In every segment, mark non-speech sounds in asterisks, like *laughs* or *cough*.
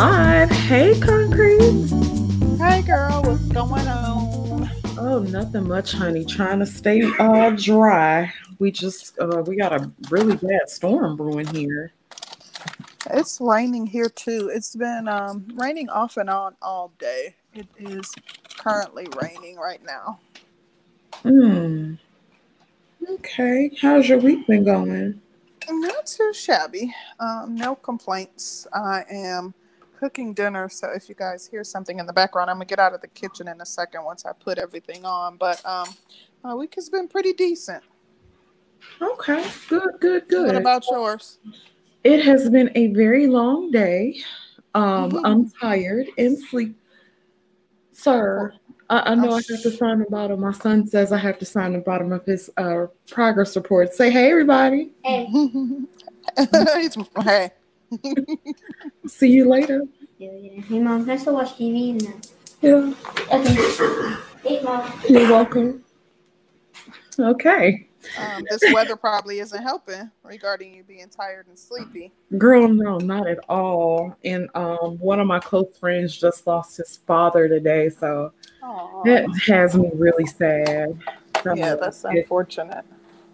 live. Hey, Concrete. Hey, girl. What's going on? Oh, nothing much, honey. Trying to stay all dry. We just uh, we got a really bad storm brewing here. It's raining here too. It's been um, raining off and on all day. It is currently raining right now. Hmm. Okay. How's your week been going? Not too shabby. Um, no complaints. I am cooking dinner, so if you guys hear something in the background, I'm gonna get out of the kitchen in a second once I put everything on. But um, my week has been pretty decent. Okay. Good. Good. Good. What about yours? It has been a very long day. Um, mm-hmm. I'm tired and sleep. Sir, I, I know oh, I have to sign the bottom. My son says I have to sign the bottom of his uh, progress report. Say, hey, everybody. *laughs* Hey. *laughs* hey. *laughs* See you later. Hey, mom, can I still watch TV? Yeah. Okay. Hey, mom. You're welcome. Okay. Um, this weather probably isn't helping regarding you being tired and sleepy. Girl, no, not at all. And um, one of my close friends just lost his father today, so Aww. that has me really sad. So yeah, that's it, unfortunate.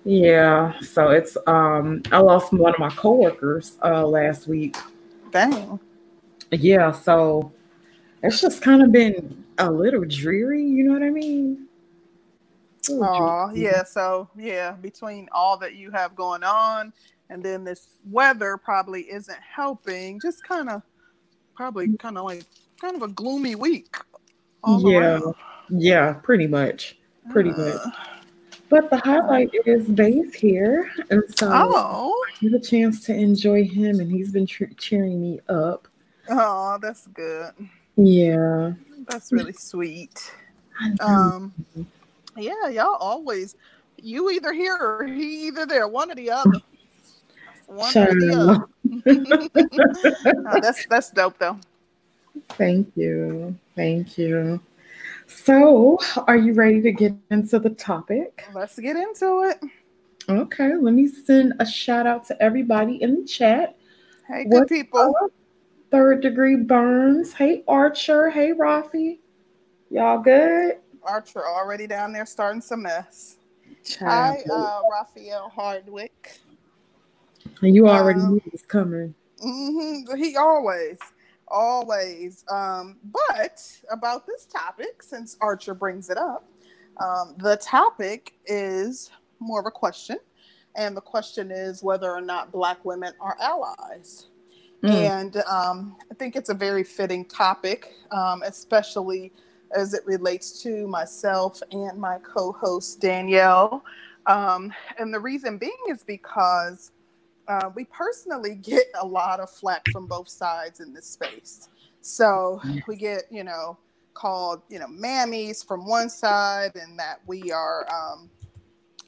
Yeah, so it's um, I lost one of my coworkers uh last week. Dang. Yeah, so it's just kind of been a little dreary. You know what I mean? Oh, yeah. So, yeah, between all that you have going on and then this weather probably isn't helping, just kind of, probably kind of like, kind of a gloomy week. yeah. Around. Yeah, pretty much. Pretty uh, much. But the highlight is Bay's here. And so oh. I get a chance to enjoy him, and he's been cheering me up. Oh, that's good. Yeah. That's really sweet. Um, yeah, y'all always you either here or he either there, one or the other. One or the other. *laughs* no, that's that's dope though. Thank you. Thank you. So, are you ready to get into the topic? Let's get into it. Okay, let me send a shout out to everybody in the chat. Hey, good What's people. Up? Third degree burns. Hey, Archer. Hey, Rafi. Y'all good? Archer already down there starting some mess. Hi, uh, Raphael Hardwick. And you already um, knew he was coming. Mm-hmm, he always, always. Um, but about this topic, since Archer brings it up, um, the topic is more of a question. And the question is whether or not Black women are allies. Mm. And um, I think it's a very fitting topic, um, especially as it relates to myself and my co host, Danielle. Um, and the reason being is because uh, we personally get a lot of flack from both sides in this space. So we get, you know, called, you know, mammies from one side, and that we are um,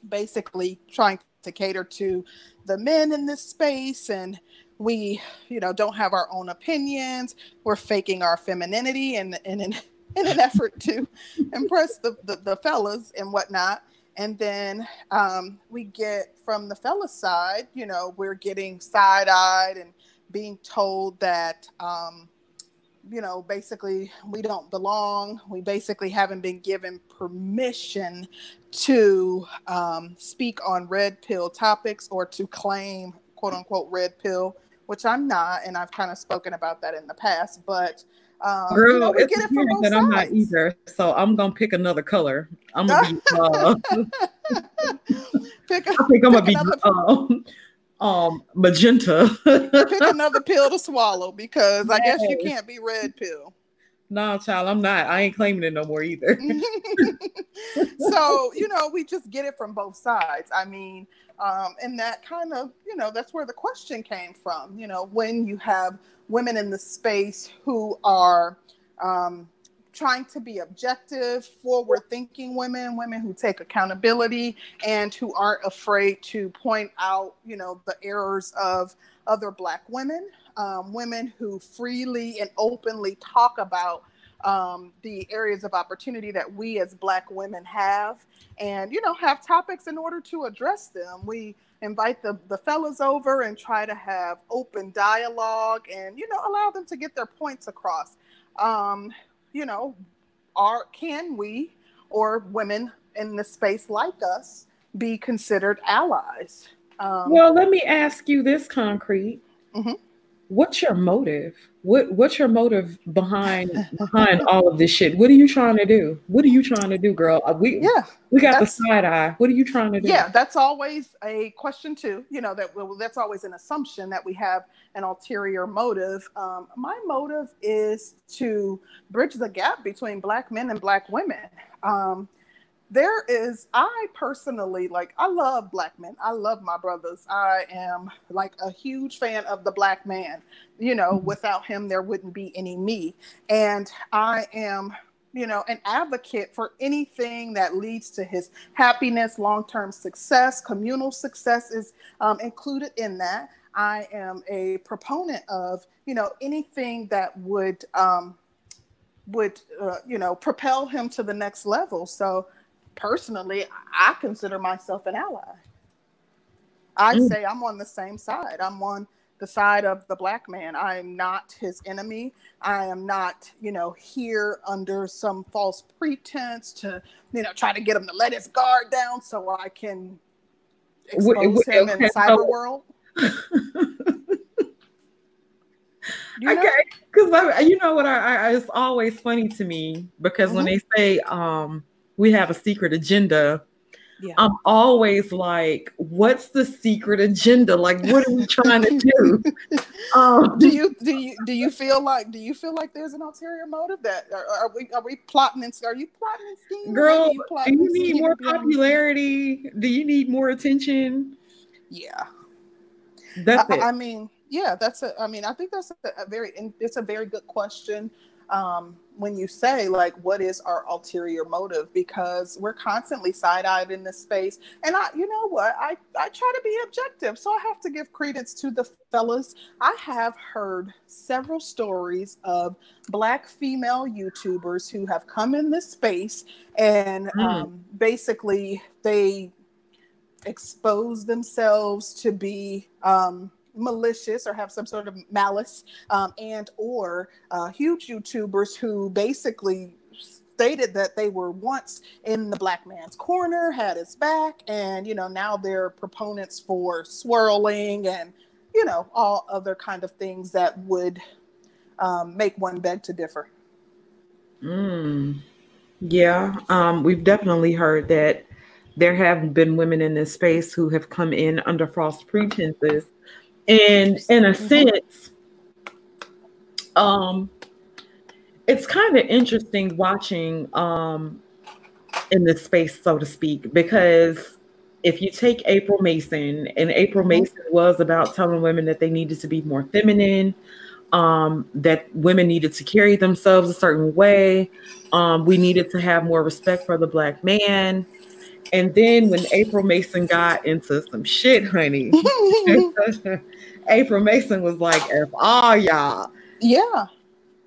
basically trying to cater to the men in this space and we you know don't have our own opinions we're faking our femininity and, and *laughs* in an effort to *laughs* impress the, the, the, fellas and whatnot. And then um, we get from the fella side, you know, we're getting side eyed and being told that, um, you know, basically we don't belong. We basically haven't been given permission to um, speak on red pill topics or to claim quote unquote red pill, which I'm not. And I've kind of spoken about that in the past. But um, Girl, you know, it's it that sides. I'm not either, so I'm gonna pick another color. I'm gonna be. *laughs* Uh, pick a, I think I'm gonna be um, um, magenta. pick another pill to swallow because I guess you can't be red pill. No, child, I'm not. I ain't claiming it no more either. *laughs* so, you know, we just get it from both sides. I mean, um, and that kind of, you know, that's where the question came from. You know, when you have women in the space who are um, trying to be objective, forward thinking women, women who take accountability and who aren't afraid to point out, you know, the errors of other Black women, um, women who freely and openly talk about um, the areas of opportunity that we as Black women have, and you know, have topics in order to address them. We invite the, the fellas over and try to have open dialogue and you know allow them to get their points across. Um, you know are can we or women in the space like us be considered allies? Um, well let me ask you this concrete. Mm-hmm what's your motive? What what's your motive behind *laughs* behind all of this shit? What are you trying to do? What are you trying to do, girl? Uh, we yeah, we got the side eye. What are you trying to do? Yeah, that's always a question too. You know that well, that's always an assumption that we have an ulterior motive. Um, my motive is to bridge the gap between black men and black women. Um, there is i personally like i love black men. I love my brothers. I am like a huge fan of the black man. You know mm-hmm. without him there wouldn't be any me. And i am you know an advocate for anything that leads to his happiness long-term success communal success is um, included in that. I am a proponent of you know anything that would um, would uh, you know propel him to the next level. So personally, I consider myself an ally. I mm. say I'm on the same side. I'm on the side of the black man. I am not his enemy. I am not, you know, here under some false pretense to, you know, try to get him to let his guard down so I can expose him in the cyber world. *laughs* You know? Okay, because you know what? I, I, it's always funny to me because mm-hmm. when they say um, we have a secret agenda. Yeah. I'm always like, what's the secret agenda? Like, what are we trying to do? *laughs* Um, do you do you do you feel like do you feel like there's an ulterior motive that are, are we are we plotting and are you plotting and scheming? Girl, you do you need more popularity? Do you need more attention? Yeah, that's I, it. I mean, yeah, that's a. I mean, I think that's a, a very. It's a very good question um, when you say like what is our ulterior motive? Because we're constantly side-eyed in this space. And i you know what? I i try to be objective so i have to give credence to the fellas. I have heard several stories of black female youtubers who have come in this space and mm. um, basically they expose themselves to be um, malicious or have some sort of malice um, and or uh, huge youtubers who basically stated that they were once in the black man's corner had his back and you know now they're proponents for swirling and you know all other kind of things that would um, make one beg to differ mm. yeah um, we've definitely heard that there have been women in this space who have come in under false pretenses and in a mm-hmm. sense, um, it's kind of interesting watching um, in this space, so to speak, because if you take April Mason, and April mm-hmm. Mason was about telling women that they needed to be more feminine, um, that women needed to carry themselves a certain way, um, we needed to have more respect for the black man. And then when April Mason got into some shit, honey, *laughs* *laughs* April Mason was like, "If all y'all." Yeah,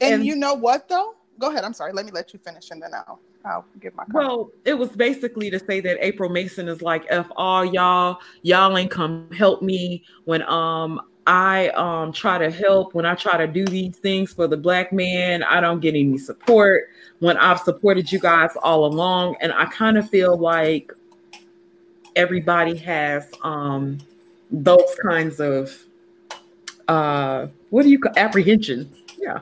and, and, you know what though? Go ahead. I'm sorry. Let me let you finish, and then I'll I'll give my. Comment. Well, it was basically to say that April Mason is like, "If all y'all y'all ain't come help me when um I um try to help when I try to do these things for the black man, I don't get any support when I've supported you guys all along and I kind of feel like everybody has um those kinds of uh what do you call apprehensions yeah.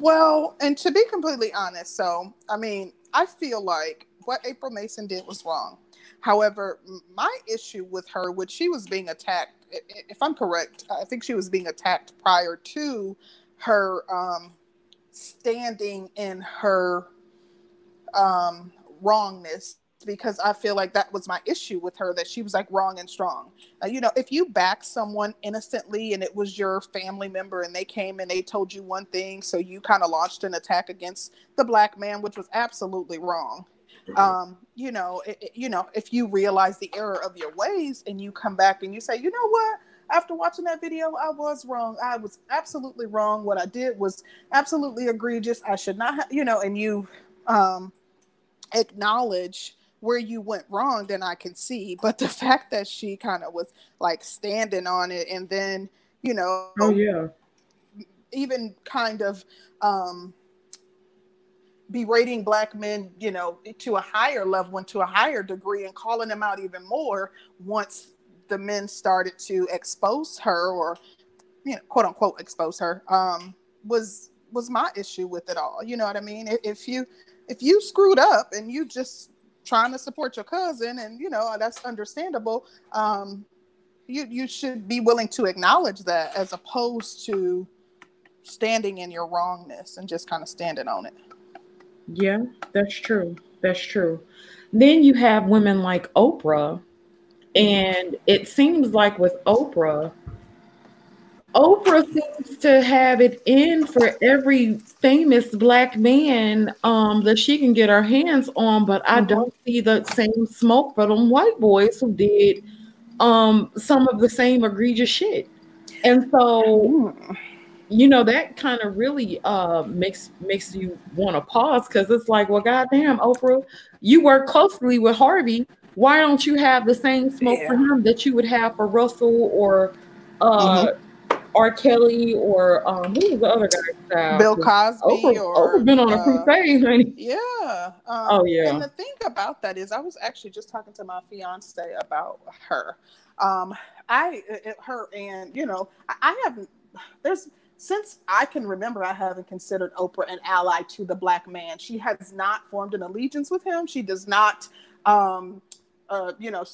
Well and to be completely honest so i mean i feel like what april mason did was wrong. However my issue with her which she was being attacked if i'm correct i think she was being attacked prior to her um standing in her um wrongness because I feel like that was my issue with her that she was like wrong and strong. Uh, you know, if you back someone innocently and it was your family member and they came and they told you one thing, so you kind of launched an attack against the black man, which was absolutely wrong. Um, you know, it, it, you know, if you realize the error of your ways and you come back and you say, you know what, after watching that video, I was wrong. I was absolutely wrong. What I did was absolutely egregious. I should not have, you know, and you um, acknowledge where you went wrong, then I can see. But the *laughs* fact that she kind of was like standing on it and then, you know, oh, yeah, even kind of, um, berating black men, you know, to a higher level and to a higher degree and calling them out even more once the men started to expose her or you know quote unquote expose her um was was my issue with it all you know what i mean if you if you screwed up and you just trying to support your cousin and you know that's understandable. Um you you should be willing to acknowledge that as opposed to standing in your wrongness and just kind of standing on it. Yeah that's true. That's true. Then you have women like oprah and it seems like with Oprah, Oprah seems to have it in for every famous black man um, that she can get her hands on, but I mm-hmm. don't see the same smoke for them white boys who did um, some of the same egregious shit. And so, mm. you know, that kind of really uh, makes makes you want to pause because it's like, well, goddamn, Oprah, you work closely with Harvey why don't you have the same smoke yeah. for him that you would have for Russell or uh mm-hmm. R. Kelly or um who was the other guy? Bill Cosby Oprah, or Oprah been on a uh, crusade, honey. Yeah. Um, oh yeah. And the thing about that is, I was actually just talking to my fiance about her. Um, I her and you know I, I haven't. There's since I can remember, I haven't considered Oprah an ally to the black man. She has not formed an allegiance with him. She does not um, uh, you know,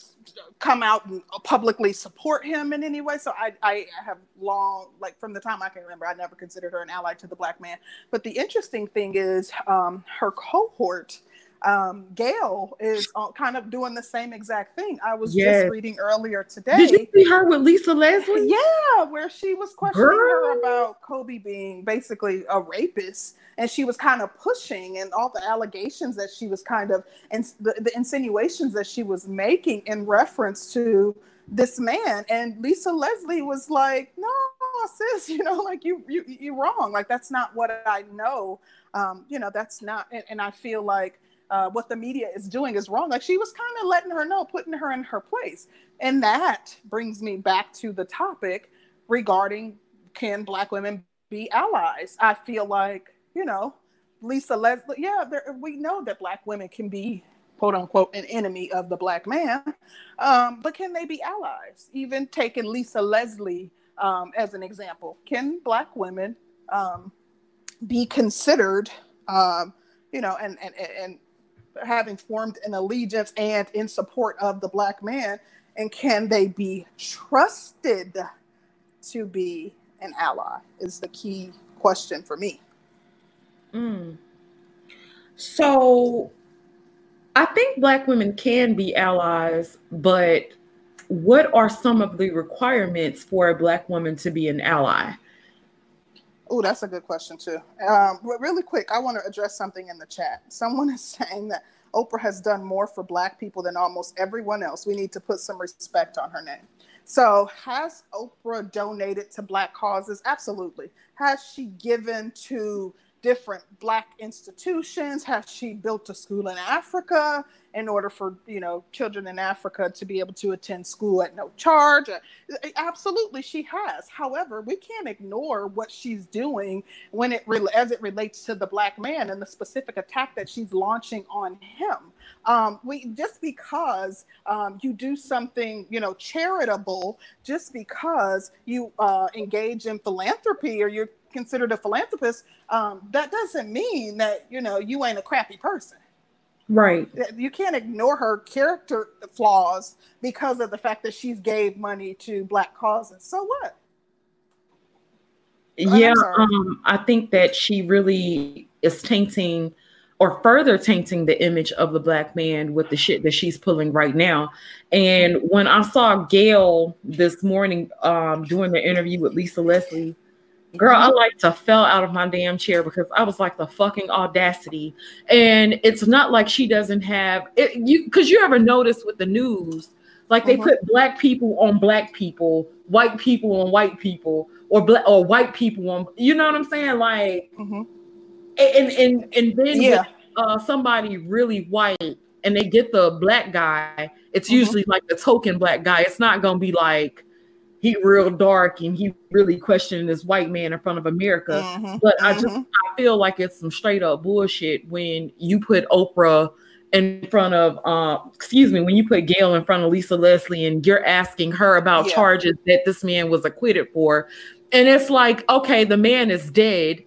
come out and publicly support him in any way. So I, I have long, like from the time I can remember, I never considered her an ally to the black man. But the interesting thing is um, her cohort um, Gayle is kind of doing the same exact thing. I was yes. just reading earlier today. Did you see her with Lisa Leslie? Yeah, where she was questioning Girl. her about Kobe being basically a rapist, and she was kind of pushing and all the allegations that she was kind of and the, the insinuations that she was making in reference to this man. And Lisa Leslie was like, "No, sis, *laughs* you know, like you you you wrong. Like that's not what I know. Um, you know, that's not." and, and I feel like uh, what the media is doing is wrong. Like she was kind of letting her know, putting her in her place. And that brings me back to the topic regarding can Black women be allies? I feel like, you know, Lisa Leslie, yeah, we know that Black women can be quote unquote an enemy of the Black man, um, but can they be allies? Even taking Lisa Leslie um, as an example, can Black women um, be considered? Um, you know, and and and having formed an allegiance and in support of the black man and can they be trusted to be an ally is the key question for me mm. so i think black women can be allies but what are some of the requirements for a black woman to be an ally Oh, that's a good question too. Um, really quick, I want to address something in the chat. Someone is *laughs* saying that Oprah has done more for Black people than almost everyone else. We need to put some respect on her name. So, has Oprah donated to Black causes? Absolutely. Has she given to different black institutions? Has she built a school in africa in order for you know children in africa to be able to attend school at no charge? Uh, absolutely she has. However we can't ignore what she's doing when it as it relates to the black man and the specific attack that she's launching on him. Um, we just because um, you do something you know charitable just because you uh, engage in philanthropy or you're considered a philanthropist, um, that doesn't mean that you know you ain't a crappy person. Right. You can't ignore her character flaws because of the fact that she's gave money to black causes. So what? Yeah, um, I think that she really is tainting or further tainting the image of the black man with the shit that she's pulling right now. And when I saw Gayle this morning um, doing the interview with Lisa Leslie, Girl, I like to fell out of my damn chair because I was like the fucking audacity. And it's not like she doesn't have it you because you ever notice with the news, Like they Mhm. put black people on black people, white people on white people, or black or white people on. You know what I'm saying? Like, Mhm. and and and then Yeah. with, uh, somebody really white and they get the black guy, it's Mhm. usually like the token black guy. It's not gonna be like he real dark and he really questioning this white man in front of America. Mhm. But I just Mhm. I feel like it's some straight up bullshit when you put Oprah in front of uh excuse me when you put Gayle in front of Lisa Leslie and you're asking her about Yeah. charges that this man was acquitted for and it's like okay the man is dead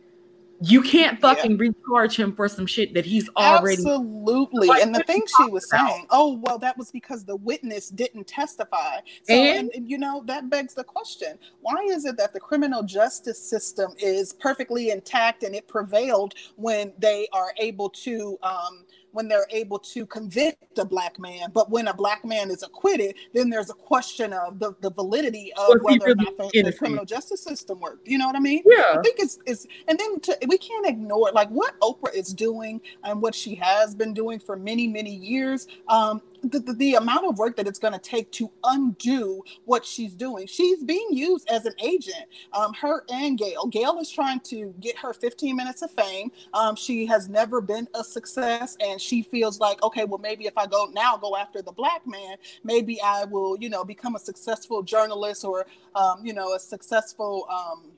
you can't Yeah. fucking recharge him for some shit that he's already Absolutely. Like, and the thing she was about? saying, oh, well, that was because the witness didn't testify. So, and, and, you know, that begs the question why is it that the criminal justice system is perfectly intact and it prevailed when they are able to, um, when they're able to convict a black man, but when a black man is acquitted, then there's a question of the, the validity of whether or not the, the criminal justice system worked. You know what I mean? yeah I think it's, it's and then to, we can't ignore like what Oprah is doing and what she has been doing for many many years. Um, the, the, the amount of work that it's going to take to undo what she's doing. She's being used as an agent. Um, her and Gayle. Gayle is trying to get her 15 minutes of fame. Um, she has never been a success, and she feels like, okay, well maybe if I go now go after the black man, maybe I will, you know, become a successful journalist or, um, you know, a successful. Um,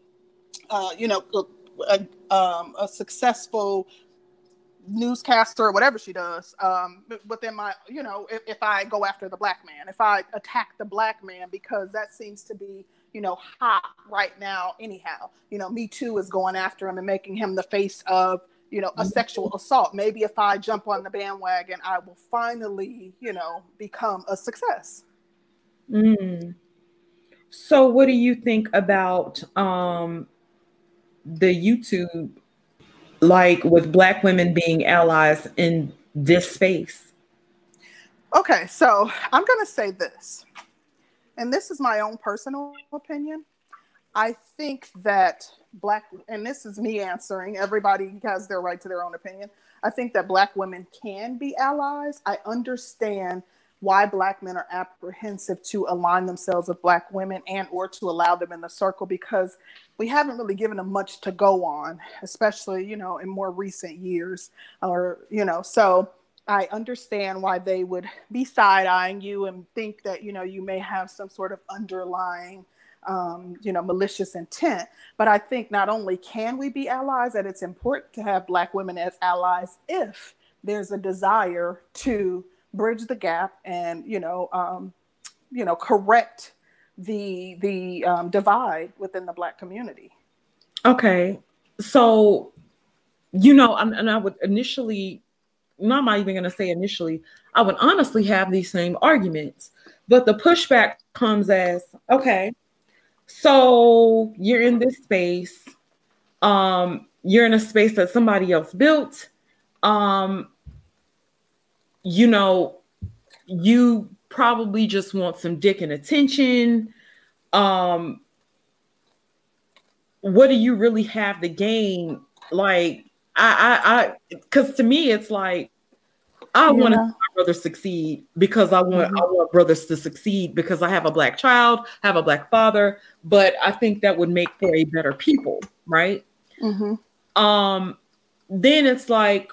uh, you know, a, um, a successful newscaster or whatever she does. Um, then my, you know, if, if I go after the black man, if I attack the black man, because that seems to be, you know, hot right now. Anyhow, you know, Me Too is going after him and making him the face of, you know, a sexual assault. Maybe if I jump on the bandwagon, I will finally, you know, become a success. Mm. So, what do you think about um, the YouTube, like with Black women being allies in this space? Okay, so I'm going to say this, and this is my own personal opinion. I think that black, and this is me answering, everybody has their right to their own opinion. I think that black women can be allies. I understand why black men are apprehensive to align themselves with black women and or to allow them in the circle because we haven't really given them much to go on especially you know in more recent years or you know so i understand why they would be side-eyeing you and think that you know you may have some sort of underlying um, you know malicious intent. But i think not only can we be allies that it's important to have black women as allies if there's a desire to bridge the gap and you know um, you know correct the the um, divide within the black community. Okay, so you know, and, and I would initially, not am I even going to say initially, I would honestly have these same arguments, but the pushback comes as okay, so you're in this space, um, you're in a space that somebody else built, um, you know, you probably just want some dick and attention, um what do you really have to gain? Like, I, I, I, because to me, it's like I want to see my brother succeed because I want, I want brothers to succeed because I have a black child, have a black father, but I think that would make for a better people, right? mm-hmm. um then it's like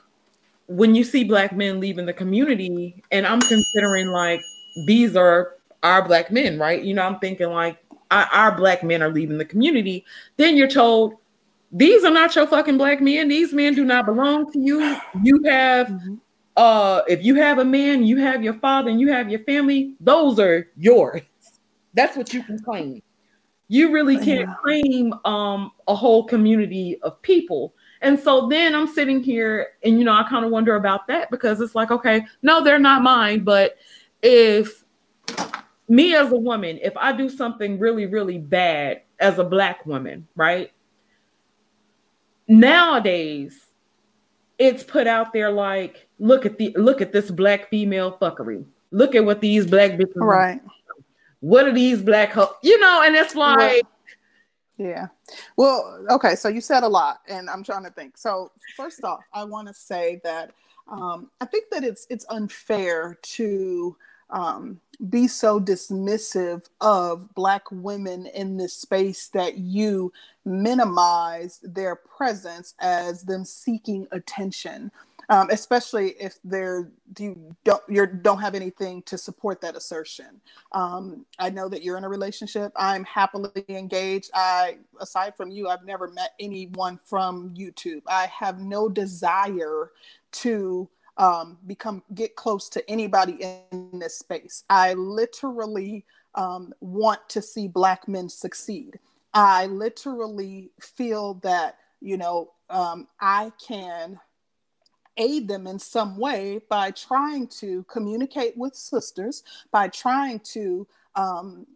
when you see black men leaving the community and i'm considering like these are our black men right? You know i'm thinking like our, our black men are leaving the community. Then you're told these are not your fucking black men. These men do not belong to you. You have Mm-hmm. uh if you have a man you have your father and you have your family those are yours. That's what you can claim. You really can't Yeah. claim um a whole community of people. And so then i'm sitting here and you know i kind of wonder about that because it's like okay no they're not mine but if me as a woman if i do something really really bad as a black woman right nowadays it's put out there like look at the look at this black female fuckery look at what these black bitches right what are these black ho-? you know and it's like Yeah. Well, okay. So you said a lot, and I'm trying to think. So first off, I want to say that um, I think that it's it's unfair to um, be so dismissive of black women in this space that you minimize their presence as them seeking attention um, especially if they're you don't you don't have anything to support that assertion. Um, I know that you're in a relationship. I'm happily engaged. I aside from you, I've never met anyone from YouTube. I have no desire to um, become get close to anybody in this space. I literally um, want to see black men succeed. I literally feel that you know um, I can aid them in some way by trying to communicate with sisters, by trying to um,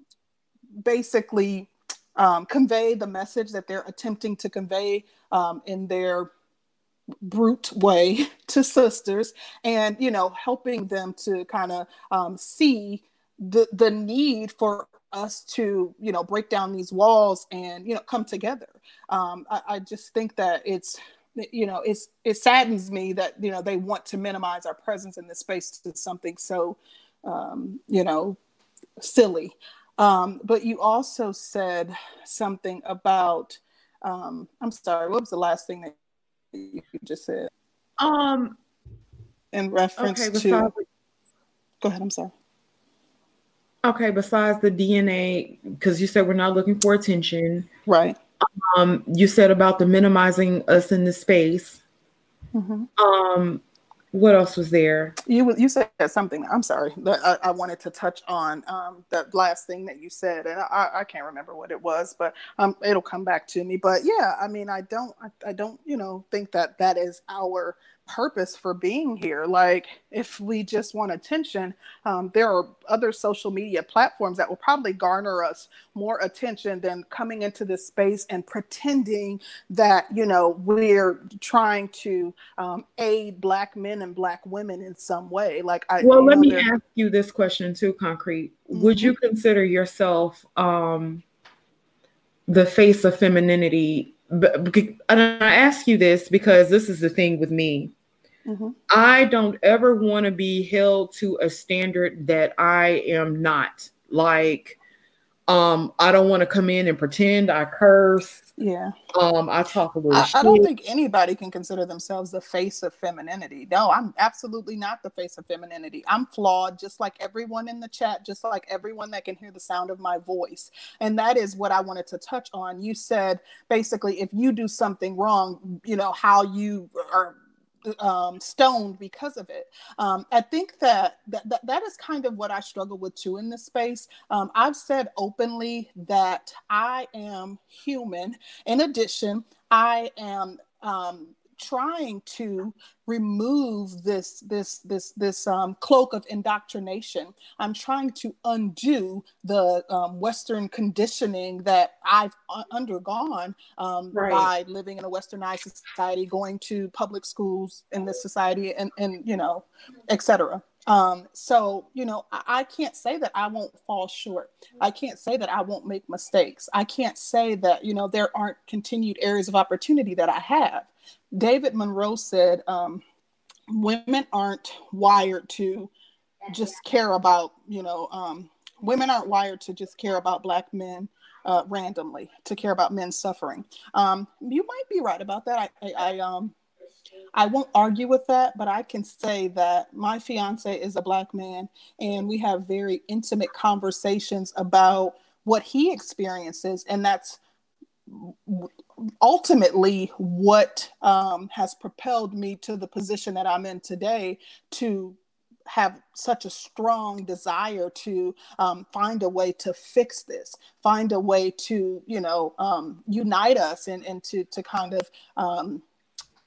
basically um, convey the message that they're attempting to convey um, in their brute way *laughs* to sisters and you know helping them to kind of um, see the the need for us to you know break down these walls and you know come together. Um, I, I just think that it's you know it's it saddens me that you know they want to minimize our presence in this space to something so um, you know silly. Um, but you also said something about um, i'm sorry what was the last thing that you just said um in reference okay, to go ahead i'm sorry okay besides the dna because you said we're not looking for attention right um, you said about the minimizing us in the space. Mm-hmm. Um, what else was there? You you said something. I'm sorry that I, I wanted to touch on um, the last thing that you said, and I, I can't remember what it was, but um, it'll come back to me. But yeah, I mean, I don't I, I don't you know think that that is our purpose for being here. Like, if we just want attention, um, there are other social media platforms that will probably garner us more attention than coming into this space and pretending that, you know, we're trying to um, aid Black men and Black women in some way. Like, I well, let me ask you this question too, Concrete. Mm-hmm. Would you consider yourself um, the face of femininity but, and I ask you this because this is the thing with me. Mm-hmm. I don't ever want to be held to a standard that I am not. Like, um, I don't want to come in and pretend I curse. Yeah. Um, I talk a little. I, I, don't think anybody can consider themselves the face of femininity. No, I'm absolutely not the face of femininity. I'm flawed, just like everyone in the chat, just like everyone that can hear the sound of my voice. And that is what I wanted to touch on. You said basically, if you do something wrong, you know how you are um, stoned because of it. Um, I think that, that, that is kind of what I struggle with too in this space. Um, I've said openly that I am human. In addition, I am um, trying to remove this this this this um, cloak of indoctrination. I'm trying to undo the um, Western conditioning that I've undergone um, right. by living in a Westernized society, going to public schools in this society, and and you know, etc. Um, so, you know, I, I, can't say that I won't fall short. I can't say that I won't make mistakes. I can't say that, you know, there aren't continued areas of opportunity that I have. David Monroe said, um, women aren't wired to just care about, you know, um, women aren't wired to just care about Black men uh, randomly, to care about men suffering. Um, you might be right about that. I, I, I um, I won't argue with that, but I can say that my fiance is a black man and we have very intimate conversations about what he experiences. And that's ultimately what um, has propelled me to the position that I'm in today to have such a strong desire to um, find a way to fix this, find a way to, you know, um, unite us and, and to, to kind of um,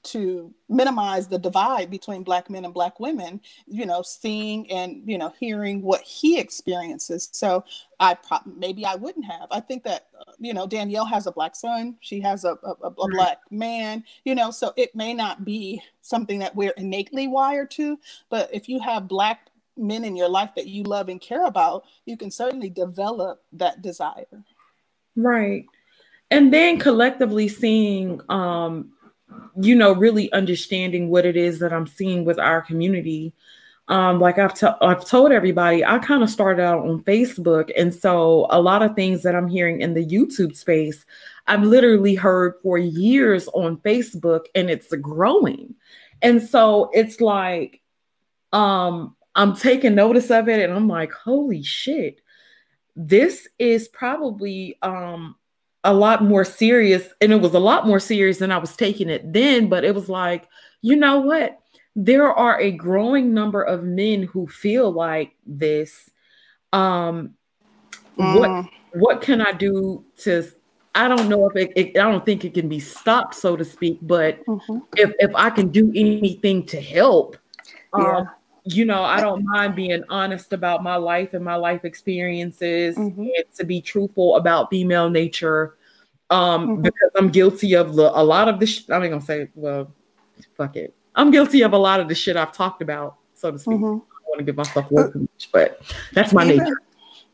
to minimize the divide between black men and black women you know seeing and you know hearing what he experiences. So i pro- maybe i wouldn't have. I think that uh, you know danielle has a black son. She has a, a, a right. black man you know so it may not be something that we're innately wired to but if you have black men in your life that you love and care about you can certainly develop that desire. Right. And then collectively seeing um you know, really understanding what it is that I'm seeing with our community. um, like I've, i I've told everybody, I kind of started out on Facebook. And so a lot of things that I'm hearing in the YouTube space, I've literally heard for years on Facebook and it's growing. And so it's like, um, I'm taking notice of it and I'm like, holy shit, this is probably um a lot more serious. And it was a lot more serious than I was taking it then, but it was like, you know what? There are a growing number of men who feel like this. Um mm. what what can I do to I don't know if it, it, I don't think it can be stopped, so to speak, but mm-hmm. if, if I can do anything to help, yeah. um, you know, I don't mind being honest about my life and my life experiences mm-hmm. and to be truthful about female nature. Um, mm-hmm. because I'm guilty of the, a lot of the sh- I'm gonna say, well, fuck it. I'm guilty of a lot of the shit I've talked about, so to speak. Mm-hmm. I don't want to give myself away too much, but that's my Even, nature.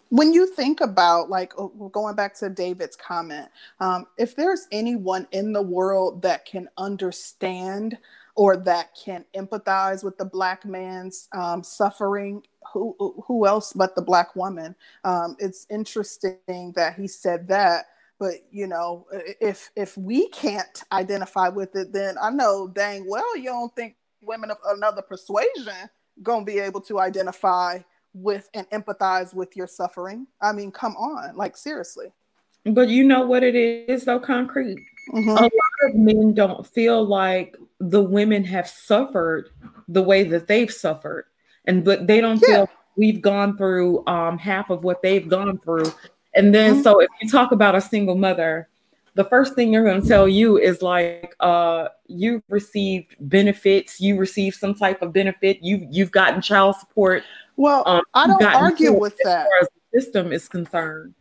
When you think about like oh, going back to David's comment, um, if there's anyone in the world that can understand or that can empathize with the black man's um, suffering. Who who else but the black woman? Um, it's interesting that he said that but you know if if we can't identify with it then i know dang well you don't think women of another persuasion gonna be able to identify with and empathize with your suffering. I mean come on like seriously. But you know what it is though concrete mm-hmm. a lot of men don't feel like the women have suffered the way that they've suffered and but they don't yeah. feel we've gone through um, half of what they've gone through and then mm-hmm. so if you talk about a single mother the first thing they're going to tell you is like uh, you received benefits you received some type of benefit You've you've gotten child support well um, i don't argue with that as far as the system is concerned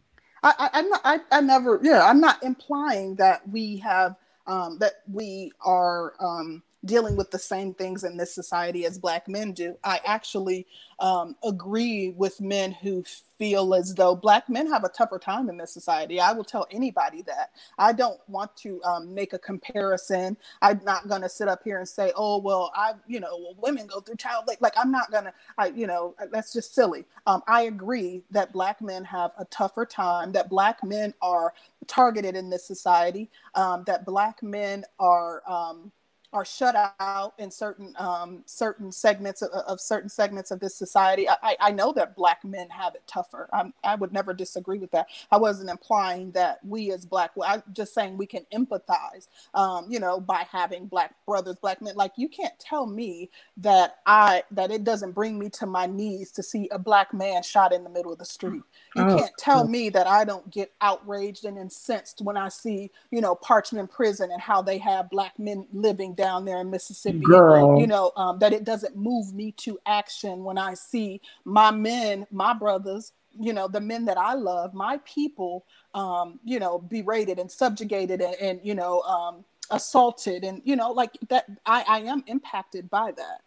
I, I, am not, I, I never, yeah, I'm not implying that we have um, that we are um, dealing with the same things in this society as black men do. I actually um, agree with men who feel as though black men have a tougher time in this society. I will tell anybody that. I don't want to um, make a comparison. I'm not going to sit up here and say, oh, well, I, you know, well, women go through child like, like I'm not going to, I, you know, that's just silly. Um, I agree that black men have a tougher time, that black men are targeted in this society, um, that black men are, um, are shut out in certain um, certain segments of, of, certain segments of this society. I, I know that black men have it tougher. I'm, i would never disagree with that. I wasn't implying that we as black. I'm just saying we can empathize. Um, you know, by having black brothers, black men. Like you can't tell me that I that it doesn't bring me to my knees to see a black man shot in the middle of the street. You oh. can't tell me that I don't get outraged and incensed when I see you know Parchman Prison and how they have black men living down down there in Mississippi. Girl. You know, um, that it doesn't move me to action when I see my men, my brothers, you know, the men that I love, my people, um, you know, berated and subjugated and, and you know, um, assaulted and, you know, like that. I, I am impacted by that.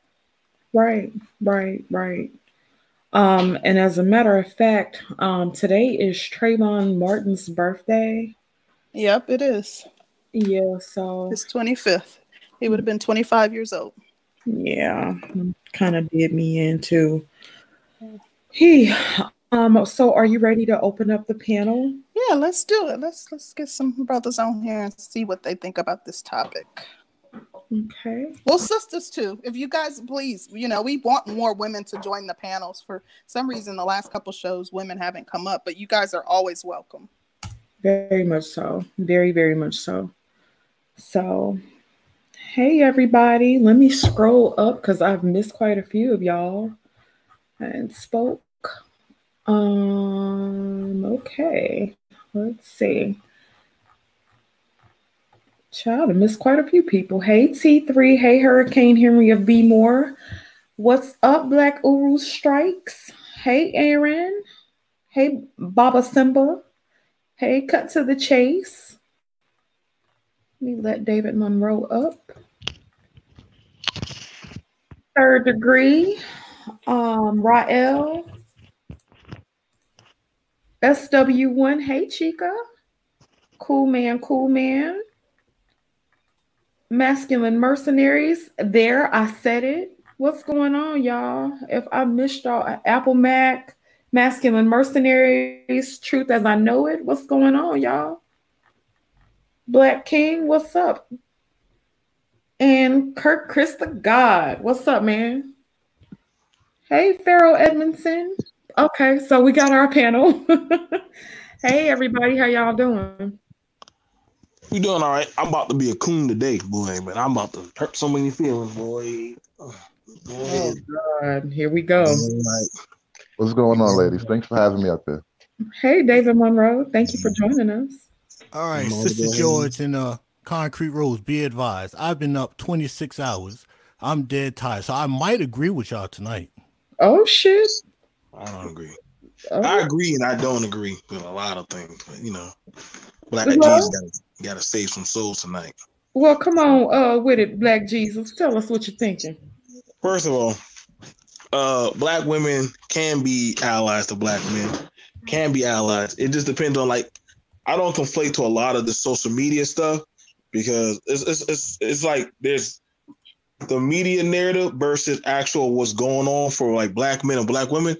Right, right, right. Um, and as a matter of fact, um, today is Trayvon Martin's birthday. Yep, it is. Yeah, so it's 25th. He would have been 25 years old. Yeah, kind of did me into. He, um. So, are you ready to open up the panel? Yeah, let's do it. Let's let's get some brothers on here and see what they think about this topic. Okay. Well, sisters too. If you guys please, you know, we want more women to join the panels. For some reason, the last couple shows, women haven't come up, but you guys are always welcome. Very much so. Very, very much so. So Hey, everybody. Let me scroll up because I've missed quite a few of y'all and spoke. Um, okay. Let's see. Child, I missed quite a few people. Hey, T3. Hey, Hurricane Henry of B More. What's up, Black Uru Strikes? Hey, Aaron. Hey, Baba Simba. Hey, Cut to the Chase. Let me let David Monroe up. Third degree, um, Rael. SW1, hey Chica. Cool man, cool man. Masculine mercenaries, there, I said it. What's going on, y'all? If I missed y'all, Apple Mac, Masculine Mercenaries, Truth as I Know It. What's going on, y'all? Black King, what's up? And Kirk Chris the God, what's up, man? Hey, Pharaoh Edmondson. Okay, so we got our panel. *laughs* hey, everybody, how y'all doing? We doing all right. I'm about to be a coon today, boy, but I'm about to hurt so many feelings, boy. boy. Oh God, here we go. What's going on, ladies? Thanks for having me up here. Hey, David Monroe. Thank you for joining us. All right, Sister George and uh, Concrete Rose, be advised. I've been up 26 hours. I'm dead tired, so I might agree with y'all tonight. Oh shit! I don't agree. Oh. I agree and I don't agree with a lot of things, but you know, Black well, Jesus got got to save some souls tonight. Well, come on uh, with it, Black Jesus. Tell us what you're thinking. First of all, uh, black women can be allies to black men, can be allies. It just depends on like I don't conflate to a lot of the social media stuff because it's it's it's, it's like there's the media narrative versus actual what's going on for like black men and black women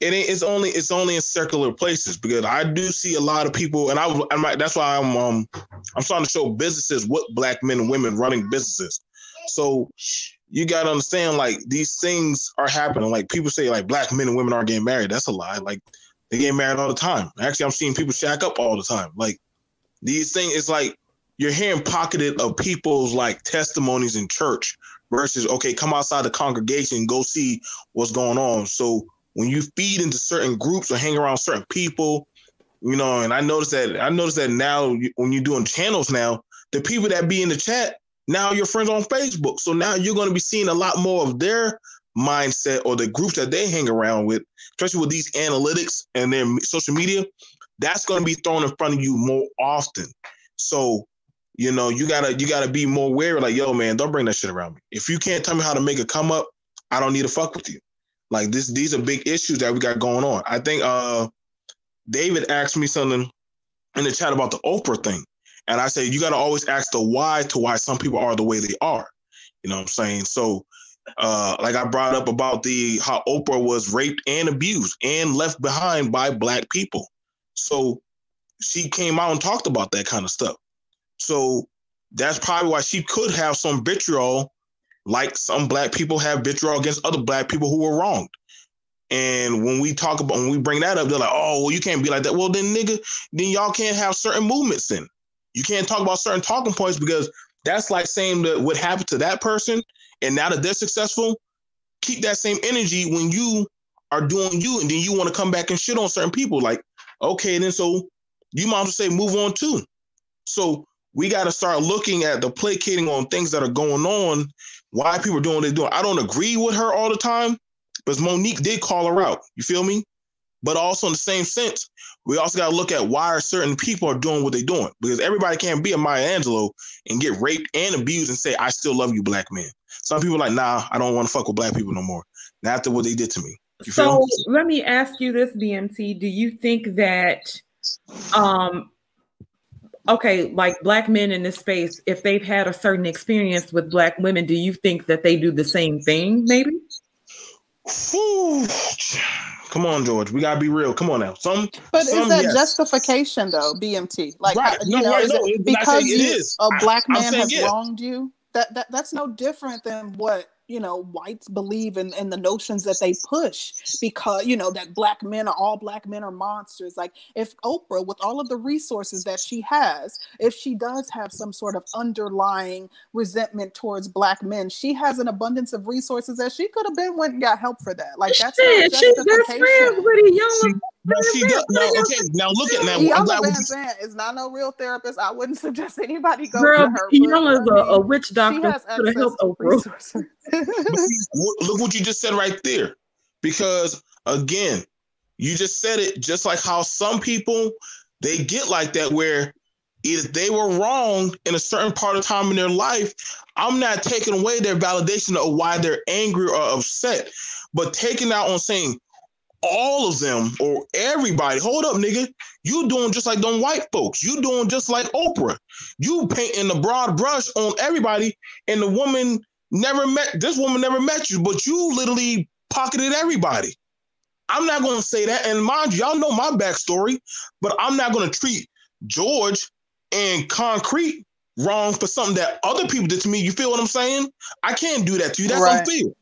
it ain't, it's only it's only in circular places because I do see a lot of people, and I I'm that's why I'm um I'm starting to show businesses with black men and women running businesses. So you gotta understand, like these things are happening. Like people say, like black men and women aren't getting married. That's a lie. Like they get married all the time. Actually, I'm seeing people shack up all the time. Like these things, it's like you're hearing pocketed of people's like testimonies in church versus okay, come outside the congregation, go see what's going on. So when you feed into certain groups or hang around certain people, you know, and I noticed that I noticed that now when you're doing channels now, the people that be in the chat now your friends on Facebook. So now you're going to be seeing a lot more of their mindset or the groups that they hang around with, especially with these analytics and their social media. That's going to be thrown in front of you more often. So, you know, you gotta you gotta be more aware. Like, yo, man, don't bring that shit around me. If you can't tell me how to make a come up, I don't need to fuck with you. Like this, these are big issues that we got going on. I think uh David asked me something in the chat about the Oprah thing. And I say you gotta always ask the why to why some people are the way they are. You know what I'm saying? So uh like I brought up about the how Oprah was raped and abused and left behind by black people. So she came out and talked about that kind of stuff. So that's probably why she could have some vitriol like some black people have vitriol against other black people who were wronged. And when we talk about when we bring that up, they're like, "Oh, well, you can't be like that." Well, then, nigga, then y'all can't have certain movements. Then you can't talk about certain talking points because that's like saying that what happened to that person, and now that they're successful, keep that same energy when you are doing you, and then you want to come back and shit on certain people. Like, okay, then so you might well say move on too. So we got to start looking at the placating on things that are going on why people are doing what they're doing. I don't agree with her all the time, but Mo'Nique did call her out. You feel me? But also in the same sense, we also got to look at why certain people are doing what they're doing. Because everybody can't be a Maya Angelou and get raped and abused and say, I still love you, black men. Some people are like, nah, I don't want to fuck with black people no more. Not after what they did to me. You so let me ask you this, BMT. Do you think that um okay, like black men in this space, if they've had a certain experience with black women, do you think that they do the same thing, maybe? Come on, George. We gotta be real. Come on now. Some, but some, is that yes. justification though? BMT, like right. you know, right. is no, it because you, a black man has wronged you? That, that that's no different than what you know whites believe in, in the notions that they push because you know that black men are all black men are monsters. Like if oprah with all of the resources that she has if she does have some sort of underlying resentment towards black men she has an abundance of resources that she could have been went and got help for that. Like that's Shit, she's best friends with a young no, she does. No, okay. Now look at now. Iyanla Vanzant is not no real therapist. I wouldn't *laughs* suggest anybody go Girl, to her. Iyanla is a, a witch doctor She to help Oprah. *laughs* look what you just said right there, because again, you just said it just like how some people they get like that where if they were wrong in a certain part of time in their life, I'm not taking away their validation of why they're angry or upset, but taking out on saying all of them or everybody. Hold up, nigga. You doing just like them white folks. You doing just like Oprah. You painting the broad brush on everybody, and the woman never met this woman never met you, but you literally pocketed everybody. I'm not gonna say that, and mind you, y'all know my backstory, but I'm not gonna treat George and Concrete wrong for something that other people did to me. You feel what I'm saying? I can't do that to you. That's Right. unfair.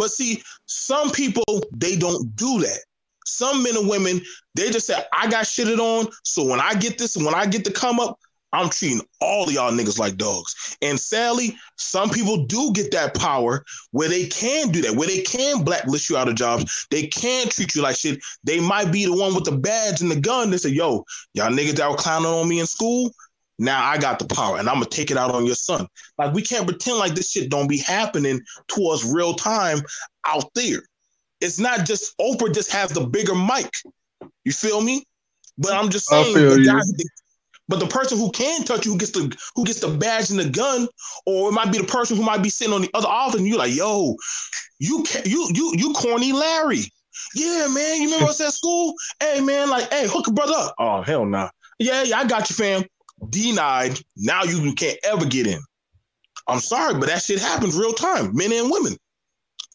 But see, some people they don't do that. Some men and women they just say, "I got shitted on, so when I get this, when I get to come up, I'm treating all of y'all niggas like dogs." And sadly, some people do get that power where they can do that, where they can blacklist you out of jobs. They can treat you like shit. They might be the one with the badge and the gun. They say, "Yo, y'all niggas that were clowning on me in school." Now I got the power and I'm gonna take it out on your son. Like we can't pretend like this shit don't be happening to us real time out there. It's not just Oprah just has the bigger mic. You feel me? But I'm just saying the guy- but the person who can touch you, who gets the who gets the badge and the gun, or it might be the person who might be sitting on the other office, and you're like, yo, you ca- you you you corny Larry. Yeah, man. You remember us at school? Hey man, like, hey, hook a brother up. Oh, hell nah. Yeah, yeah, I got you, fam denied. Now you can't ever get in. I'm sorry, but that shit happens real time, men and women.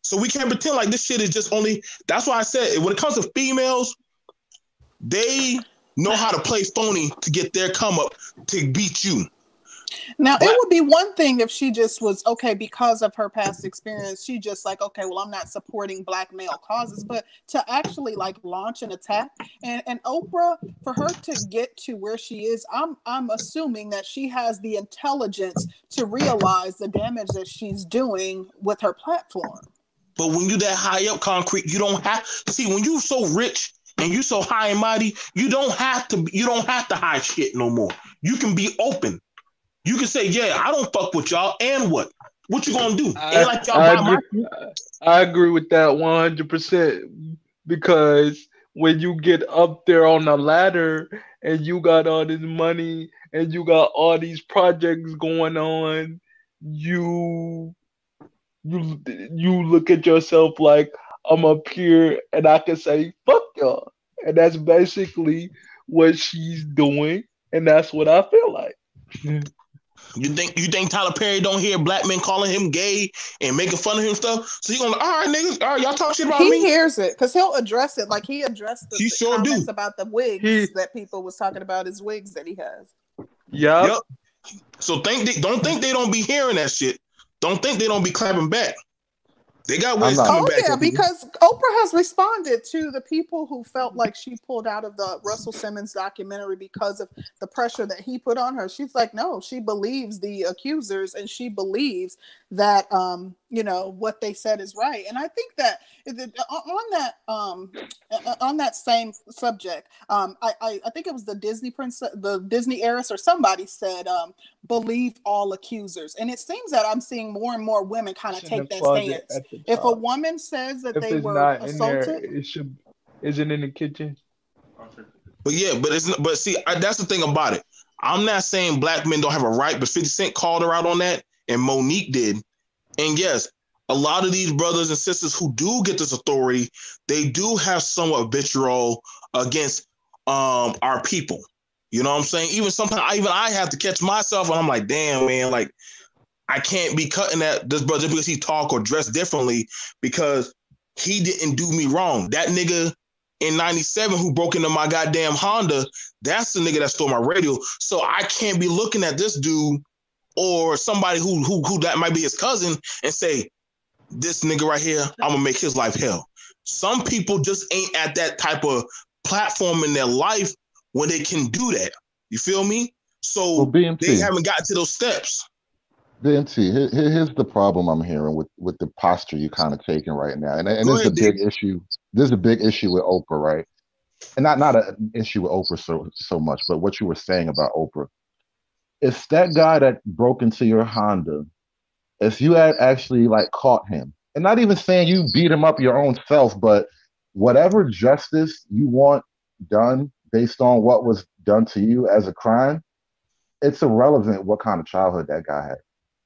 So we can't pretend like this shit is just only. That's why I said when it comes to females, they know how to play phony to get their come up to beat you. Now But- it would be one thing if she just was okay because of her past experience. She just like okay, well I'm not supporting black male causes, but to actually like launch an attack and and Oprah for her to get to where she is, I'm I'm assuming that she has the intelligence to realize the damage that she's doing with her platform. But when you that high up concrete, you don't have see when you're so rich and you're so high and mighty, you don't have to you don't have to hide shit no more. You can be open. You can say, yeah, I don't fuck with y'all, and what? What you gonna do? I, Ain't like y'all I agree, I agree with that one hundred percent because when you get up there on the ladder and you got all this money and you got all these projects going on, you you you look at yourself like I'm up here and I can say fuck y'all, and that's basically what she's doing, and that's what I feel like. *laughs* You think you think Tyler Perry don't hear black men calling him gay and making fun of him stuff? So he gonna all right, niggas, all right, y'all talk shit about He me. He hears it because he'll address it. Like he addressed the, He the sure do. comments about the wigs He- that people was talking about his wigs that he has. Yup. Yep. So think they don't think they don't be hearing that shit. Don't think they don't be clapping back. They got ways not- coming Oh back. yeah, at people. because Oprah has responded to the people who felt like she pulled out of the Russell Simmons documentary because of the pressure that he put on her. She's like, no, she believes the accusers and she believes that um, you know, what they said is right. And I think that that- on that um on that same subject, um, I, I I think it was the Disney princess, the Disney heiress, or somebody said, um, believe all accusers. And it seems that I'm seeing more and more women kind of take that stance. If a woman says that if they were not in there, assaulted, it should. isn't in the kitchen? But yeah, but it's but see, I, that's the thing about it. I'm not saying black men don't have a right, but 50 Cent called her out on that, and Mo'Nique did. And yes, a lot of these brothers and sisters who do get this authority, they do have somewhat vitriol against um our people. You know what I'm saying? Even sometimes, I, even I have to catch myself, and I'm like, damn, man, like I can't be cutting at this brother because he talk or dress differently because he didn't do me wrong. That nigga in 97 who broke into my goddamn Honda, that's the nigga that stole my radio. So I can't be looking at this dude or somebody who who who that might be his cousin and say, this nigga right here, I'm gonna make his life hell. Some people just ain't at that type of platform in their life when they can do that. You feel me? So Well, BMT. they haven't gotten to those steps. BMT, here, here- here's the problem I'm hearing with with the posture you're kind of taking right now, and and Go this is a ahead, big issue. This is a big issue with Oprah, right? And not not an issue with Oprah so so much, but what you were saying about Oprah. If that guy that broke into your Honda, if you had actually like caught him, and not even saying you beat him up your own self, but whatever justice you want done based on what was done to you as a crime, it's irrelevant what kind of childhood that guy had.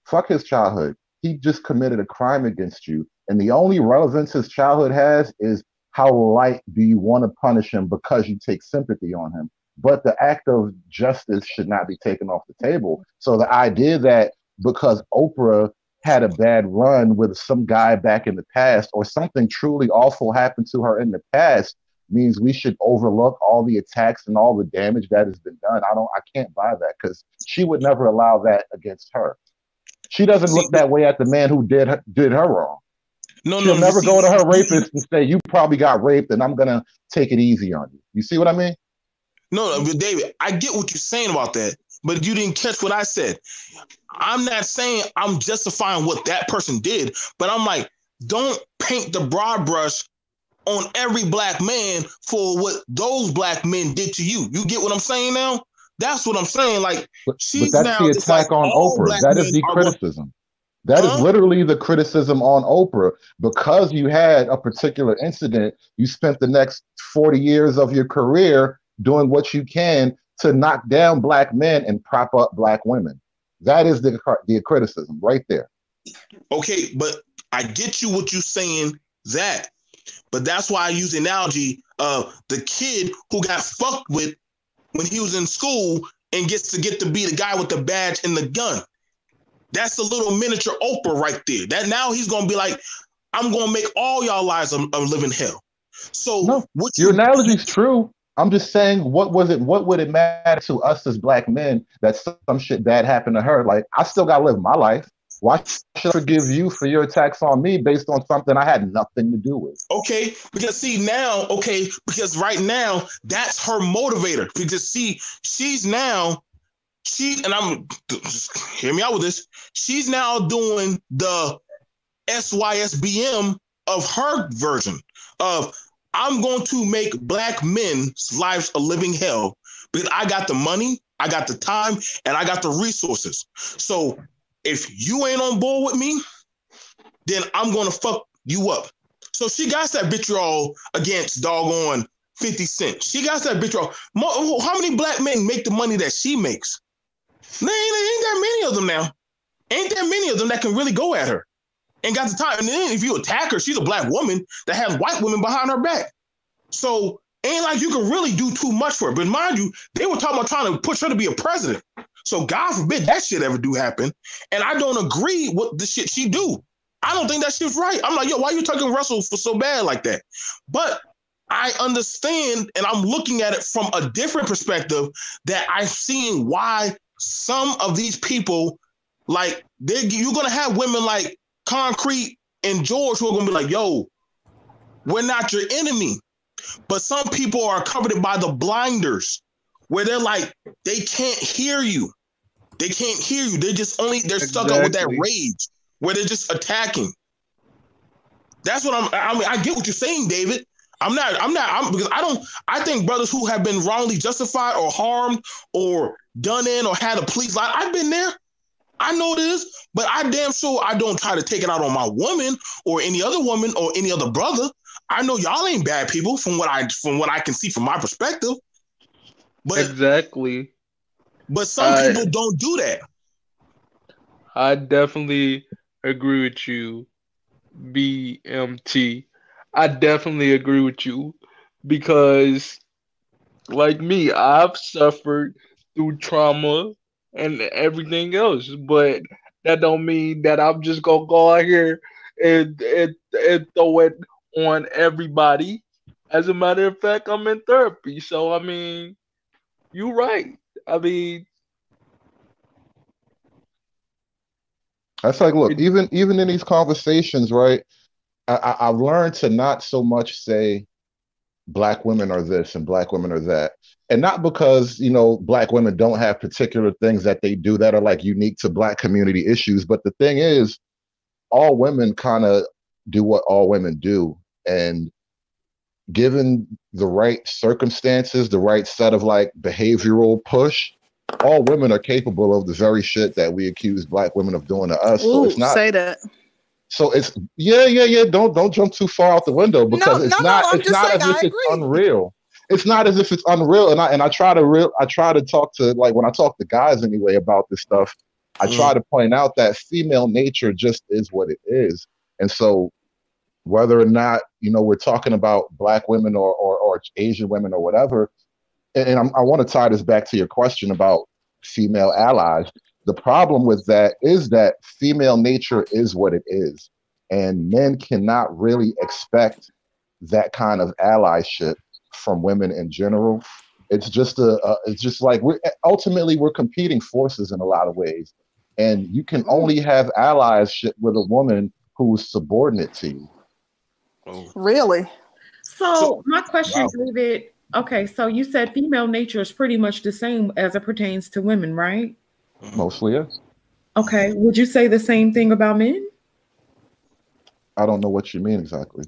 Fuck his childhood. He just committed a crime against you. And the only relevance his childhood has is how light do you want to punish him because you take sympathy on him. But the act of justice should not be taken off the table. So the idea that because Oprah had a bad run with some guy back in the past or something truly awful happened to her in the past means we should overlook all the attacks and all the damage that has been done. I don't I can't buy that because she would never allow that against her. She doesn't look that way at the man who did her, did her wrong. No, She'll no, never go to her rapist and say, You probably got raped and I'm gonna take it easy on you. You see what I mean? No, no, but David, I get what you're saying about that, but you didn't catch what I said. I'm not saying I'm justifying what that person did, but I'm like, don't paint the broad brush on every black man for what those black men did to you. You get what I'm saying now? That's what I'm saying. Like But, but she's that's now the attack like on Oprah. That is the criticism. That is Huh? literally the criticism on Oprah because you had a particular incident. You spent the next 40 years of your career doing what you can to knock down black men and prop up black women. That is the, the criticism right there. Okay, but I get you what you're saying that, but that's why I use the analogy of the kid who got fucked with when he was in school and gets to get to be the guy with the badge and the gun. That's a little miniature Oprah right there. That now he's gonna be like, I'm gonna make all y'all lives a, a living hell. So No, what Your you analogy is true. I'm just saying, what was it? What would it matter to us as black men that some shit bad happened to her? Like, I still gotta live my life. Why should I forgive you for your attacks on me based on something I had nothing to do with? Okay, because see now, okay, because right now that's her motivator. Because see, she's now, she and I'm hear me out with this. She's now doing the SYSBM of her version of I'm going to make black men's lives a living hell because I got the money, I got the time, and I got the resources. So if you ain't on board with me, then I'm gonna fuck you up. So she got that vitriol against doggone 50 Cent. She got that vitriol. How many black men make the money that she makes? There ain't, ain't that many of them now. Ain't that many of them that can really go at her and got the time. And then if you attack her, she's a black woman that has white women behind her back. So ain't like you can really do too much for her. But mind you, they were talking about trying to push her to be a president. So God forbid that shit ever do happen. And I don't agree with the shit she do. I don't think that shit's right. I'm like, yo, why you talking Russell for so bad like that? But I understand, and I'm looking at it from a different perspective that I'm seeing why some of these people, like, they you're gonna have women like Concrete and George who are gonna be like, yo, we're not your enemy. But some people are covered by the blinders where they're like, they can't hear you. They can't hear you. They're just only they're stuck up with that rage where they're just attacking. That's what I'm. I mean, I get what you're saying, David. I'm not. I'm not. I'm because I don't. I think brothers who have been wrongly justified or harmed or done in or had a police lie. I've been there. I know this, but I damn sure I don't try to take it out on my woman or any other woman or any other brother. I know y'all ain't bad people from what I from what I can see from my perspective. But Exactly. but some I- people don't do that. I definitely agree with you, BMT. I definitely agree with you because, like me, I've suffered through trauma and everything else, but that don't mean that I'm just gonna go out here and and, and throw it on everybody. As a matter of fact, I'm in therapy, so I mean, you're right. I mean, That's like, look, It- even even in these conversations, right? I, I, I've learned to not so much say black women are this and black women are that, and not because you know black women don't have particular things that they do that are like unique to black community issues. But the thing is, all women kind of do what all women do, and given the right circumstances, the right set of like behavioral push, all women are capable of the very shit that we accuse black women of doing to us. so it's not say that. so it's yeah, yeah, yeah. Don't don't jump too far out the window because No, it's no, no, not I'm it's not saying as if it's unreal. It's not as if it's unreal. And I and I try to real I try to talk to like when I talk to guys anyway about this stuff, I Mm. try to point out that female nature just is what it is. And so whether or not, you know, we're talking about black women or or, or Asian women or whatever, and, and I'm, I want to tie this back to your question about female allies. The problem with that is that female nature is what it is, and men cannot really expect that kind of allyship from women in general. It's just a, a it's just like we're ultimately we're competing forces in a lot of ways, and you can hmm. only have allyship with a woman who's subordinate to you. Oh. Really? So, So- my question, Wow. David. Okay, so you said female nature is pretty much the same as it pertains to women, right? Mm-hmm. Mostly, yes. Okay, would you say the same thing about men? I don't know what you mean exactly.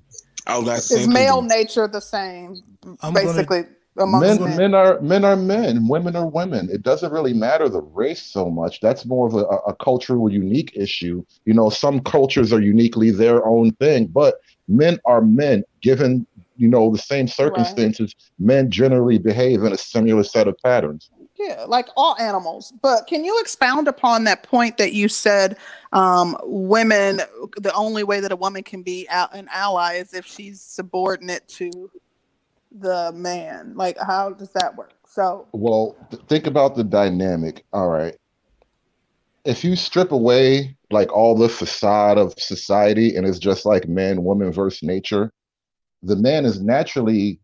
I was asking Is same male thing. nature the same, I'm gonna- basically, amongst Men, men? men are men are men, women are women. It doesn't really matter the race so much. That's more of a, a cultural unique issue. You know, some cultures are uniquely their own thing, but men are men. Given you know the same circumstances, men generally behave in a similar set of patterns. Yeah, like all animals. But can you expound upon that point that you said um, women, the only way that a woman can be an ally is if she's subordinate to the man? Like, how does that work? So, Well, th- think about the dynamic. All right. If you strip away like all the facade of society and it's just like man, woman versus nature, the man is naturally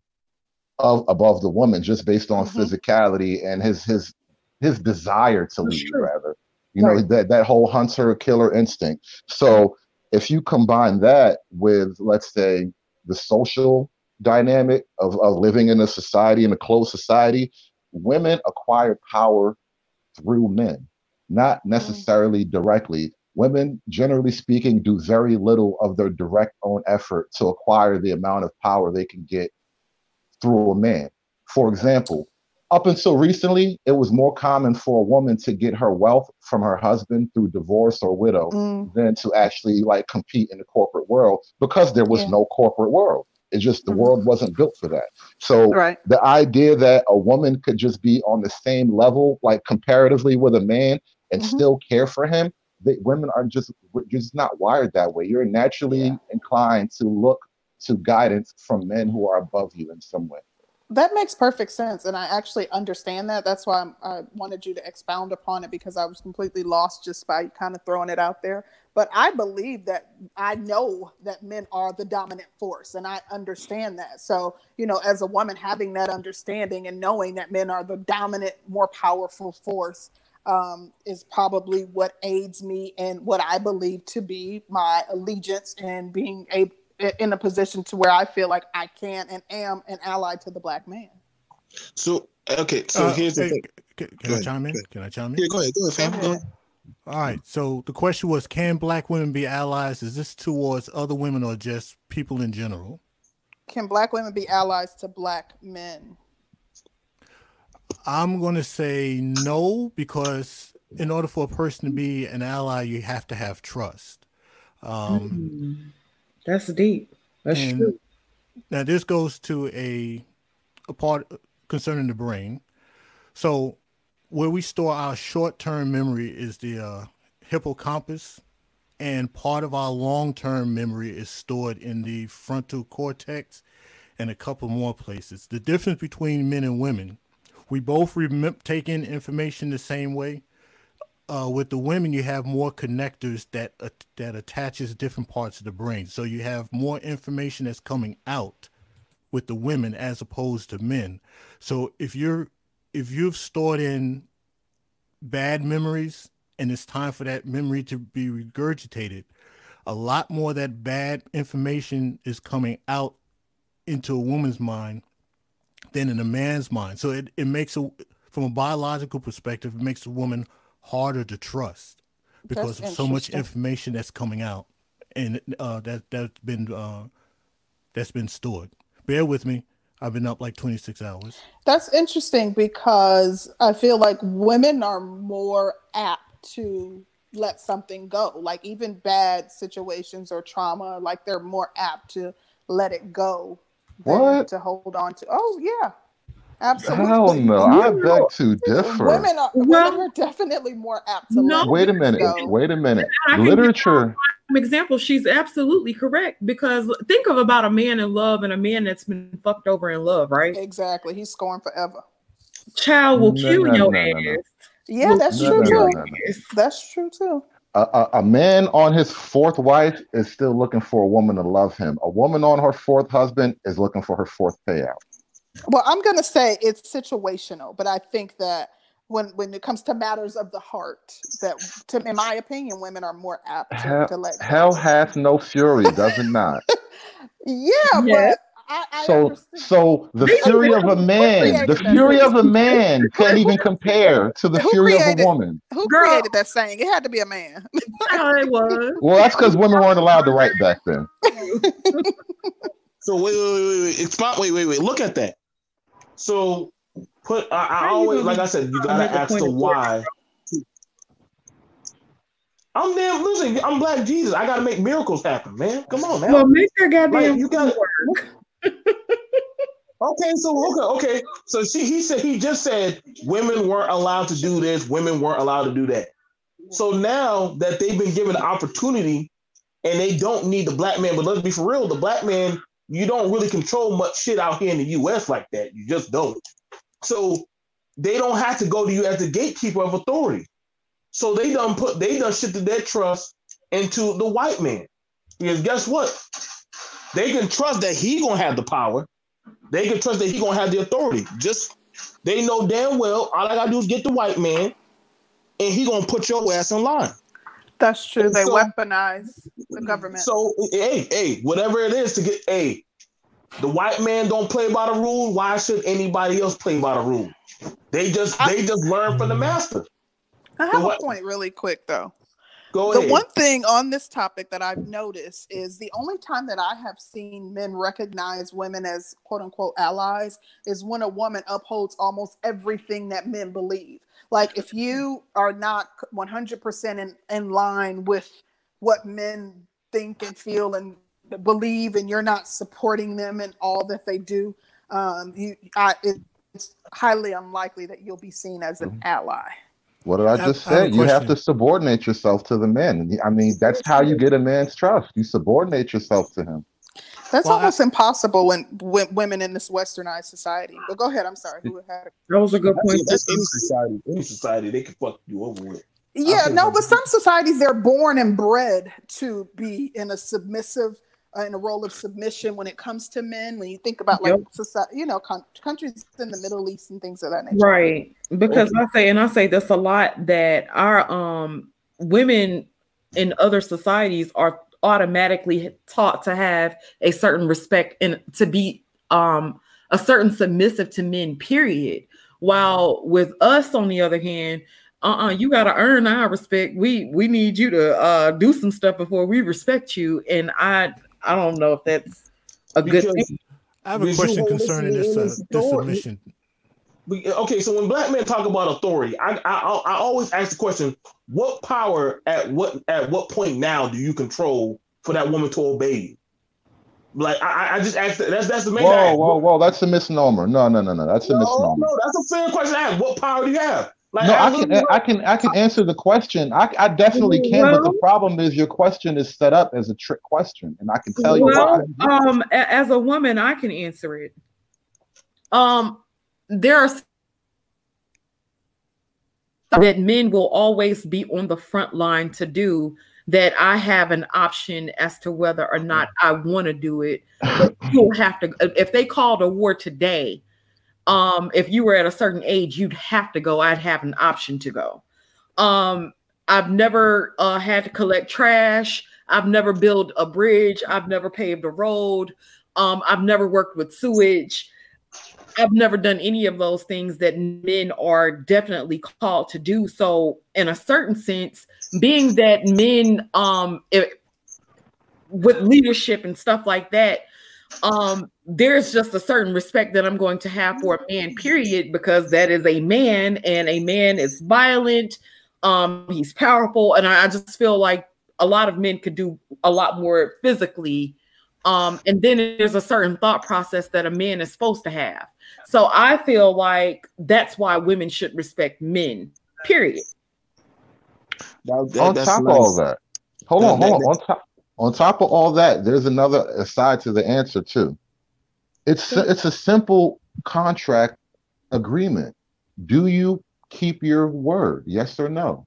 of, above the woman just based on Mhm. physicality and his his his desire to That's lead true. rather. You know, that that whole hunter killer instinct. So if you combine that with let's say the social dynamic of, of living in a society in a closed society, women acquire power through men, not necessarily directly. Women, generally speaking, do very little of their direct own effort to acquire the amount of power they can get through a man. For example, up until recently, it was more common for a woman to get her wealth from her husband through divorce or widow mm, than to actually like compete in the corporate world because there was Yeah. no corporate world. It just the Mhm. world wasn't built for that. So right. the idea that a woman could just be on the same level, like comparatively with a man, and Mhm. still care for him, that women are just we're just not wired that way. You're naturally Yeah. inclined to look to guidance from men who are above you in some way. That makes perfect sense, and I actually understand that. That's why I'm, I wanted you to expound upon it because I was completely lost just by kind of throwing it out there. But I believe that I know that men are the dominant force, and I understand that. So, you know, as a woman, having that understanding and knowing that men are the dominant, more powerful force um, is probably what aids me in what I believe to be my allegiance and being a in a position to where I feel like I can and am an ally to the black man. So okay, so Uh, here's the hey, thing. can, can I ahead, chime in? Can I chime in? Yeah, go ahead, go ahead, fam. Go ahead. All right. So the question was, can black women be allies? Is this towards other women or just people in general? Can black women be allies to black men? I'm going to say no because in order for a person to be an ally, you have to have trust. Um, Mm, That's deep. That's and true. now this goes to a a part concerning the brain. So where we store our short-term memory is the uh, hippocampus, and part of our long-term memory is stored in the frontal cortex and a couple more places. The difference between men and women, we both remember take in information the same way. Uh, with the women, you have more connectors that uh, that attaches different parts of the brain, so you have more information that's coming out with the women as opposed to men. So if you're if you've stored in bad memories and it's time for that memory to be regurgitated, a lot more that bad information is coming out into a woman's mind than in a man's mind. So it, it makes a from a biological perspective, it makes a woman harder to trust because That's of so much information that's coming out and uh, that that's been uh, that's been stored. Bear with me. I've been up like 26 hours. That's interesting because I feel like women are more apt to let something go. Like even bad situations or trauma, like they're more apt to let it go than What? to hold on to. Oh yeah. Absolutely. Hell no, I No. beg to differ. Women are Well- women are definitely more apt to No. let Wait a minute. go. Wait a minute. I Literature. Example, she's absolutely correct because think of about a man in love and a man that's been fucked over in love, right? Exactly. He's scorned forever. Child will No, kill no, your no, no, no. ass. Yeah, that's No, true no, too. no, no, no. That's true too. A, a, a man on his fourth wife is still looking for a woman to love him. A woman on her fourth husband is looking for her fourth payout. Well, I'm gonna say it's situational, but I think that when when it comes to matters of the heart, that to, in my opinion, women are more apt to, Hell, to let go. hell hath no fury, does it not? *laughs* Yeah, Yes. but I, I So, understand. so the fury of a *laughs* man, the fury of a man can't even compare to the Who fury of a woman. Who Girl. created that saying? It had to be a man. How it was. Well, that's because women weren't allowed to write back then. *laughs* So wait, wait, wait, wait, wait. Expound, wait, wait, wait. Look at that. So put. I, I always, like I said, you gotta ask the why. I'm damn. Listen, I'm Black Jesus. I gotta make miracles happen, man. Come on, man. Well, make your goddamn Like, you got- work. *laughs* Okay, so okay, okay. So she he said he just said women weren't allowed to do this, women weren't allowed to do that. So now that they've been given the opportunity and they don't need the black man, but let's be for real, the black man, you don't really control much shit out here in the US like that. You just don't. So they don't have to go to you as the gatekeeper of authority. So they done put they done shifted their trust into the white man. Because guess what? They can trust that he gonna have the power. They can trust that he gonna have the authority. Just they know damn well all I gotta do is get the white man, and he gonna put your ass in line. That's true. They So- weaponize the government. So hey, hey, whatever it is to get hey, the white man don't play by the rule. Why should anybody else play by the rule? They just they just learn from the master. I have a point really quick though. Go The ahead. one thing on this topic that I've noticed is the only time that I have seen men recognize women as quote unquote allies is when a woman upholds almost everything that men believe. Like if you are not 100% in, in line with what men think and feel and believe, and you're not supporting them in all that they do, um, you, I, it's highly unlikely that you'll be seen as an ally. What did I I- just I have say? You have to subordinate yourself to the man. I mean, that's how you get a man's trust. You subordinate yourself to him. That's Well, I- almost impossible when, when women in this westernized society. But go ahead. I'm sorry. Who had it? That was a good point. that's any society. Any society, they can fuck you over with. Yeah, no, but some societies they're born and bred to be in a submissive, uh, in a role of submission when it comes to men. When you think about like Yep. society, you know, con- countries in the Middle East and things of that nature. Right. Because I say, and I say this a lot that our um women in other societies are automatically taught to have a certain respect and to be um a certain submissive to men, period. While with us, on the other hand, uh-uh, you gotta earn our respect. We we need you to uh do some stuff before we respect you. And I I don't know if that's a good thing. I have a question concerning this uh, this submission. We- okay, so when black men talk about authority, I, I I always ask the question: What power at what at what point now do you control for that woman to obey you? Like I, I- I just ask that. That's that's the main. Whoa, ask. whoa, whoa! That's a misnomer. No, no, no, no. That's a No, misnomer. no, that's a fair question to ask. What power do you have? Like No, I ask can, them- I can, I can answer the question. I, I definitely can, but the problem is your question is set up as a trick question, and I can tell you why. um, as a woman, I can answer it. Um, there are that men will always be on the front line to do that I have an option as to whether or not I want to do it. *laughs* You'll have to if they called a war today, um, if you were at a certain age, you'd have to go. I'd have an option to go. Um, I've never uh, had to collect trash. I've never built a bridge. I've never paved a road. Um, I've never worked with sewage. I've never done any of those things that men are definitely called to do. So, in a certain sense, being that men, um, if, with leadership and stuff like that, um, there's just a certain respect that I'm going to have for a man, period, because that is a man, and a man is violent. Um, he's powerful, and I, I just feel like a lot of men could do a lot more physically. Um, and then there's a certain thought process that a man is supposed to have. So I feel like that's why women should respect men. Period. That- that- on top nice. of all that, hold That- on, that- hold on. On top, on top of all that, there's another side to the answer too. It's it's a simple contract agreement. Do you keep your word? Yes or no?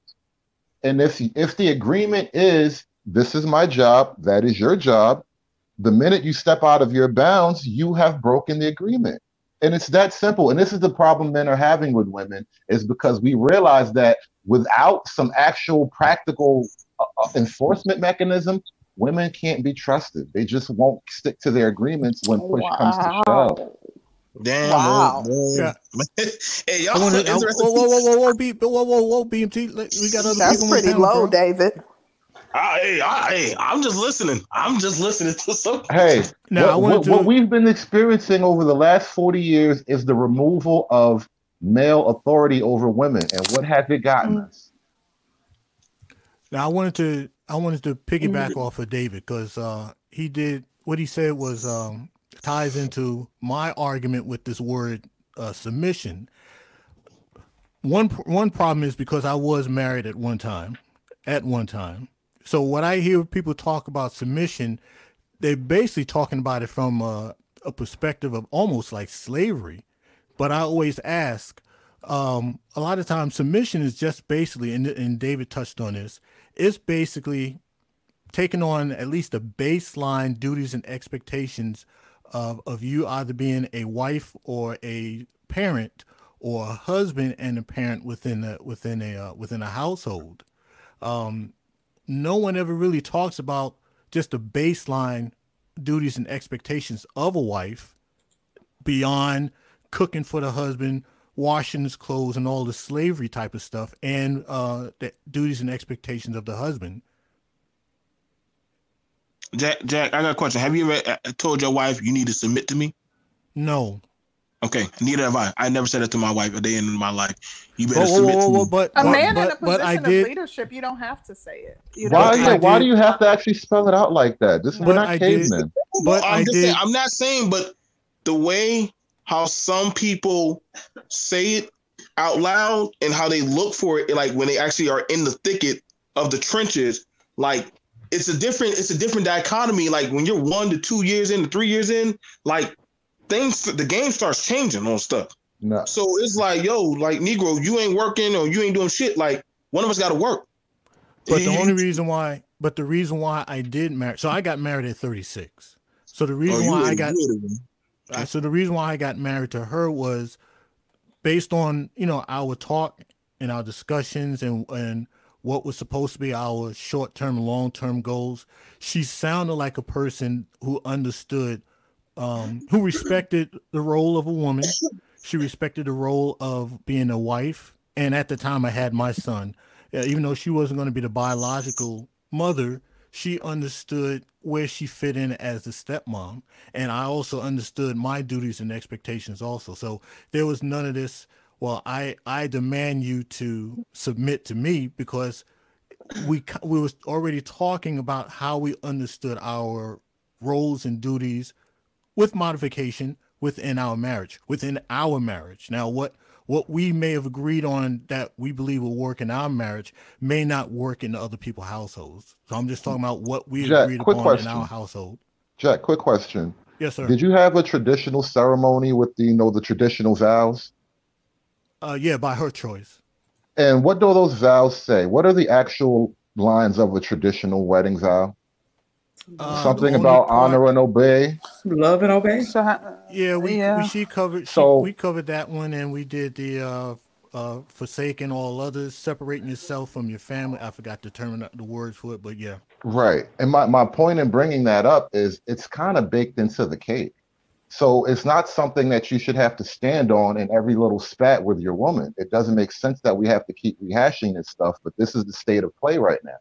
And if if the agreement is this is my job, that is your job, the minute you step out of your bounds, you have broken the agreement. And it's that simple. And this is the problem men are having with women is because we realize that without some actual practical uh, uh, enforcement mechanism, women can't be trusted. They just won't stick to their agreements when push comes to shove. Damn. Wow. man. Yeah. *laughs* hey, I y'all. wanna, I, it's- it's- whoa, whoa, whoa, whoa, whoa, B, whoa, whoa, whoa, BMT. let- We got other That's people on pretty the panel, low, bro. David. I, hey, I, hey, I'm just listening. I'm just listening to something. *laughs* Hey, Now, what, wanted what, to- what we've been experiencing over the last 40 years is the removal of male authority over women. And what has it gotten Mm. us? Now I wanted to I wanted to piggyback off of David because uh, he did what he said was um, ties into my argument with this word uh, submission. One one problem is because I was married at one time, at one time. So what I hear people talk about submission, they're basically talking about it from a, a perspective of almost like slavery. But I always ask, um, a lot of times submission is just basically, and, and David touched on this, it's basically taking on at least the baseline duties and expectations of, of you either being a wife or a parent or a husband and a parent within a within a uh, within a household. Um, no one ever really talks about just the baseline duties and expectations of a wife beyond cooking for the husband, washing his clothes, and all the slavery type of stuff, and uh, the duties and expectations of the husband. Jack, Jack, I got a question. Have you ever uh, told your wife you need to submit to me? No. Okay, neither have I. I never said that to my wife a day in my life. You better Whoa, whoa, submit whoa, to whoa, me. but A but, man in but, a but I position of did. leadership, you don't have to say it. You Why, don't yeah, why do you have to actually spell it out like that? This, we're not I did- cavemen. But I'm I just did. saying, I'm not saying, but the way how some people say it out loud and how they look for it, like when they actually are in the thicket of the trenches, like it's a different, it's a different dichotomy. Like when you're one to two years in, to three years in, like things, the game starts changing on stuff. No. So it's like, yo, like Negro, you ain't working or you ain't doing shit. Like one of us got to work. But the only reason why, but the reason why I did marry, so I got married at 36. So the Oh, reason you why I got, so the reason why I got married to her was based on you know our talk and our discussions and and what was supposed to be our short term, long term goals. She sounded like a person who understood, um, who respected the role of a woman. She respected the role of being a wife. And at the time, I had my son. Yeah, even though she wasn't going to be the biological mother, she understood where she fit in as the stepmom. And I also understood my duties and expectations also. So there was none of this, well, I, I demand you to submit to me because we we was already talking about how we understood our roles and duties with modification within our marriage within our marriage now what what we may have agreed on that we believe will work in our marriage may not work in other people's households so i'm just talking about what we Jack, agreed upon in question. our household Jack, quick question. yes sir Did you have a traditional ceremony with the, you know, the traditional vows? uh yeah by her choice And what do those vows say? What are the actual lines of a traditional wedding vow? Uh, Something only about part- honor and obey. Love and obey. So, uh, Yeah, we, Yeah. we she covered she, So- we covered that one, and we did the uh, uh, forsaking all others, separating yourself from your family. I forgot to term the words for it, but yeah, Right. And my, my point in bringing that up is it's kind of baked into the cake. So it's not something that you should have to stand on in every little spat with your woman. It doesn't make sense that we have to keep rehashing this stuff, but this is the state of play right now.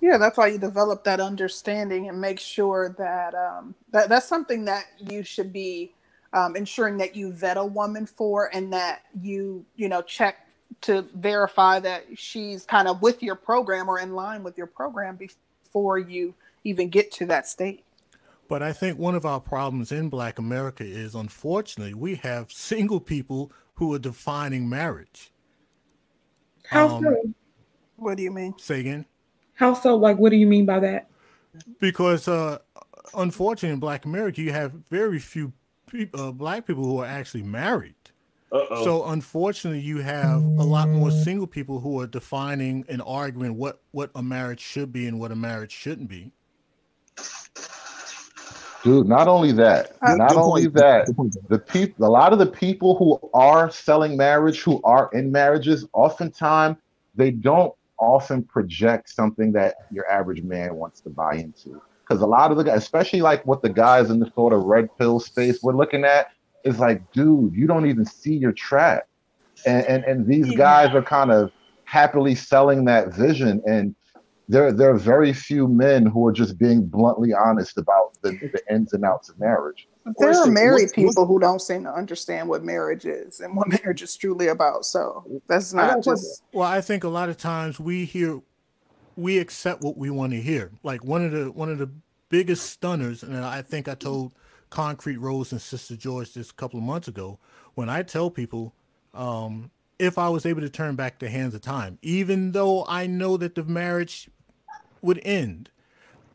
Yeah, that's why you develop that understanding and make sure that um, that that's something that you should be um, ensuring that you vet a woman for, and that you you know check to verify that she's kind of with your program or in line with your program before you even get to that state. but I think one of our problems in Black America is, unfortunately, we have single people who are defining marriage. How Um, so? What do you mean? Say again. How so? Like, what do you mean by that? because uh, unfortunately in black america you have very few peop uh, black people who are actually married Uh-oh. So unfortunately, you have a lot more single people who are defining and arguing what what a marriage should be and what a marriage shouldn't be. Dude, not only that, Uh, not only point. that, the people, a lot of the people who are selling marriage, who are in marriages, oftentimes they don't often project something that your average man wants to buy into. Because a lot of the guys, especially like what the guys in the sort of red pill space we're looking at, is like, dude, you don't even see your trap. And and, and these guys are kind of happily selling that vision. And there there are very few men who are just being bluntly honest about the, the ins and outs of marriage. There are married what's- what's- people who don't seem to understand what marriage is and what *laughs* marriage is truly about. So that's not just Well, I think a lot of times we hear, we accept what we want to hear. Like one of the one of the biggest stunners, and I think I told Concrete Rose and Sister George this a couple of months ago. When I tell people, um, if I was able to turn back the hands of time, even though I know that the marriage would end,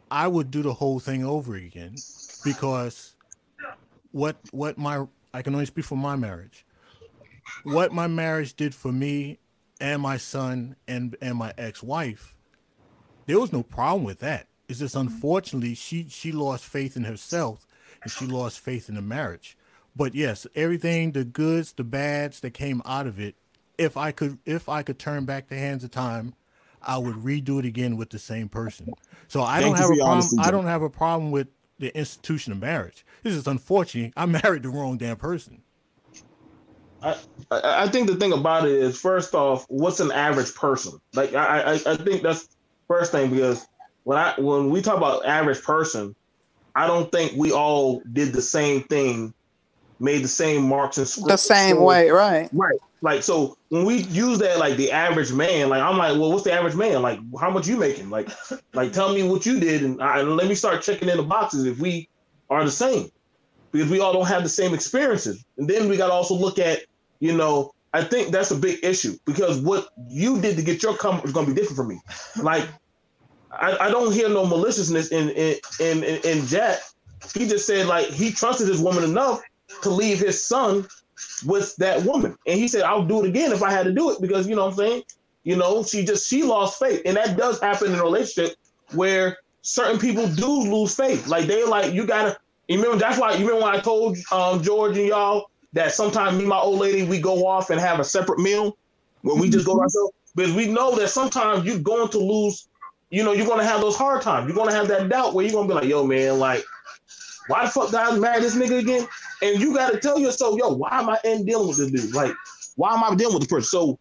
I would do the whole thing over again because what what my I can only speak for my marriage. What my marriage did for me and my son and and my ex-wife, there was no problem with that. It's just mm-hmm. unfortunately she she lost faith in herself and she lost faith in the marriage. But yes, everything the goods, the bads that came out of it, if I could if I could turn back the hands of time, I would redo it again with the same person. So I Thank don't have a problem. honesty, I don't have a problem with the institution of marriage. This is unfortunate. I *laughs* married the wrong damn person. I, I think the thing about it is, first off, what's an average person? Like I, I, I think that's first thing because when I when we talk about average person, I don't think we all did the same thing, made the same marks and the same way, right? Right. Like so when we use that like the average man, like I'm like, well, what's the average man? Like how much you making? Like *laughs* like tell me what you did and, I, and let me start checking in the boxes if we are the same. Because we all don't have the same experiences. And then we gotta also look at, you know, I think that's a big issue because what you did to get your comfort is gonna be different from me. *laughs* Like I, I don't hear no maliciousness in in, in in in Jack. He just said like he trusted his woman enough to leave his son with that woman. And he said, I'll do it again if I had to do it because you know what I'm saying? You know, she just she lost faith. And that does happen in a relationship where certain people do lose faith. Like they're like, you gotta you remember that's why you remember when I told um George and y'all that sometimes me and my old lady we go off and have a separate meal when we just go to ourselves because we know that sometimes you're going to lose, you know, you're gonna have those hard times. You're gonna have that doubt where you're gonna be like, yo, man, like, why the fuck did I marry this nigga again? And you gotta tell yourself, yo, why am I in dealing with this dude? Like, why am I dealing with this person? So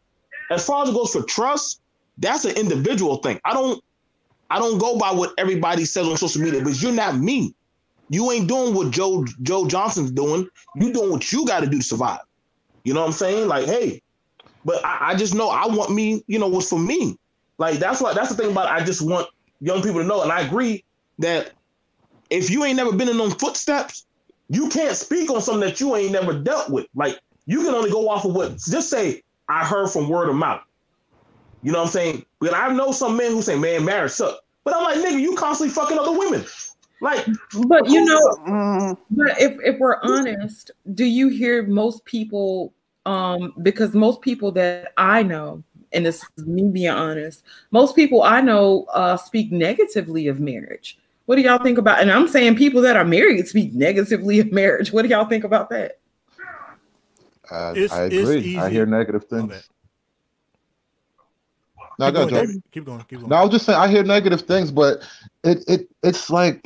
as far as it goes for trust, that's an individual thing. I don't I don't go by what everybody says on social media, but you're not me. You ain't doing what Joe Joe Johnson's doing. You doing what you got to do to survive. You know what I'm saying? Like, hey, but I, I just know I want me. You know what's for me. Like that's what that's the thing about. It. I just want young people to know, and I agree that if you ain't never been in them footsteps, you can't speak on something that you ain't never dealt with. Like you can only go off of what just say I heard from word of mouth. You know what I'm saying? But I know some men who say, "Man, marriage sucks," but I'm like, nigga, you constantly fucking other women. Like, But you know, Mm, But if, if we're honest, do you hear most people um because most people that I know, and this is me being honest, most people I know uh speak negatively of marriage. What do y'all think about and I'm saying people that are married speak negatively of marriage. What do y'all think about that? Uh, It's- I it's agree. I hear negative things. bad. No, Keep go, going, David. Keep going. Keep going. No, I was just saying I hear negative things, but it it it's like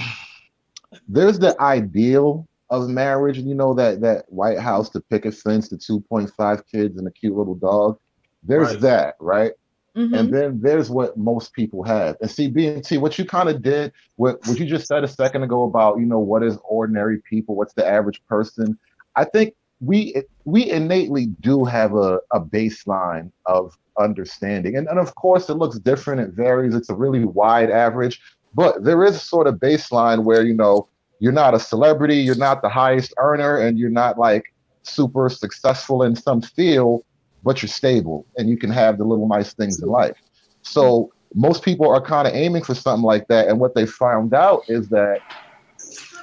there's the ideal of marriage, and you know that that White House, the picket fence, the 2.5 kids, and the cute little dog. There's Right. that, right? Mhm. And then there's what most people have. And see, BMT, what you kind of did, what what you just said a second ago about, you know, what is ordinary people, what's the average person. I think we we innately do have a, a baseline of understanding. And, and of course it looks different, it varies, it's a really wide average, but there is a sort of baseline where, you know, you're not a celebrity, you're not the highest earner, and you're not like super successful in some field, but you're stable and you can have the little nice things in life. So most people are kind of aiming for something like that. And what they found out is that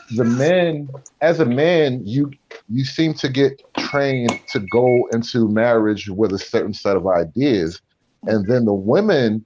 the men, as a man, you you seem to get trained to go into marriage with a certain set of ideas. And then the women,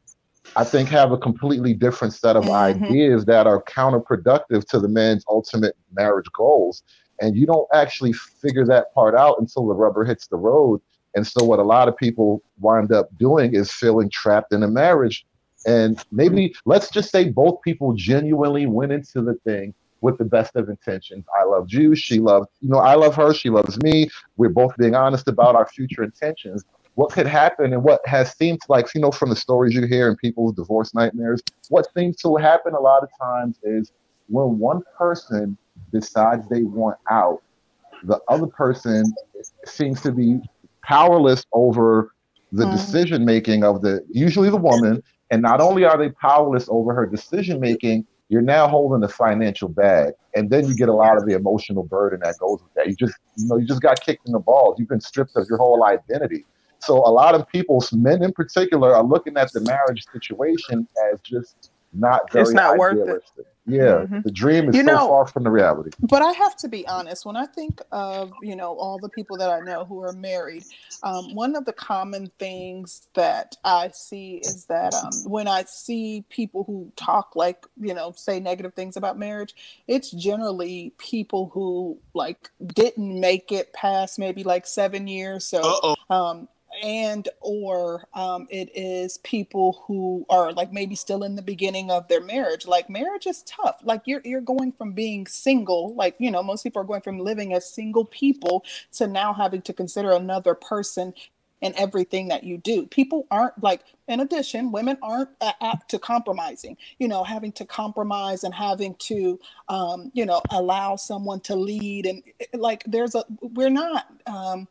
I think, have a completely different set of Mhm. ideas that are counterproductive to the man's ultimate marriage goals. And you don't actually figure that part out until the rubber hits the road. And so, what a lot of people wind up doing is feeling trapped in a marriage. And maybe let's just say both people genuinely went into the thing with the best of intentions. I love you. She loves, you know, I love her. She loves me. We're both being honest about our future intentions. What could happen and what has seemed like, you know, from the stories you hear and people's divorce nightmares, what seems to happen a lot of times is when one person decides they want out, the other person seems to be powerless over the Mhm. decision making of the usually the woman and not only are they powerless over her decision making you're now holding the financial bag. And then you get a lot of the emotional burden that goes with that. You just you know you just got kicked in the balls. You've been stripped of your whole identity. So a lot of people men in particular are looking at the marriage situation as just not very It's not worth it. Idealistic yeah Mhm. the dream is You so know- far from the reality But I have to be honest. When I think of you know all the people that I know who are married, um, one of the common things that I see is that um, when I see people who talk like you know say negative things about marriage, it's generally people who like didn't make it past maybe like seven years. So Uh oh. um, and or um, it is people who are like maybe still in the beginning of their marriage like marriage is tough. Like you're you're going from being single like you know most people are going from living as single people to now having to consider another person and everything that you do. People aren't like in addition women aren't apt to compromising you know having to compromise and having to um, you know allow someone to lead and like there's a we're not um,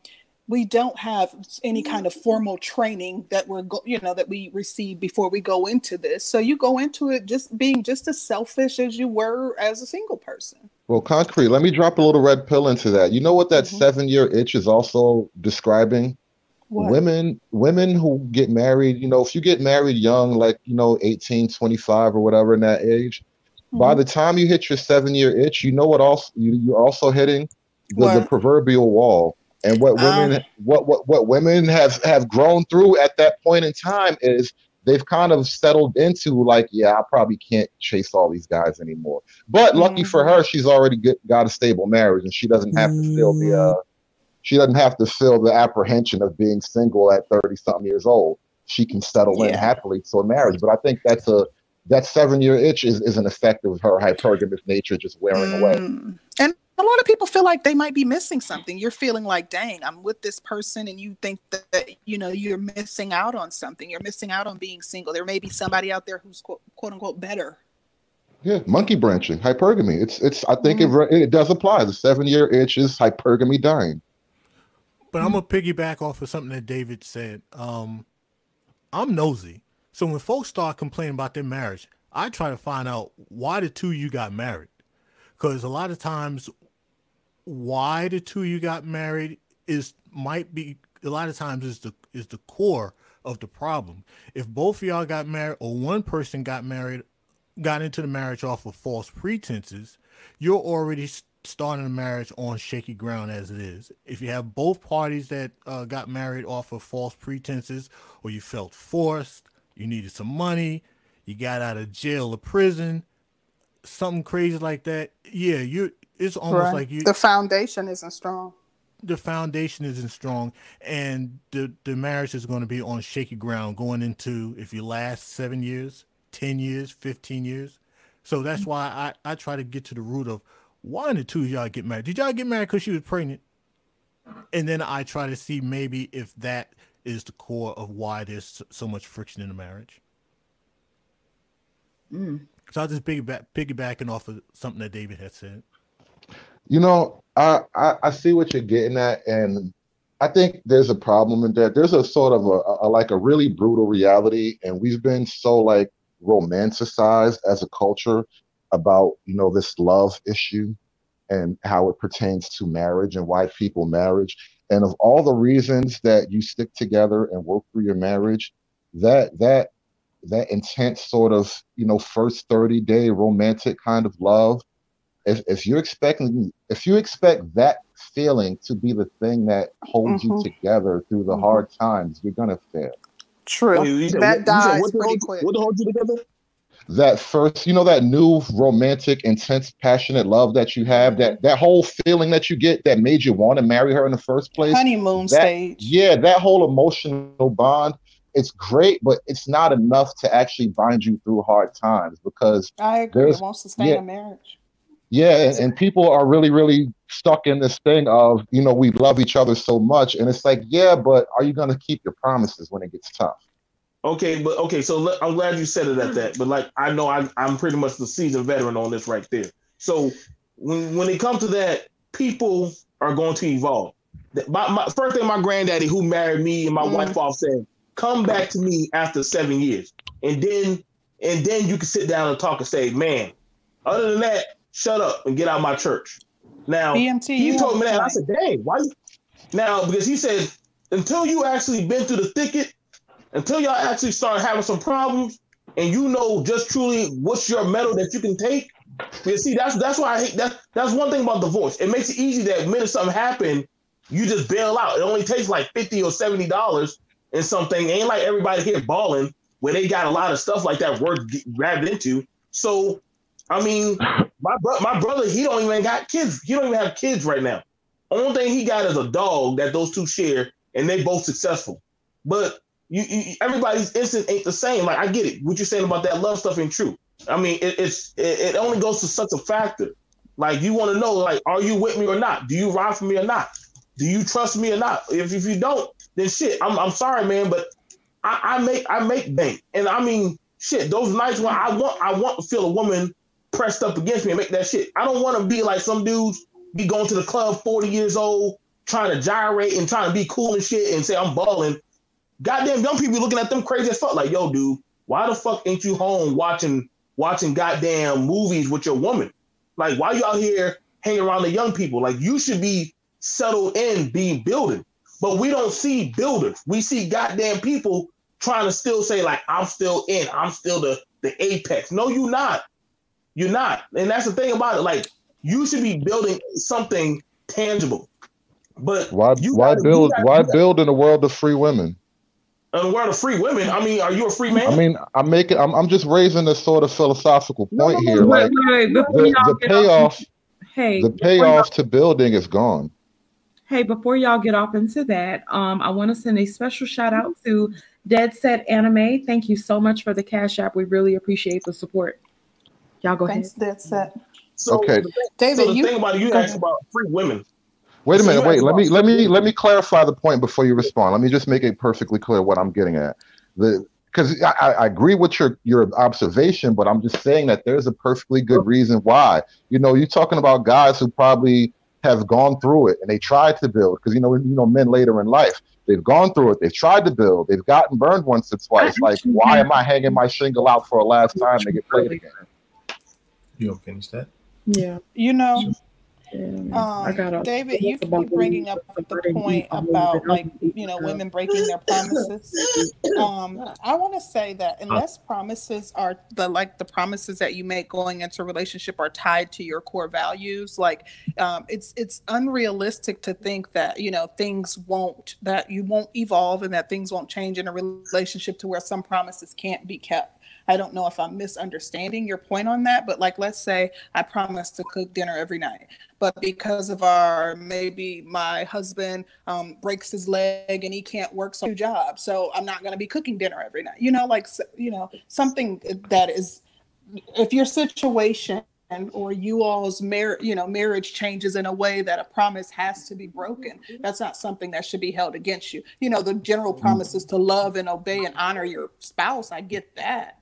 we don't have any kind of formal training that we're go- you know that we receive before we go into this so you go into it just being just as selfish as you were as a single person Well, concrete, let me drop a little red pill into that. You know what that Mhm. seven year itch is also describing? What? Women women who get married, you know, if you get married young, like, you know, 18, 25 or whatever in that age, by Mhm. the time you hit your seven year itch, you know what also you, you're also hitting the, the proverbial wall. And what women what, what what women have have grown through at that point in time is they've kind of settled into like, yeah, I probably can't chase all these guys anymore. But lucky for Mhm. her, she's already get, got a stable marriage, and she doesn't have to feel the uh, she doesn't have to feel the apprehension of being single at thirty something years old. She can settle in happily to a marriage. But I think that's a that seven year itch is, is an effect of her hypergamous nature just wearing away. Mm. And a lot of people feel like they might be missing something. You're feeling like, dang, I'm with this person, and you think that you know you're missing out on something. You're missing out on being single. There may be somebody out there who's quote, quote unquote better. Yeah, monkey branching, hypergamy. It's it's. I think Mm. it it does apply. The seven year itch is hypergamy dying. But I'm gonna piggyback off of something that David said. Um, I'm nosy, so when folks start complaining about their marriage, I try to find out why the two of you got married, because a lot of times, why the two you got married is might be a lot of times is the is the core of the problem. If both of y'all got married or one person got married, got into the marriage off of false pretenses, you're already starting a marriage on shaky ground as it is. If you have both parties that uh, got married off of false pretenses, or you felt forced, you needed some money, you got out of jail or prison, something crazy like that, yeah, you. It's almost Right. like you the foundation isn't strong. the foundation isn't strong and the the marriage is going to be on shaky ground going into if you last seven years 10 years 15 years so that's why i i try to get to the root of why did the two of y'all get married did y'all get married because she was pregnant and then i try to see maybe if that is the core of why there's so- so much friction in the marriage Mm. so i'll just piggyback piggybacking off of something that david had said You know, I, I I see what you're getting at, and I think there's a problem in that. There's a sort of a, a like a really brutal reality, and we've been so like romanticized as a culture about you know this love issue and how it pertains to marriage and why people marriage. And of all the reasons that you stick together and work through your marriage, that that that intense sort of you know first 30 day romantic kind of love if, if you're expecting if you expect that feeling to be the thing that holds Mhm. you together through the Mhm. hard times, you're gonna fail. True. Wait, said that what- you said dies what the pretty hold- quick. What to hold you together? That first, you know, that new romantic, intense, passionate love that you have, that that whole feeling that you get that made you want to marry her in the first place. Honeymoon that- stage. Yeah, that whole emotional bond, it's great, but it's not enough to actually bind you through hard times because I agree. It won't sustain yeah. a marriage. Yeah, and, and people are really, really stuck in this thing of, you know, we love each other so much. And it's like, yeah, but are you going to keep your promises when it gets tough? Okay, but okay, so I'm glad you said it at that. But like, I know I, I'm pretty much the seasoned veteran on this right there. So when when it comes to that, people are going to evolve. My, my first thing, my granddaddy, who married me and my Mm. wife off, said, "Come back to me after seven years, and then and then you can sit down and talk and say, man. Other than that, shut up and get out of my church." Now BMT. he you told me that. I said, dang, why now? Because he said, until you actually been through the thicket, until y'all actually start having some problems, and you know just truly what's your metal that you can take. You see, that's that's why I hate that. That's one thing about divorce. It makes it easy that minute something happen, you just bail out. It only takes like fifty or seventy dollars and something. Ain't like everybody here balling where they got a lot of stuff like that worth grabbed into. So, I mean, my bro- my brother, he don't even got kids. He don't even have kids right now. Only thing he got is a dog that those two share, and they both successful. But you, you everybody's instant ain't the same. Like I get it. What you're saying about that love stuff ain't true. I mean, it, it's it, it only goes to such a factor. Like you want to know, like, are you with me or not? Do you ride for me or not? Do you trust me or not? If, if you don't, then shit. I'm, I'm sorry, man, but I, I make I make bank, and I mean shit. Those nights when I want I want to feel a woman pressed up against me and make that shit. I don't want to be like some dudes be going to the club 40 years old trying to gyrate and trying to be cool and shit and say I'm balling. Goddamn young people looking at them crazy as fuck. Like, yo, dude, why the fuck ain't you home watching watching goddamn movies with your woman? Like, why you out here hanging around the young people? Like, you should be settled in being building. But we don't see builders. We see goddamn people trying to still say, like, I'm still in, I'm still the the apex. No, you not. You're not. And that's the thing about it. Like, you should be building something tangible. But Why you why gotta- build gotta- why build in a world of free women? in the world of free women, I mean, are you a free man? I mean, I'm making I'm I'm just raising a sort of philosophical point no, here. no, Like wait, wait, the, the get off, payoff hey, the payoff to building is gone. Hey, before y'all get off into that, um, I want to send a special shout out to Dead Set Anime. Thank you so much for the cash app. We really appreciate the support. Y'all go Thanks, ahead. Dead Set. So Okay. the thing- David, so the you thing about it, you go asked ahead. about free women. Wait a So minute, you wait. Let me let me let me clarify the point before you respond. Let me just make it perfectly clear what I'm getting at. The because I, I I agree with your your observation, but I'm just saying that there's a perfectly good reason why. You know, you're talking about guys who probably have gone through it and they tried to build because you know you know men later in life they've gone through it, they've tried to build, they've gotten burned once or twice. Like, why am I hanging my shingle out for a last time to get played again? You gonna finish that? Yeah. you know, yeah I um, got a David, you that's about keep bringing up the point about like you know women breaking their promises. Um, I want to say that unless promises are the like the promises that you make going into a relationship are tied to your core values, like um, it's it's unrealistic to think that you know things won't that you won't evolve and that things won't change in a relationship to where some promises can't be kept. I don't know if I'm misunderstanding your point on that, but like let's say I promise to cook dinner every night, but because of our maybe my husband um, breaks his leg and he can't work so job, so I'm not going to be cooking dinner every night. You know, like you know something that is if your situation and or you all's mar- you know marriage changes in a way that a promise has to be broken that's not something that should be held against you. You know the general promises to love and obey and honor your spouse i get that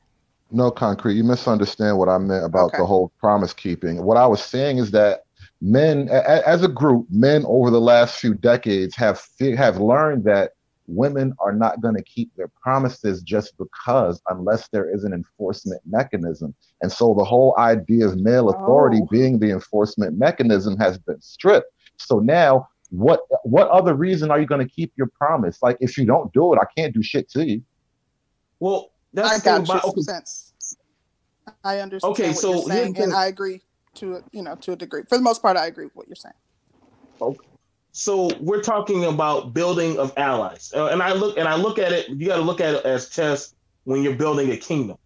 No, concrete. You misunderstand what I meant about Okay. the whole promise keeping. What I was saying is that men, a- a- as a group, men over the last few decades have fe- have learned that women are not going to keep their promises just because, unless there is an enforcement mechanism. And so the whole idea of male authority Oh. being the enforcement mechanism has been stripped. So now, what what other reason are you going to keep your promise? Like, if you don't do it, I can't do shit to you. Well, that's i the thing got you some okay, sense i understand Okay, what so you're here's saying the and i agree to a you know to a degree for the most part i agree with what you're saying Okay. So we're talking about building of allies, Uh, and I look and I look at it. You got to look at it as chess when you're building a kingdom.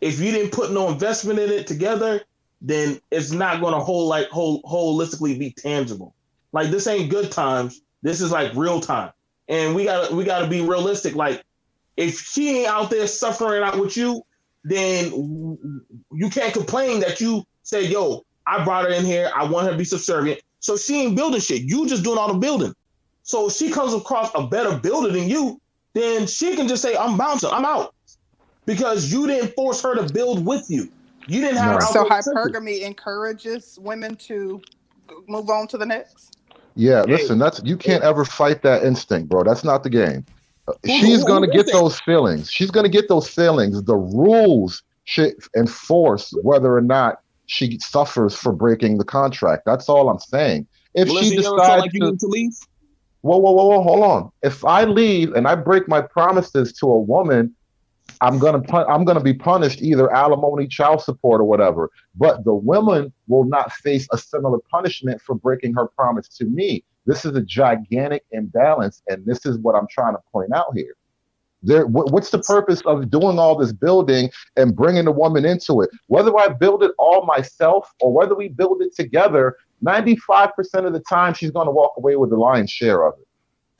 If you didn't put no investment in it together, then it's not going to whole like whole holistically be tangible. Like this ain't good times. This is like real time, and we got to we got to be realistic. Like if she ain't out there suffering out with you, then you can't complain that you say, "Yo, I brought her in here. I want her to be subservient." So she ain't building shit. You just doing all the building. So if she comes across a better builder than you, then she can just say, "I'm bouncing. I'm out," because you didn't force her to build with you. You didn't have No. her So there to hypergamy encourages women to move on to the next. Yeah, listen, that's you can't ever fight that instinct, bro. That's not the game. She's gonna get those feelings. She's gonna get those feelings. The rules should enforce whether or not she suffers for breaking the contract. That's all I'm saying. If Melissa, she you ever felt decides like to, to leave? whoa, whoa, whoa, whoa, hold on. If I leave and I break my promises to a woman, I'm gonna pun- I'm gonna be punished either alimony, child support, or whatever. But the woman will not face a similar punishment for breaking her promise to me. This is a gigantic imbalance, and this is what I'm trying to point out here. There, wh- what's the purpose of doing all this building and bringing the woman into it? Whether I build it all myself or whether we build it together, 95% of the time she's going to walk away with the lion's share of it.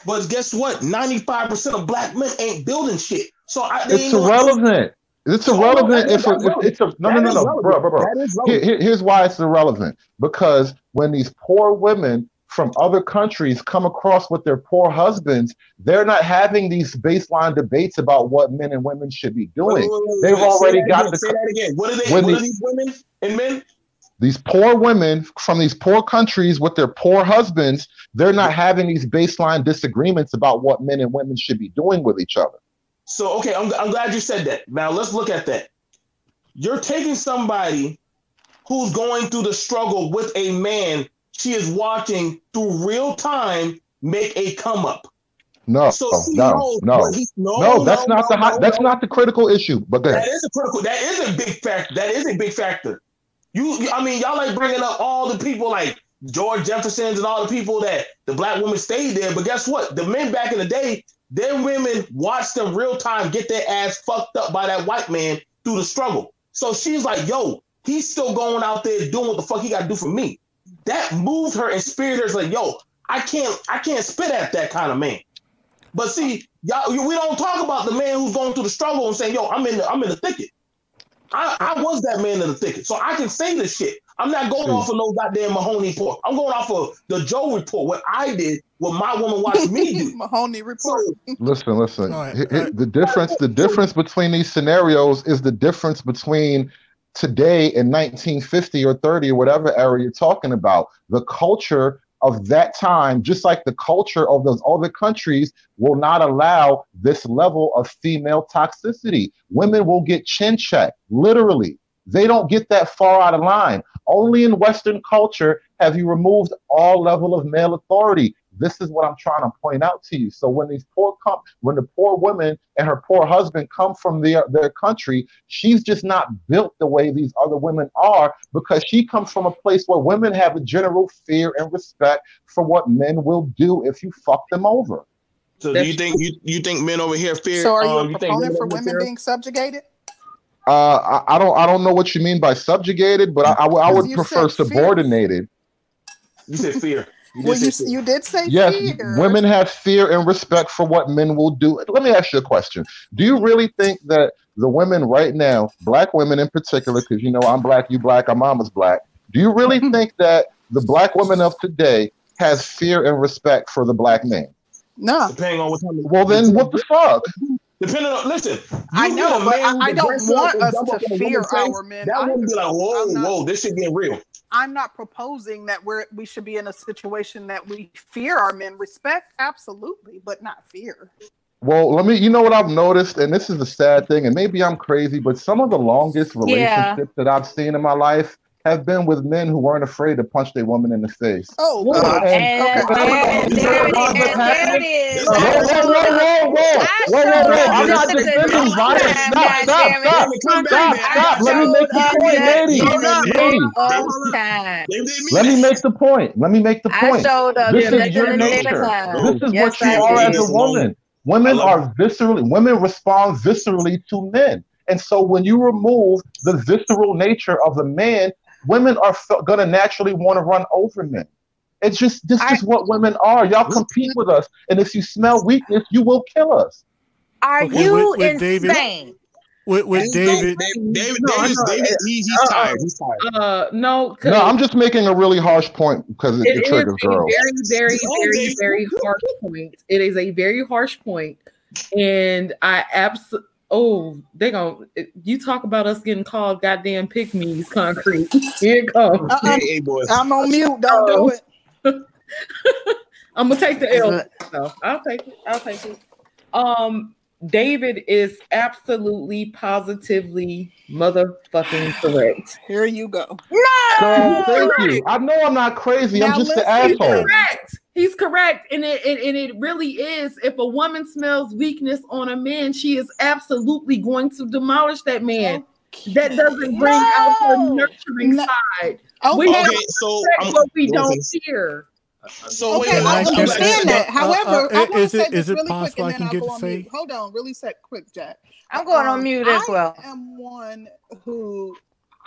But guess what? 95% of black men ain't building shit. So I, It's irrelevant. It's irrelevant if, if it's a no, no, no, no, bro, bro, bro. That is Here- relevant. here- here's why it's irrelevant because when these poor women from other countries come across with their poor husbands, they're not having these baseline debates about what men and women should be Wait, wait, doing. wait, wait, They've. Already got again. the Say that again. What are they? What the- are these women and men? these poor women from these poor countries with their poor husbands, they're not having these baseline disagreements about what men and women should be doing with each other. So okay, I'm, I'm glad you said that. Now let's look at that. You're taking somebody who's going through the struggle with a man she is watching through real time make a come up. No, So she no, knows no, he- no, no, that's no, not the no, hot, no, that's no. not the critical issue. But. That is a critical. That is a big factor. That is a big factor. You, you- I mean, y'all like bringing up all the people like George Jefferson's and all the people that the black women stayed there. But guess what? The men back in the day, their women watched them real time get their ass fucked up by that white man through the struggle. So she's like, yo, he's still going out there doing what the fuck he got to do for me. That moved her and spirited her. It's like, yo, I can't, I can't spit at that kind of man. But see, y'all, we don't talk about the man who's going through the struggle and saying, "Yo, I'm in the, I'm in the thicket." I, I was that man in the thicket, so I can say this shit. I'm not going Hmm. off of no goddamn Mahoney report. I'm going off of the Joe report, what I did, what my woman watched me do. *laughs* Mahoney report. So, Listen, listen. All right, Hi- hi- all right. The difference, the difference between these scenarios is the difference between today in 1950 or 30 or whatever era you're talking about. The culture of that time, just like the culture of those other countries, will not allow this level of female toxicity. Women will get chin checked, literally. They don't get that far out of line. Only in Western culture have you removed all level of male authority. This is what I'm trying to point out to you. So when these poor come, when the poor woman and her poor husband come from their their country, she's just not built the way these other women are because she comes from a place where women have a general fear and respect for what men will do if you fuck them over. so do you think you, you think men over here fear? So are you um, a think proponent for women here- being subjugated? Uh, I, I don't I don't know what you mean by subjugated, but I, I, would- I would prefer said fear. subordinated. You said fear. You did Well, say you fear. you did say Yes, fear. women have fear and respect for what men will do. Let me ask you a question. Do you really think that the women right now, black women in particular, because you know I'm black, you black, our mama's black, do you really mm-hmm. think that the black woman of today has fear and respect for the black man? No, Depending on what time. Well, then what the fuck? Depending on listen, I know, but man I, I don't want us to up in a fear woman's face, our men. That wouldn't be like, whoa, not- whoa, this shit getting real. I'm not proposing that we're we should be in a situation that we fear our men. Respect, absolutely, but not fear. Well, let me. You know what I've noticed, and this is the sad thing, and maybe I'm crazy, but some of the longest relationships Yeah. that I've seen in my life have been with men who weren't afraid to punch their woman in the face. Oh, Well, And- And, Okay. and, and, You there, know it- what's and there happening? it is. Whoa, Whoa, whoa, whoa, whoa, whoa, whoa, I whoa, whoa, showed whoa! up I'm not defending violence. Stop, stop, stop, stop, stop. Let me make the point, lady. in Hold the up. Lady, nick Hold of up. time. They didn't mean let me make the point. Let me make the I point. showed up This is your in the nick of nature. This is what you are as a woman. Women are viscerally, women respond viscerally to men. And so when you remove the visceral nature of the man, women are f- going to naturally want to run over men. It's just, this I- is what women are. Y'all compete with us. And if you smell weakness, you will kill us. Are Okay, you with- with David- insane? With with David, David, David, David, No, David, no, David, he, he's uh, tired. He's tired. Uh, no, 'cause No, I'm just making a really harsh point because it, it it is triggers a girls. very, very, very, very harsh point. It is a very harsh point, and I absolutely. Oh, they gonna you talk about us getting called goddamn pick me's concrete. Here it comes. Uh-uh. Hey, hey, boys. I'm on mute. Don't do it. *laughs* I'm gonna take the L. No, I'll take it. I'll take it. Um, David is absolutely, positively, motherfucking correct. Here you go. Girl, thank you. I know I'm not crazy. Now I'm just an listen. He's asshole. correct. He's correct, and it, it and it really is. If a woman smells weakness on a man, she is absolutely going to demolish that man. That doesn't bring out her No. nurturing No. side. Okay. We have Okay, so respect what we don't listen, fear. So Okay, wait, I I- I'm, can- I'm understand that. uh, However, uh, I want is to it- say this really quick, possible I and then can I'll get go to on say? mute. Hold on, really set quick, Jack. I'm going on Um, mute as well. I am one who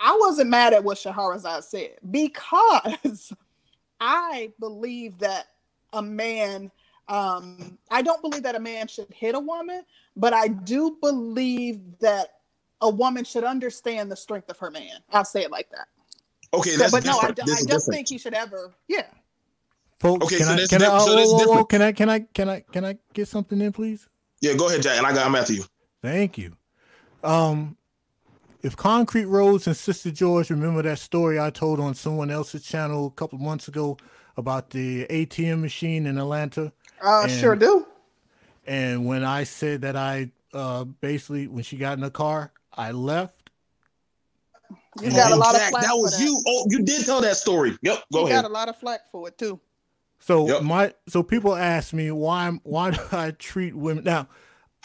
I wasn't mad at what Shahrazad said because *laughs* I believe that a man. Um, I don't believe that a man should hit a woman, but I do believe that a woman should understand the strength of her man. I'll say it like that. okay, So, that's but no, I, different. don't- I is don't different. think he should ever. Yeah. Folks, Okay, can so I can I, diff- oh, so whoa, whoa, whoa, can I can I can I can I get something in, please? Yeah, go ahead, Jack, and I got I'm after you. Thank you. Um, if Concrete Rose and Sister George remember that story I told on someone else's channel a couple months ago about the ATM machine in Atlanta, Uh, sure do. and when I said that I uh basically when she got in the car, I left. You got a and lot of flack that for was that. you. Oh, you did tell that story. Yep, go you ahead. got a lot of flack for it too. So Yep. my so people ask me why why do I treat women now?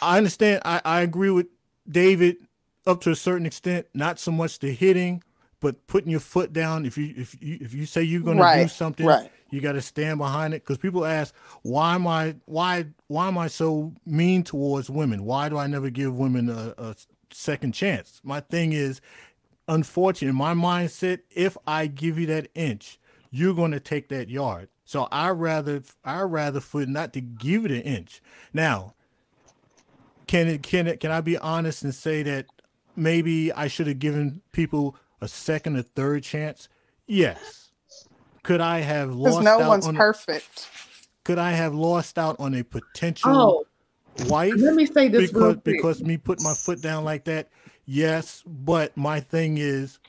I understand I, I agree with David up to a certain extent, not so much the hitting, but putting your foot down. If you if you if you say you're gonna do something, right. you gotta stand behind it. Because people ask, why am I why why am I so mean towards women? Why do I never give women a, a second chance? My thing is unfortunate in my mindset if i give you that inch you're going to take that yard so i rather i rather for not to give it an inch. Now can it can it can i be honest and say that maybe i should have given people a second or third chance? Yes. Could i have Because lost no out one's on perfect. could i have lost out on a potential Oh, wife let me say this real because quick. because me put my foot down like that? Yes but my thing is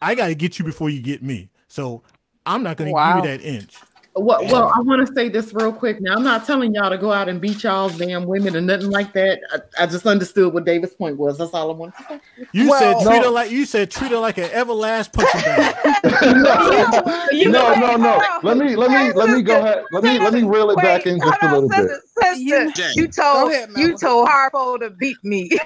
i got to get you before you get me. So i'm not going to Wow. give you that inch Well, well, I want to say this real quick. Now, I'm not telling y'all to go out and beat y'all's damn women or nothing like that. I, I just understood what David's point was. That's all I want to say. you Well- said treat No. her like you said treat her like an everlast punching bag You no, know no, what? no. Let me let me let me go ahead. Let me let me reel it back in just a little on, bit. Sister, sister. You told Go ahead, you told Harpo to beat me. *laughs*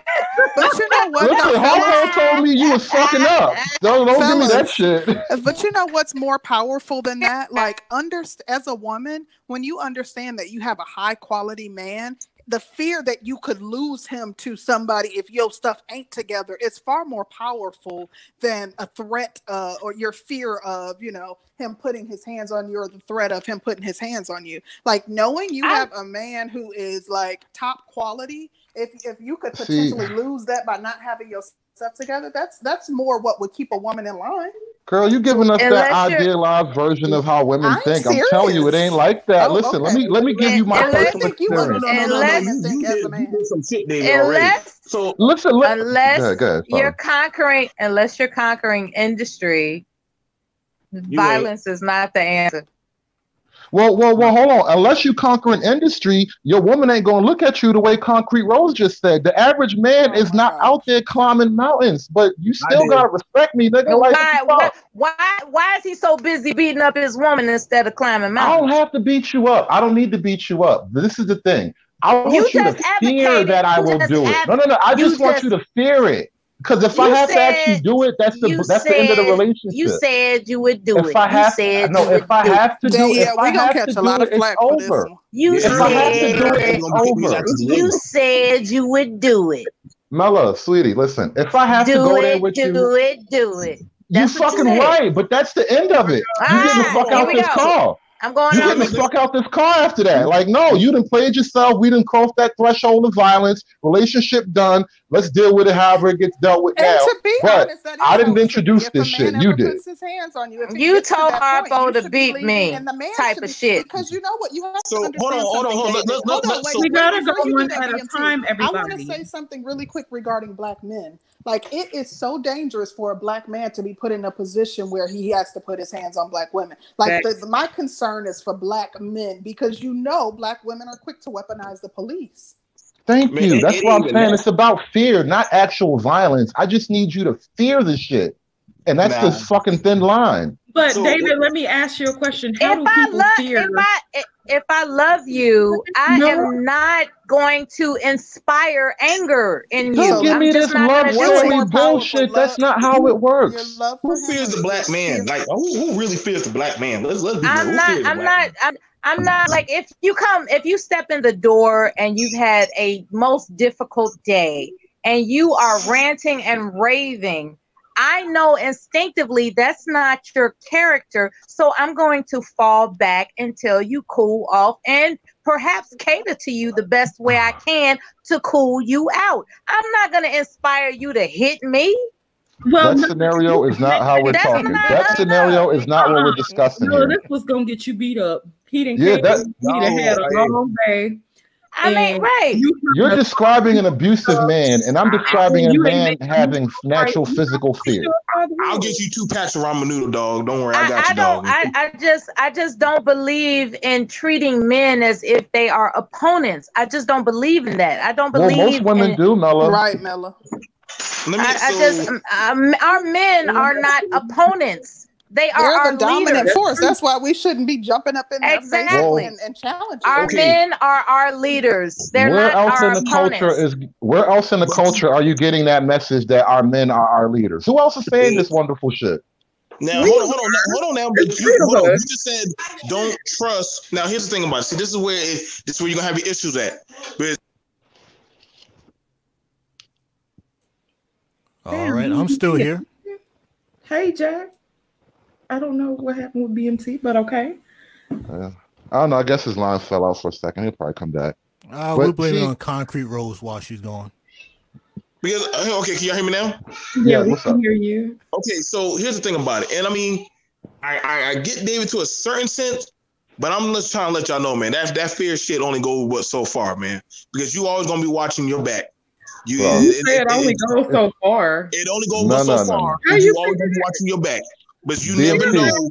But you know what? Listen, Harpo told me you was fucking up. Don't don't give me that shit. Uh, but you know what's more powerful than that? Like, under as a woman, when you understand that you have a high quality man, the fear that you could lose him to somebody if your stuff ain't together is far more powerful than a threat uh, or your fear of, you know, him putting his hands on you or the threat of him putting his hands on you. Like knowing you I- have a man who is like top quality, if if you could See- potentially lose that by not having your stuff together, that's that's more what would keep a woman in line. Girl, you giving us that Unless you're- idealized version of how women I'm think. I'm telling you, it ain't like that. Oh, Listen, let me let me give you my And- and personal I think you experience. understand And what let's- women you, think you as did, you did some shit, David, already. So Listen, look. unless Go ahead, go ahead, you're conquering unless you're conquering industry, ain't. violence is not the answer. Well, well, well, hold on. Unless you conquer an industry, your woman ain't gonna look at you the way Concrete Rose just said. The average man Oh is not God. out there climbing mountains, but you still gotta respect me, nigga. Like, Why, what the why, fuck? why, why is he so busy beating up his woman instead of climbing mountains? I don't have to beat you up. I don't need to beat you up. This is the thing. I want You you, to fear that I will do it. No, no, no. I you just want you to fear it. Because if I You have to actually do it, that's the you that's the end of the relationship. You said you would do if it. I You said no, you would if I do it. have to do Yeah, if yeah, we're gonna catch a lot of it, flack for this over. You If I have to do it, said over. you said you would do it. Mella, sweetie, listen. If I have to Do go there with do you, do it, do it. you That's you fucking said. right. But that's the end of it. You Ah, getting the fuck out this go. Car. I'm going You on. getting the fuck out this car after that. Like, no, you didn't played yourself. We didn't cross that threshold of violence. Relationship done. Let's deal with it however it gets dealt with And now. to be but honest, I didn't how it should be. introduce this shit. You did. puts his hands on you, if You gets to told that point, Harpo to beat me and the man type of shit. Because you know what, you have to So, hold understand on, hold on, hold on. David. Let- let- Hold on, wait, We gotta go one at a BMT, time, I want to say something really quick regarding black men. Like it is so dangerous for a black man to be put in a position where he has to put his hands on black women. Like the, my concern is for black men because you know black women are quick to weaponize the police. Thank Man, you. it- That's it what I'm saying. that. It's about fear, not actual violence. I just need you to fear the shit. And that's Nah. the fucking thin line. But So- David, let me ask you a question. How If do I people love, fear? if I if I love you, I No. am not going to inspire anger in you. Don't give I'm me this love gonna do What's it. story more powerful, bullshit. That's not how it works. Who fears the black man? Like, who, who really fears the black man? Let's let's be real. I'm Who not. I'm black not. I'm, I'm not like if you come, if you step in the door and you've had a most difficult day and you are ranting and raving, I know instinctively that's not your character. So I'm going to fall back until you cool off and perhaps cater to you the best way I can to cool you out. I'm not going to inspire you to hit me. well, That no, scenario is not how we're talking. not- That scenario is not what we're uh-uh. discussing no, here. this was gonna get you beat up. He didn't Yeah, care. that- He'd have had a No, long day. I mean, right. You You're describing an abusive man, and I'm describing a man ain't having no natural fight. physical fear. I'll get you two packs of ramen noodle, dog. Don't worry, I I, got I you, don't. dog. I, I just. I just don't believe in treating men as if they are opponents. I just don't believe in that. I don't believe. Well, believe. most women in, do, Mella. Right, Mella. Let me. I, I just. Um, our men are not opponents. They are They're our the dominant leaders. force. That's why we shouldn't be jumping up in their Exactly. face and, and challenging. Our. Okay. men are our leaders. They're where not else our in the opponents. culture is where else in the culture are you getting that message that our men are our leaders? Who else is saying this wonderful shit? Now hold on, hold on, now, hold on now. But you, hold on. You just said don't trust. Now here's the thing about it. See, this is where it, this is where you're gonna have your issues at. But All right, I'm still here. Hey, Jack. I don't know what happened with BMT, but okay. Uh, I don't know. I guess his line fell out for a second. He'll probably come back. Uh, we'll blame it on Concrete Rose while she's gone. because uh, okay, can y'all hear me now? Yeah, Yeah, we can up? hear you. Okay, so here's the thing about it, and I mean, I, I, I get David to a certain sense, but I'm just trying to let y'all know, man, that that fear shit only goes but so far, man, because you always gonna be watching your back. You, Well, it, You it, said it- only it- goes so far it only goes No, but so no, no, far. no. 'cause How You you always figure be watching your back, but you never know.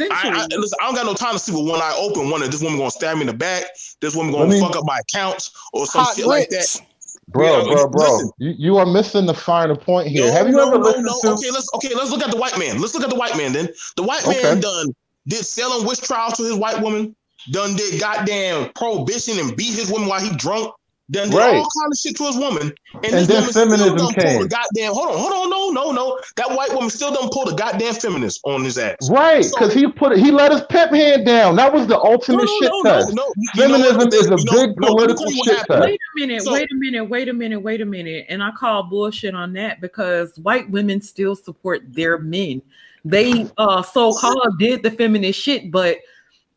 I. I, listen, I don't got no time to see but one eye open. One, this woman gonna stab me in the back. This woman gonna Let me- fuck up my accounts or some Hot shit like that. grits. Bro, Yeah, bro, bro. listen. You, you are missing the finer point here. No, Have you no, ever no, listened no. to Okay, let's okay, let's look at the white man. Let's look at the white man then. The white Okay. man done did Salem witch trials to his white woman. Done did goddamn prohibition and beat his woman while he drunk. Done did Right. all kind of shit to his woman. And, And this then woman still feminism done pull came. the goddamn. Hold on, hold on, no, no, no. That white woman still done pull the goddamn feminist on his ass. Right, So- because he put it, he let his pimp hand down. That was the ultimate no, shit no, no, test. no. You- you know? Feminism is a You know- big no, political tell you what shit test. Wait a minute, So- wait a minute, wait a minute, wait a minute. And I call bullshit on that because white women still support their men. They uh so-called did the feminist shit, but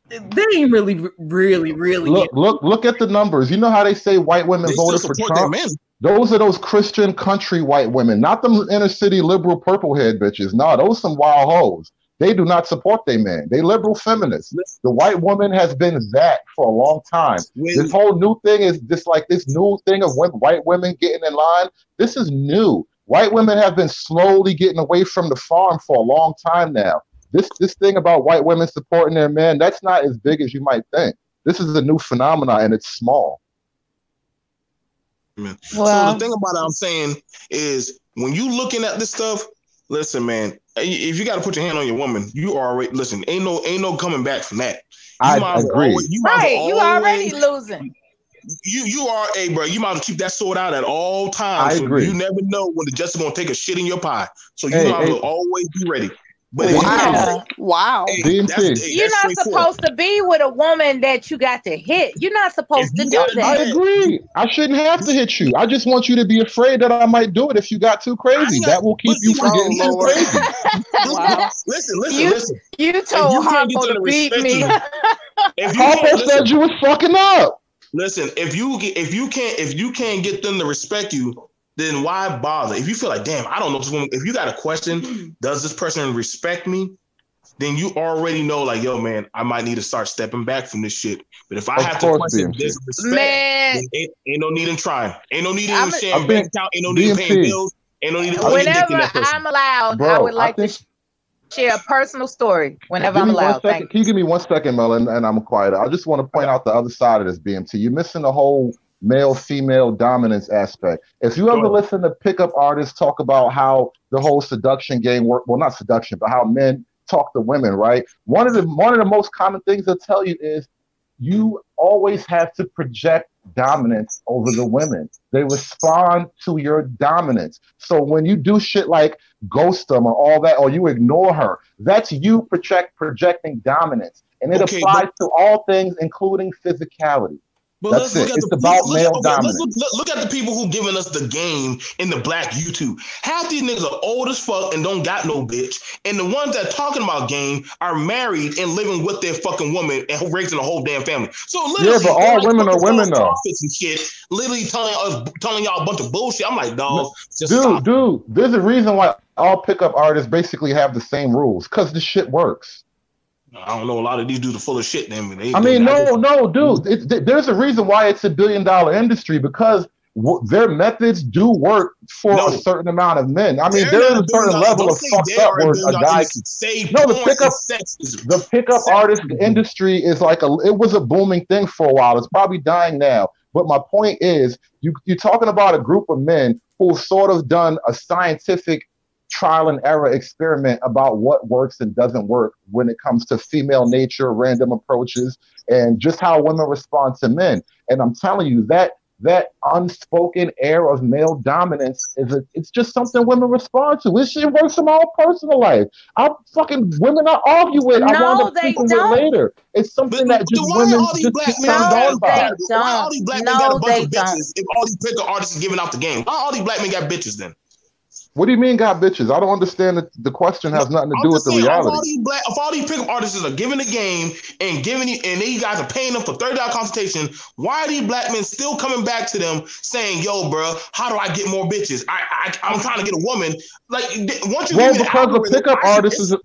they ain't really really really Look, look, look at the numbers. You know how they say white women They voted for Trump? men. Those are those Christian country white women, not them inner city liberal purple head bitches. No, those some wild hoes. They do not support their man. They liberal feminists. The white woman has been that for a long time. When- This whole new thing is just like this new thing of when white women getting in line. This is new. White women have been slowly getting away from the farm for a long time now. This this thing about white women supporting their men, that's not as big as you might think. This is a new phenomenon and it's small. Man. Well- so the thing about it, I'm saying is when you looking at this stuff, listen, man. Eh, if you got to put your hand on your woman, you already listen. Ain't no, ain't no coming back from that. You I might as well agree. always- you Right, well you already losing. You you are a bro. You might as well keep that sword out at all times. I so agree. You never know when the justice gonna take a shit in your pie. So you Hey, might hey. always be ready. But if you Wow. Wow. Hey, DMT. that's- hey, You're not straightforward. supposed to be with a woman that you got to hit. You're not supposed to do gotta I agree. I shouldn't have to hit you. I just want you to be afraid that I might do it if you got too crazy. ain't That will keep you from getting too crazy. *laughs* Wow. Listen, listen, You- listen. You you told can't Harpo to to beat me. you- *laughs* If you Harpo can't, said you was fucking up. listen, if you get- if you can't if you can't get them to respect you, then why bother? If you feel like, damn, I don't know this woman. If you got a question, mm-hmm. does this person respect me? Then you already know, like, yo, man, I might need to start stepping back from this shit. But if I Of have to question BMT. this respect, Man, then ain't, ain't no need in trying. Ain't no need in I'm- sharing I bank think account. Ain't no need in paying BMT. bills. Ain't no need in putting your whenever that. I'm allowed, I would like I to share a personal story whenever I'm allowed. second. Thank Can you give me one second, Melon, and I'm quiet. I just want to point out the other side of this BMT. You're missing the whole male female dominance aspect. If you ever listen to pickup artists talk about how the whole seduction game work, well, not seduction, but how men talk to women, right? One of the one of the most common things they'll tell you is you always have to project dominance over the women. They respond to your dominance. So when you do shit like ghost them or all that, or you ignore her, that's you project projecting dominance. And it Okay, applies to all things, including physicality. But That's let's look at It's the about look, male look, let's dominance. look, look, look at the people who giving us the game in the black YouTube. Half these niggas are old as fuck and don't got no bitch, and the ones that talking about game are married and living with their fucking woman and raising a whole damn family. So literally, but all women are women, though. and shit. Literally telling us, telling y'all a bunch of bullshit. I'm like, dog, Dude, stop. dude, there's a reason why all pickup artists basically have the same rules, because the shit works. I don't know. A lot of these dudes are full of shit. Then they, I mean, they- no, no, dude. It, th- there's a reason why it's a billion dollar industry because w- their methods do work for No. a certain amount of men. I mean, there is a certain billion level of Don't fucked up where a guy industry. Say No, the pickup- sex the pickup artist industry is like a it was a booming thing for a while. It's probably dying now. But my point is, you you're talking about a group of men who've sort of done a scientific trial and error experiment about what works and doesn't work when it comes to female nature, random approaches, and just how women respond to men. And I'm telling you that that unspoken air of male dominance is a, it's just something women respond to. It shit works in my own personal life. I fucking women I argue with, I No, wound up they with don't. later. It's something But, that just women all these just black get men turned got on by. they Why all these black men No, got a bunch they of don't. bitches? If all these pickup artists is giving out the game, why all these black men got bitches then? What do you mean got bitches? I don't understand that the question has nothing to do with the saying, if all reality. these black, if all these pickup artists are giving the game and giving you, and then you guys are paying them for thirty dollar consultation, why are these black men still coming back to them saying, "Yo, bro, how do I get more bitches? I, I I'm trying to get a woman." Like once you Well, give me the because a pickup artist is a,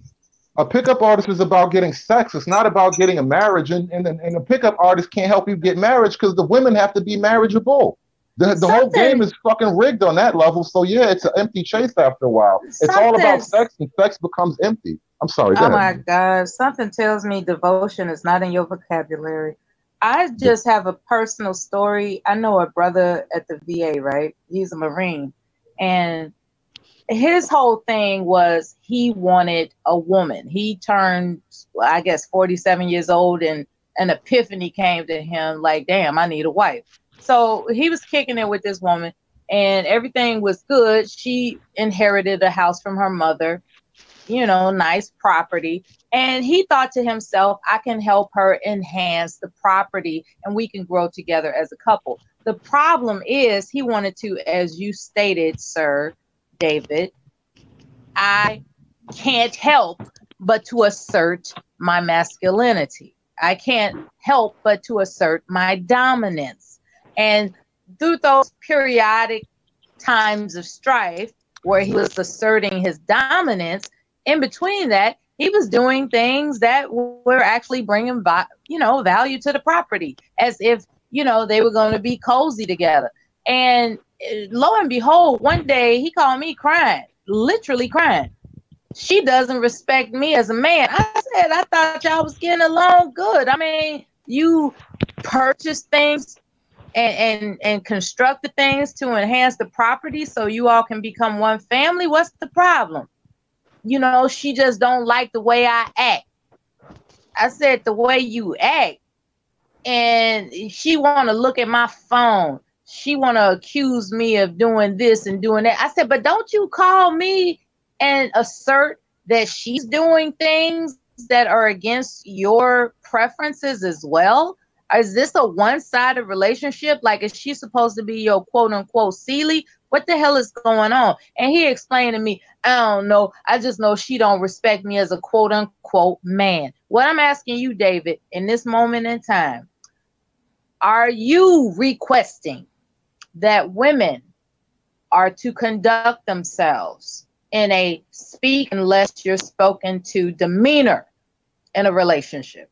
a pickup artist is about getting sex. It's not about getting a marriage, and and, and a pickup artist can't help you get marriage because the women have to be marriageable. The, the whole game is fucking rigged on that level. So yeah, it's an empty chase after a while. It's all about sex, and sex becomes empty. I'm sorry. Oh my. God. Something tells me devotion is not in your vocabulary. I just have a personal story. I know a brother at the VA, right? He's a Marine. And his whole thing was he wanted a woman. He turned, I guess, 47 years old, and an epiphany came to him like, damn, I need a wife. So he was kicking it with this woman, and everything was good. She inherited a house from her mother you know, nice property. And he thought to himself, I can help her enhance the property and we can grow together as a couple. The problem is, he wanted to, as you stated, sir, David, I can't help but to assert my masculinity. I can't help but to assert my dominance. And through those periodic times of strife where he was asserting his dominance, in between that, he was doing things that were actually bringing, you know, value to the property, as if you know they were going to be cozy together. And uh, lo and behold, one day he called me crying, literally crying, she doesn't respect me as a man. I said, I thought y'all was getting along good. I mean, you purchase things and, and and construct the things to enhance the property so you all can become one family. What's the problem? You know, she just don't like the way I act. I said the way you act, and she want to look at my phone. She want to accuse me of doing this and doing that. I said, but don't you call me and assert that she's doing things that are against your preferences as well? Is this a one-sided relationship? Like, is she supposed to be your quote unquote Sealy? What the hell is going on? And he explained to me, I don't know. I just know she don't respect me as a quote unquote man. What I'm asking you, David, in this moment in time, are you requesting that women are to conduct themselves in a speak unless you're spoken to demeanor in a relationship?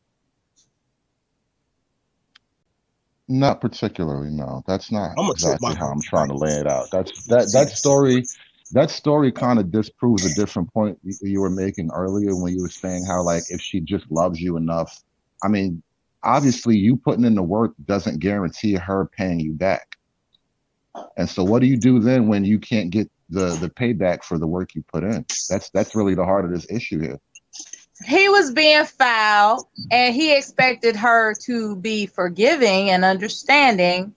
Not particularly, no. That's not I'm exactly how I'm trying to lay it out. That's that that story that story kind of disproves a different point you, you were making earlier when you were saying how like if she just loves you enough. I mean, obviously you putting in the work doesn't guarantee her paying you back. And so what do you do then when you can't get the the payback for the work you put in? That's that's really the heart of this issue here. He was being foul and he expected her to be forgiving and understanding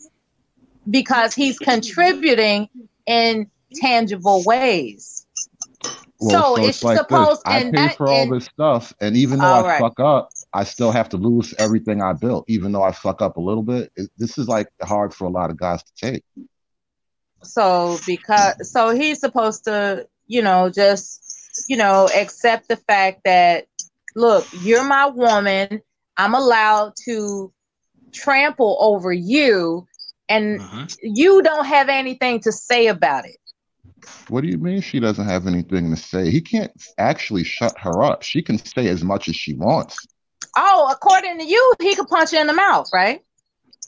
because he's contributing in tangible ways. Well, So it's like supposed- this. I and pay that- for all and- this stuff, and even though I right. fuck up, I still have to lose everything I built. Even though I fuck up a little bit, it, this is like hard for a lot of guys to take. So because so he's supposed to, you know, just you know, accept the fact that look, you're my woman. I'm allowed to trample over you and mm-hmm. you don't have anything to say about it. What do you mean she doesn't have anything to say? He can't actually shut her up. She can say as much as she wants. Oh, according to you, he could punch her in the mouth, right?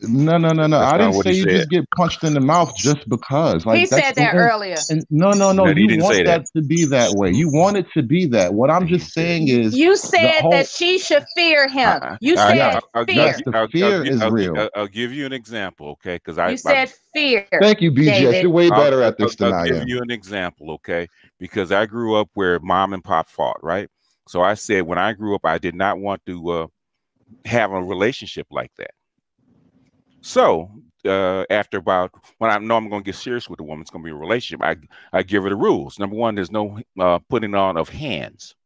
No, no, no, no. That's I didn't say you said. just get punched in the mouth just because. Like he that's said that earlier. And no, no, no. No, you didn't want say that. that. to be that way. You want it to be that. What I'm just saying is You said whole- that she should fear him. I- You I- said yes, I'll, give fear. yes, you, the I'll, fear I'll, is I'll, real. I'll, I'll give you an example, okay? Because I You said fear. Thank you, BJ. David. You're way I'll- better at I'll, this than I'll I give am. you an example, okay? Because I grew up where mom and pop fought, right? So I said when I grew up, I did not want to uh, have a relationship like that. So uh, after about when I know I'm going to get serious with the woman, it's going to be a relationship. I I give her the rules. Number one, there's no uh, putting on of hands,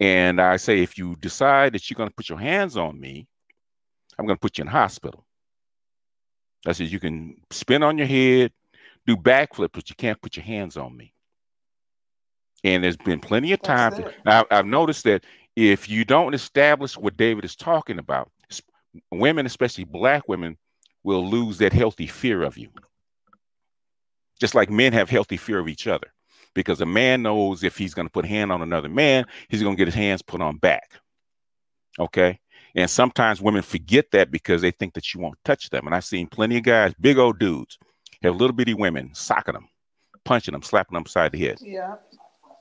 and I say if you decide that you're going to put your hands on me, I'm going to put you in hospital. I said you can spin on your head, do backflips, but you can't put your hands on me. And there's been plenty of times. I've, noticed that if you don't establish what David is talking about, women, especially black women, will lose that healthy fear of you. Just like men have healthy fear of each other, because a man knows if he's going to put a hand on another man, he's going to get his hands put on back. Okay. And sometimes women forget that because they think that you won't touch them. And I've seen plenty of guys, big old dudes, have little bitty women socking them, punching them, slapping them upside the head Yeah.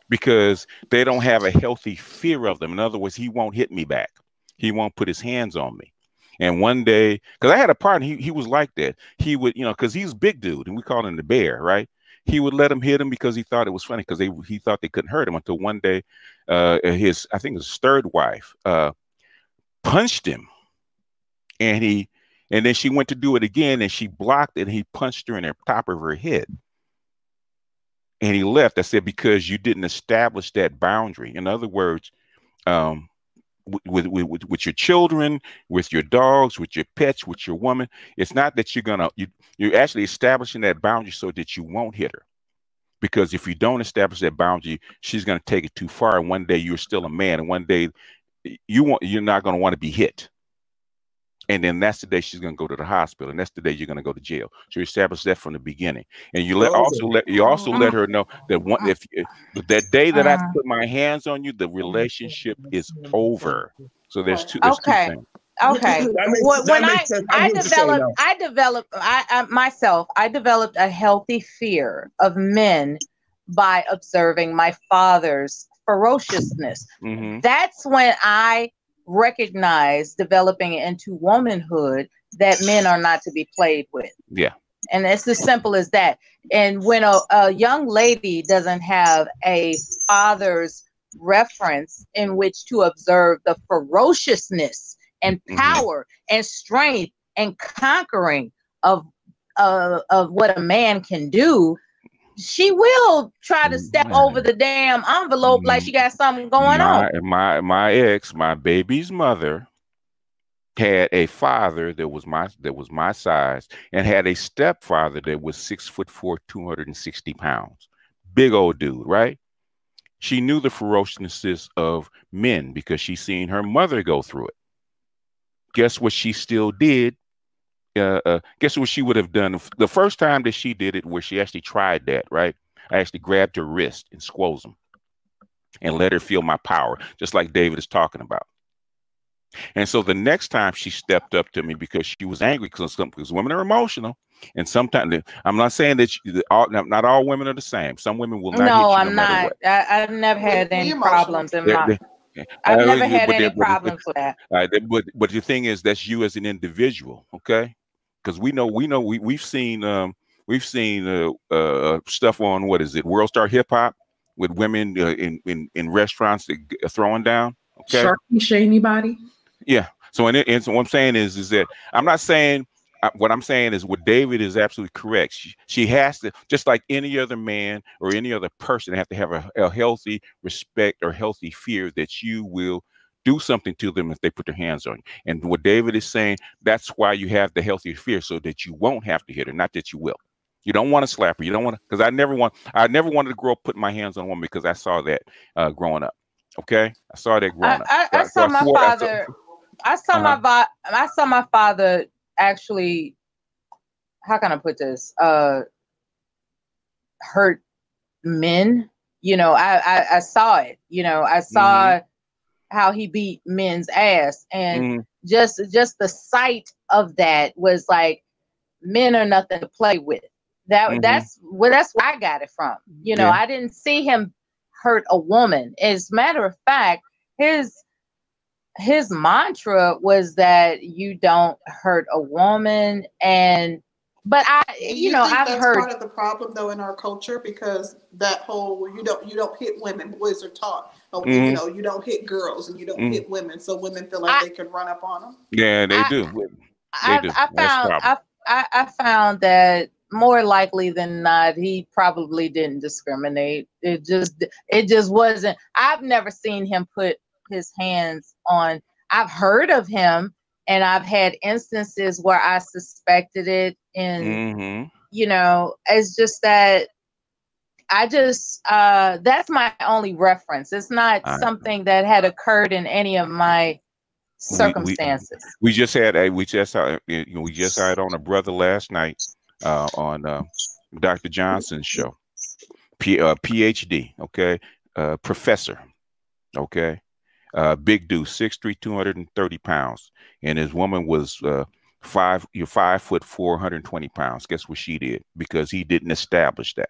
because they don't have a healthy fear of them. In other words, he won't hit me back. He won't put his hands on me. And one day, because I had a partner, he, he was like that. He would, you know, because he's big dude and we call him the bear, right? He would let him hit him because he thought it was funny because they he thought they couldn't hurt him until one day, uh, his I think his third wife uh, punched him, and he and then she went to do it again and she blocked it and he punched her in the top of her head and he left. I said, because you didn't establish that boundary. In other words, um, with, with, with, your children, with your dogs, with your pets, with your woman, it's not that you're gonna you you're actually establishing that boundary so that you won't hit her. Because if you don't establish that boundary, she's gonna take it too far, and one day you're still a man, and one day you want you're not gonna want to be hit. And then that's the day she's going to go to the hospital, and that's the day you're going to go to jail. So you establish that from the beginning, and you let Oh. also let you also mm-hmm. let her know that one uh-huh. if if that day that I uh-huh. put my hands on you, the relationship is over. So there's two. There's Okay. two. Okay. That makes- When, that when I makes sense. I I hear what you're saying developed now. I developed I, I myself I developed a healthy fear of men by observing my father's ferociousness. Mhm. That's when I recognized developing into womanhood that men are not to be played with. Yeah. And it's as simple as that. And when a, a young lady doesn't have a father's reference in which to observe the ferociousness and Mhm. power and strength and conquering of uh, of what a man can do, she will try to mm, step over the damn envelope like mm. she got something going my, on. My my ex, my baby's mother, had a father that was my that was my size, and had a stepfather that was six foot four, two hundred and sixty pounds, big old dude, right? She knew the ferociousness of men because she seen her mother go through it. Guess what she still did? Uh, uh, guess what she would have done the first time that she did it, where she actually tried that, right? I actually grabbed her wrist and squoze him and let her feel my power, just like David is talking about. And so the next time she stepped up to me because she was angry because because women are emotional, and sometimes I'm not saying that, you, all, not not all women are the same. Some women will not. hit No, you I'm matter not. what. I, I've never had We any emotional. problems in They're- my. they're- I've uh, never had any problems with that. All right, that- but but the thing is, that's you as an individual, okay? Because we know we know we we've seen um we've seen uh, uh stuff on what is it World Star Hip Hop with women uh, in in in restaurants throwing down, okay? Sharky shady body. Yeah. So and, it, and so what I'm saying is is that I'm not saying uh, what I'm saying is what David is absolutely correct. She, she has to just like any other man or any other person have to have a, a healthy respect or healthy fear that you will do something to them if they put their hands on you. And what David is saying, that's why you have the healthy fear so that you won't have to hit her, not that you will. You don't want to slap her. You don't want to because I never want I never wanted to grow up putting my hands on a woman because I saw that uh, growing up. Okay, I saw that growing I, up. I, I So saw my swore- father. I saw my Uh-huh. va- I saw my father actually. How can I put this? Uh, hurt men. You know, I, I I saw it. You know, I saw how he beat men's ass, and Mhm. just just the sight of that was like, men are nothing to play with. That Mhm. that's where that's where I got it from. You know, Yeah. I didn't see him hurt a woman. As a matter of fact, his his mantra was that you don't hurt a woman and but I Do you, know think I've that's heard part of the problem though in our culture because that whole you don't you don't hit women boys are taught oh, you Mhm. know you don't hit girls and you don't Mhm. hit women so women feel like they can run up on them. Yeah, they I- do. They I, do. I That's found I. I I found that more likely than not he probably didn't discriminate. It just it just wasn't. I've never seen him put his hands on. I've heard of him and I've had instances where I suspected it and hmm you know it's just that I just uh that's my only reference. It's not I- something that had occurred in any of my we- circumstances. We just had a we just had you know, we just had on a brother last night uh, on uh, Dr. Johnson's show. P, uh, PhD, okay, uh, professor, okay, uh, big dude, 6'3", 230 pounds, and his woman was uh, five, you're five foot 420 pounds. Guess what she did? Because he didn't establish that.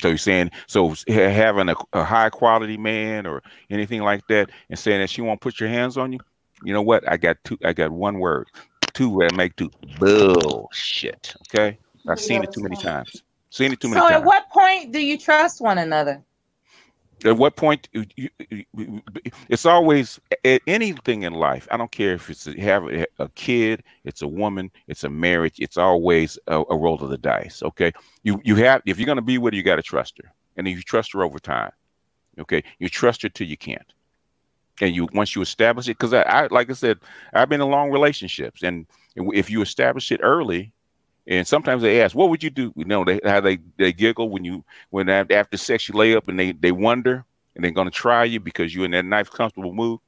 So you're saying so having a, a high quality man or anything like that, and saying that she won't put your hands on you. You know what? I got two. I got one word. Two that make two. Bullshit. Okay. I've seen it too many times. Seen it too many So, at what point do you trust one another? At what point? you- you- It's always anything in life. I don't care if it's a, have a, kid, it's a woman, it's a marriage. It's always a, a roll of the dice. Okay. You you have if you're gonna be with her, you got to trust her, and you trust her over time, okay, you trust her till you can't. And you once you establish it, because I, I like I said, I've been in long relationships, and if you establish it early, and sometimes they ask, "What would you do?" You know, they how they they giggle when you when af- after sex you lay up and they they wonder and they're gonna try you because you're in that nice comfortable mood.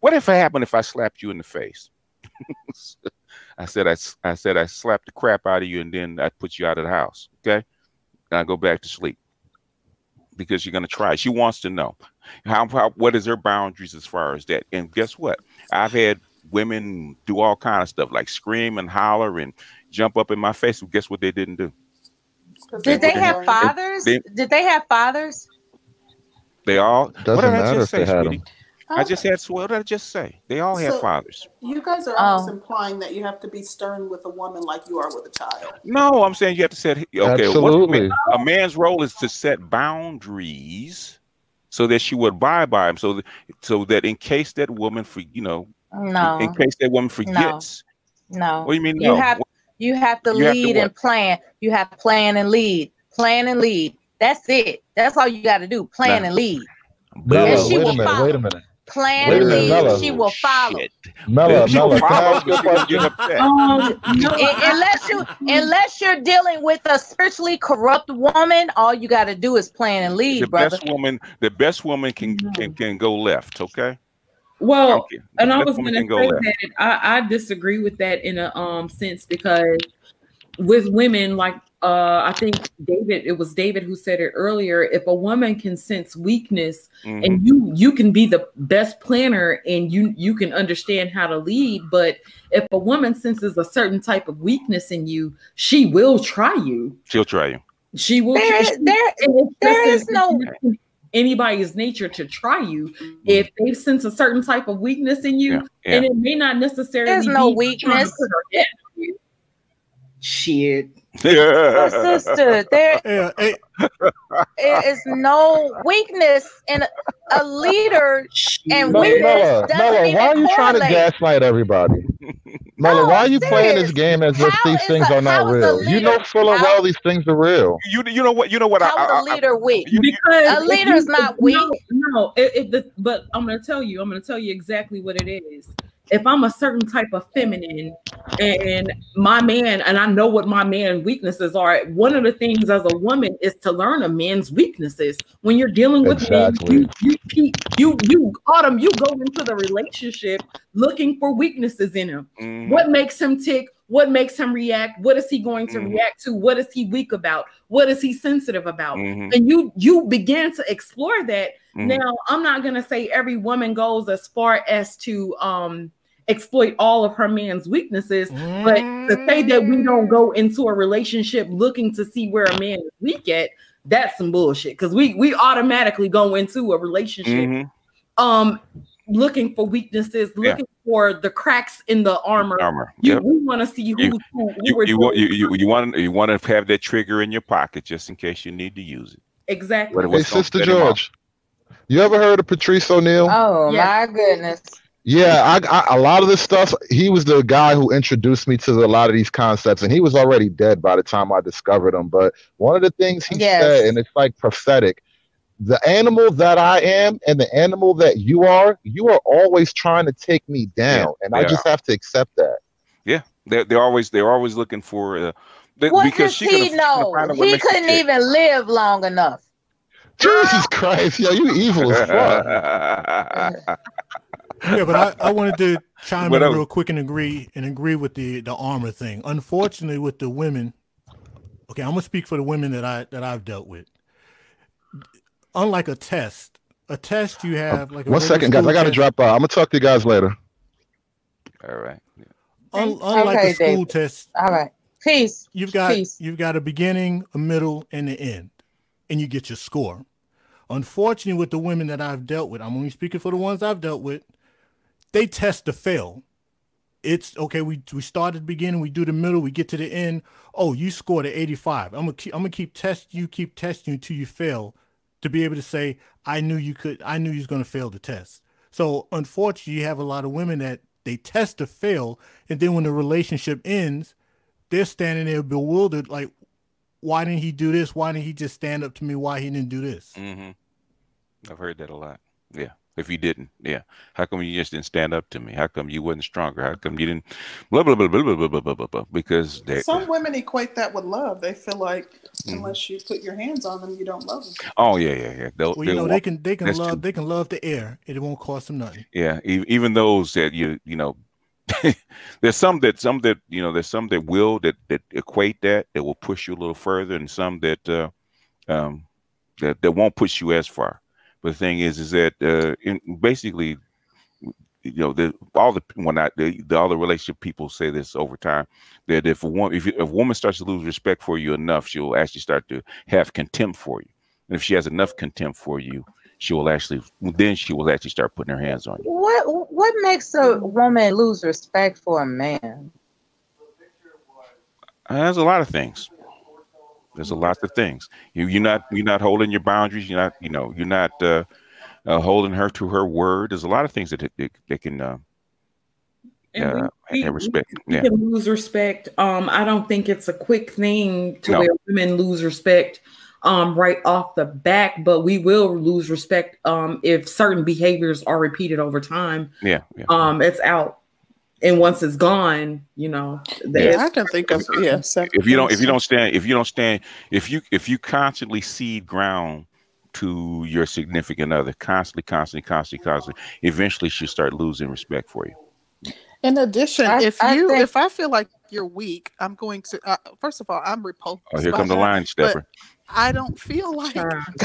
What if it happened if I slapped you in the face? *laughs* I said I said I slapped the crap out of you and then I put you out of the house. Okay, and I go back to sleep because you're gonna try. She wants to know how, how what is her boundaries as far as that. And guess what? I've had women do all kind of stuff like scream and holler and jump up in my face. And guess what they didn't do? Did they have fathers? They- Did they have fathers? They all. Doesn't what did I just if say, had sweetie? I oh. just had. What did I just say? They all had So- fathers. You guys are Oh. almost implying that you have to be stern with a woman like you are with a child. No, I'm saying you have to set. Okay, Absolutely. man- a man's role is to set boundaries so that she would abide by him. So, that, so that in case that woman, for you know, No. in case that woman forgets. No. What do you mean? You No. have you have to You have to lead and plan. You have to plan and lead. Plan and lead. That's it. That's all you got to do. Plan Nah. and lead. Mella, And she wait a minute. follow. Wait a minute. Plan Wait a and lead. Mella. She will follow. Shit. Mella, She will Mella, follow, ask you a but she gonna get question? upset. Um, no, unless you unless you're dealing with a spiritually corrupt woman, all you got to do is plan and lead, The brother. best woman, the best woman can can, can go left. Okay. Well, and I was going to go say left. that I, I disagree with that in a um sense because with women, like uh, I think David, it was David who said it earlier. If a woman can sense weakness, Mhm. and you you can be the best planner, and you you can understand how to lead, but if a woman senses a certain type of weakness in you, she will try you. She'll try you. She will. There- she- there- and there listen, no- it's in anybody's nature to try you if they sense a certain type of weakness in you, Mm-hmm. Yeah, yeah. and it may not necessarily. There's no be trying weakness. put her down. Shit. Your sister, there *laughs* Yeah, hey, is no weakness in a, a leader, and Mella, weakness Mella, doesn't Mella, even why are you trying to gaslight everybody? Mella, No, oh, why are you I'm playing this game as if How these things a- are not how is a real? You know full and how- well these things are real. You you know what? You know what? I, How I, is a I, leader weak? you- you- Because A if leader is you- not no, weak. No, it, it, the, but I'm gonna tell you. I'm gonna tell you exactly what it is. If I'm a certain type of feminine, and my man, and I know what my man weaknesses are. One of the things as a woman is to learn a man's weaknesses. When you're dealing with Exactly. men, you, you you you autumn, you go into the relationship looking for weaknesses in him. Mhm. What makes him tick? What makes him react? What is he going to Mhm. react to? What is he weak about? What is he sensitive about? Mhm. And you you begin to explore that. Mhm. Now, I'm not gonna say every woman goes as far as to um exploit all of her man's weaknesses, but to say that we don't go into a relationship looking to see where a man is weak at, that's some bullshit. Because we we automatically go into a relationship Mhm. um looking for weaknesses, Yeah. looking for the cracks in the armor. Armor. You, Yep. We want to see who, You- who, who You, we're you want you, you you want you want to have that trigger in your pocket just in case you need to use it. exactly. What- Hey, what's Sister set him? George, you ever heard of Patrice O'Neal? Oh Yeah. my goodness! Yeah, I, I, a lot of this stuff. He was the guy who introduced me to a lot of these concepts, and he was already dead by the time I discovered him. But one of the things he Yes. said, and it's like prophetic: the animal that I am and the animal that you are, you are always trying to take me down, and I just have to accept that. Yeah, they're they're always they're always looking for uh, they, What because does she gonna, he gonna know? find a way to He couldn't even live long enough. Jesus Christ, yo, you evil as fuck. yeah, but I, I wanted to chime What in else? real quick and agree and agree with the the armor thing. Unfortunately, with the women, okay, I'm gonna speak for the women that I that I've dealt with. Unlike a test, a test you have like a One regular second, guys, school I gotta test. drop out. I'm gonna talk to you guys later. All right. Un- unlike Okay, a school David. test, All right, peace. you've got Peace. you've got a beginning, a middle, and the end, and you get your score. Unfortunately, with the women that I've dealt with, I'm only speaking for the ones I've dealt with. They test to fail. It's okay. We we start at the beginning, we do the middle, we get to the end. Oh, you scored an 85. I'm gonna keep, I'm gonna keep testing you, keep testing you until you fail, to be able to say I knew you could. I knew you was gonna fail the test. So unfortunately, you have a lot of women that they test to fail, and then when the relationship ends, they're standing there bewildered, like, why didn't he do this? Why didn't he just stand up to me? Why he didn't do this? Mm-hmm. I've heard that a lot. Yeah. If you didn't, yeah. How come you just didn't stand up to me? How come you wasn't stronger? How come you didn't? Blah blah blah blah blah blah blah blah. blah, blah because some women equate that with love. They feel like mm-hmm. unless you put your hands on them, you don't love them. Oh yeah, yeah, yeah. They'll, well, you know they can they can love too, they can love the air. It won't cost them nothing. Yeah, even those that you you know *laughs* there's some that some that you know there's some that will that that equate that that will push you a little further, and some that uh, um that that won't push you as far. But the thing is, is that uh, in, basically you know the all the when I the, the all the relationship people say this over time that if a woman if, if a woman starts to lose respect for you enough, she'll actually start to have contempt for you. And if she has enough contempt for you, she will actually then she will actually start putting her hands on you. What what makes a woman lose respect for a man? Uh, there's a lot of things. There's a lot of things. You you're not you're not holding your boundaries. You're not you know you're not uh, uh, holding her to her word. There's a lot of things that they, they can uh, And uh, we- and respect. we Yeah. can lose respect. Um, I don't think it's a quick thing to No. where women lose respect um right off the back, but we will lose respect um if certain behaviors are repeated over time. Yeah. yeah. Um, it's out. And once it's gone, you know, the- I can think of yeah. several if you don't if you don't stand if you don't stand if you if you constantly cede ground to your significant other constantly constantly constantly constantly eventually she'll start losing respect for you In addition, I- if I you think- if I feel like you're weak, I'm going to uh, first of all, I'm repulsed. oh here by comes the line but stepper I don't feel like *laughs* you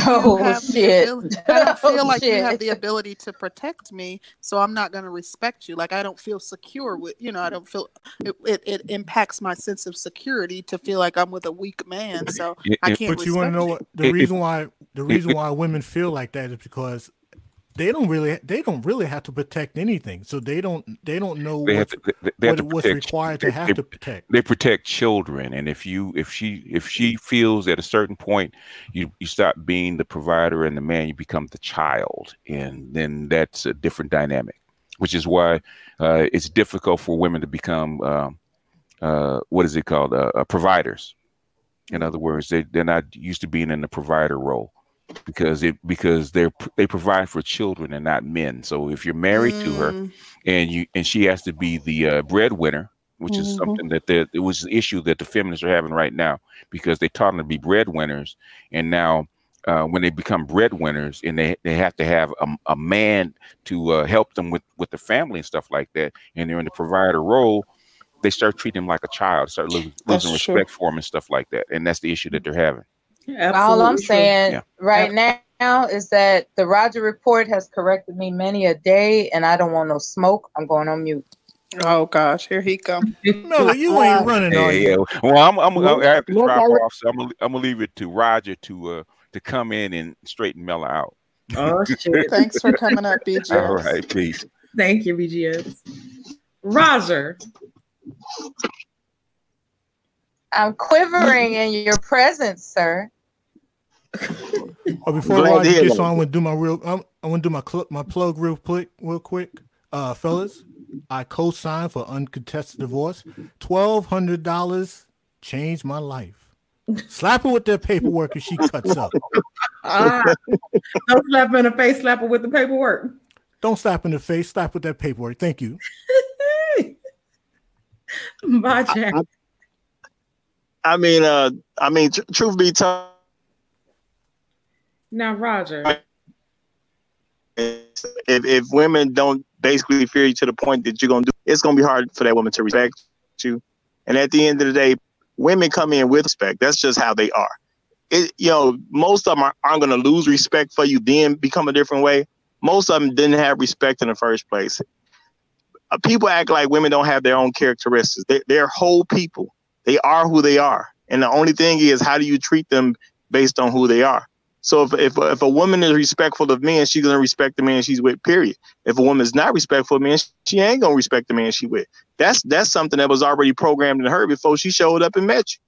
Oh have the shit! ability, I don't *laughs* feel Oh, like you have the ability to protect me, so I'm not going to respect you. Like I don't feel secure with you know. I don't feel it, it. It impacts my sense of security to feel like I'm with a weak man, so I can't But you want to know what the It- it- reason why the reason it- why women feel like that is because they don't really they don't really have to protect anything. So they don't they don't know they have what's, to they, they have to what's protect required they, to have they- to protect. they protect children. And if you if she if she feels at a certain point you you stop being the provider and the man you become the child. And then that's a different dynamic which is why uh, it's difficult for women to become um, uh, what is it called? Uh, uh, providers. In other words they, they're not used to being in the provider role because it because they're they provide for children and not men so if you're married to her Mm, and you and she has to be the uh, breadwinner, which is Mhm. something that the it was an issue that the feminists are having right now because they taught them to be breadwinners, and now uh, when they become breadwinners and they, they have to have a, a man to uh, help them with with the family and stuff like that, and they're in the provider role, they start treating him like a child, start losing, losing respect for him and stuff like that, and that's the issue that they're having. All I'm saying Yeah. right now is that the Roger report has corrected me many a day, and I don't want no smoke. I'm going on mute. Oh gosh, here he come. No, you ain't *laughs* running on Yeah, you. yeah. Well, I'm, I'm, Look- I have to look, drop off, so I'm gonna, I'm gonna leave it to Roger to uh to come in and straighten Mella out. Oh *laughs* shit. Thanks for coming up, BGS. All right, peace. Thank you, BGS. Roger. I'm quivering in your presence, sir. Oh, before Glad to Roger hear on, I'm gonna do my real. I'm, I'm gonna do my cl- my plug real quick, real quick, uh, fellas. I co-signed for uncontested divorce. Twelve hundred dollars changed my life. Slap her with that paperwork if she cuts up. *laughs* Ah, don't slap her in the face, slap her with the paperwork. Don't slap in the face. Slap with that paperwork. Thank you. *laughs* Bye, Jack. I, I mean, uh, I mean, tr- truth be told, Now, Roger. if if women don't basically fear you to the point that you're gonna do, it's gonna be hard for that woman to respect you. And at the end of the day, women come in with respect. That's just how they are. It, you know, most of them are, aren't gonna lose respect for you, then become a different way. Most of them didn't have respect in the first place. Uh, people act like women don't have their own characteristics. They, they're whole people. They are who they are, and the only thing is, how do you treat them based on who they are? So if, if if a woman is respectful of men, she's gonna respect the man she's with. Period. If a woman is not respectful of men, she ain't gonna respect the man she with. That's that's something that was already programmed in her before she showed up and met you.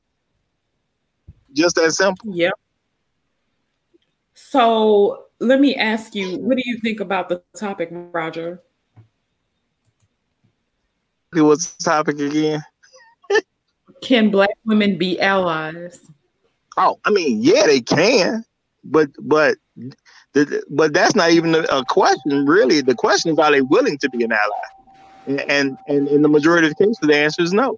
Just that simple. Yep. So let me ask you, what do you think about the topic, Roger? What's the topic again? Can black women be allies? Oh, I mean, yeah, they can, but but the, but that's not even a, a question. Really, the question is, are they willing to be an ally? And and, and in the majority of the cases, the answer is no.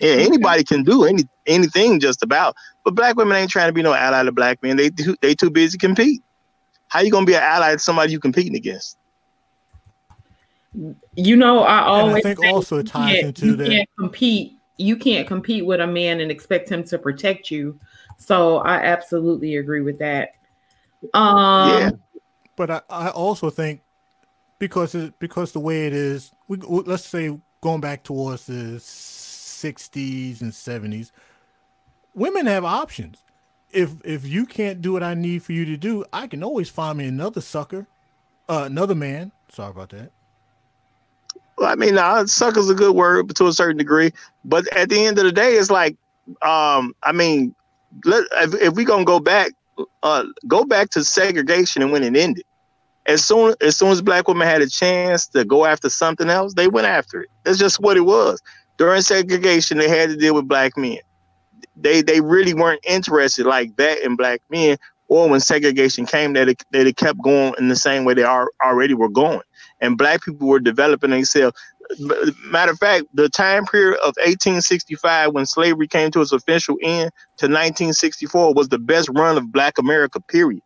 Yeah, anybody can do any anything just about. But black women ain't trying to be no ally to black men. They too, they too busy to compete. How you gonna be an ally to somebody you competing against? You know, I And always I think say also you it ties can't- into you that. can't compete. You can't compete with a man and expect him to protect you. So I absolutely agree with that. Um, Yeah. But I, I also think because it because the way it is, we let's say going back towards the '60s and '70s, women have options. If if you can't do what I need for you to do, I can always find me another sucker, uh, another man. Sorry about that. Well, I mean, nah, sucker's a good word to a certain degree, but at the end of the day, it's like, um, I mean, let if, if we gonna go back, uh, go back to segregation and when it ended. As soon as soon as black women had a chance to go after something else, they went after it. That's just what it was. During segregation, they had to deal with black men. They they really weren't interested like that in black men. Or when segregation came, that it, that it kept going in the same way they are already were going and black people were developing themselves. Matter of fact, the time period of 1865 when slavery came to its official end to 1964 was the best run of black America, period.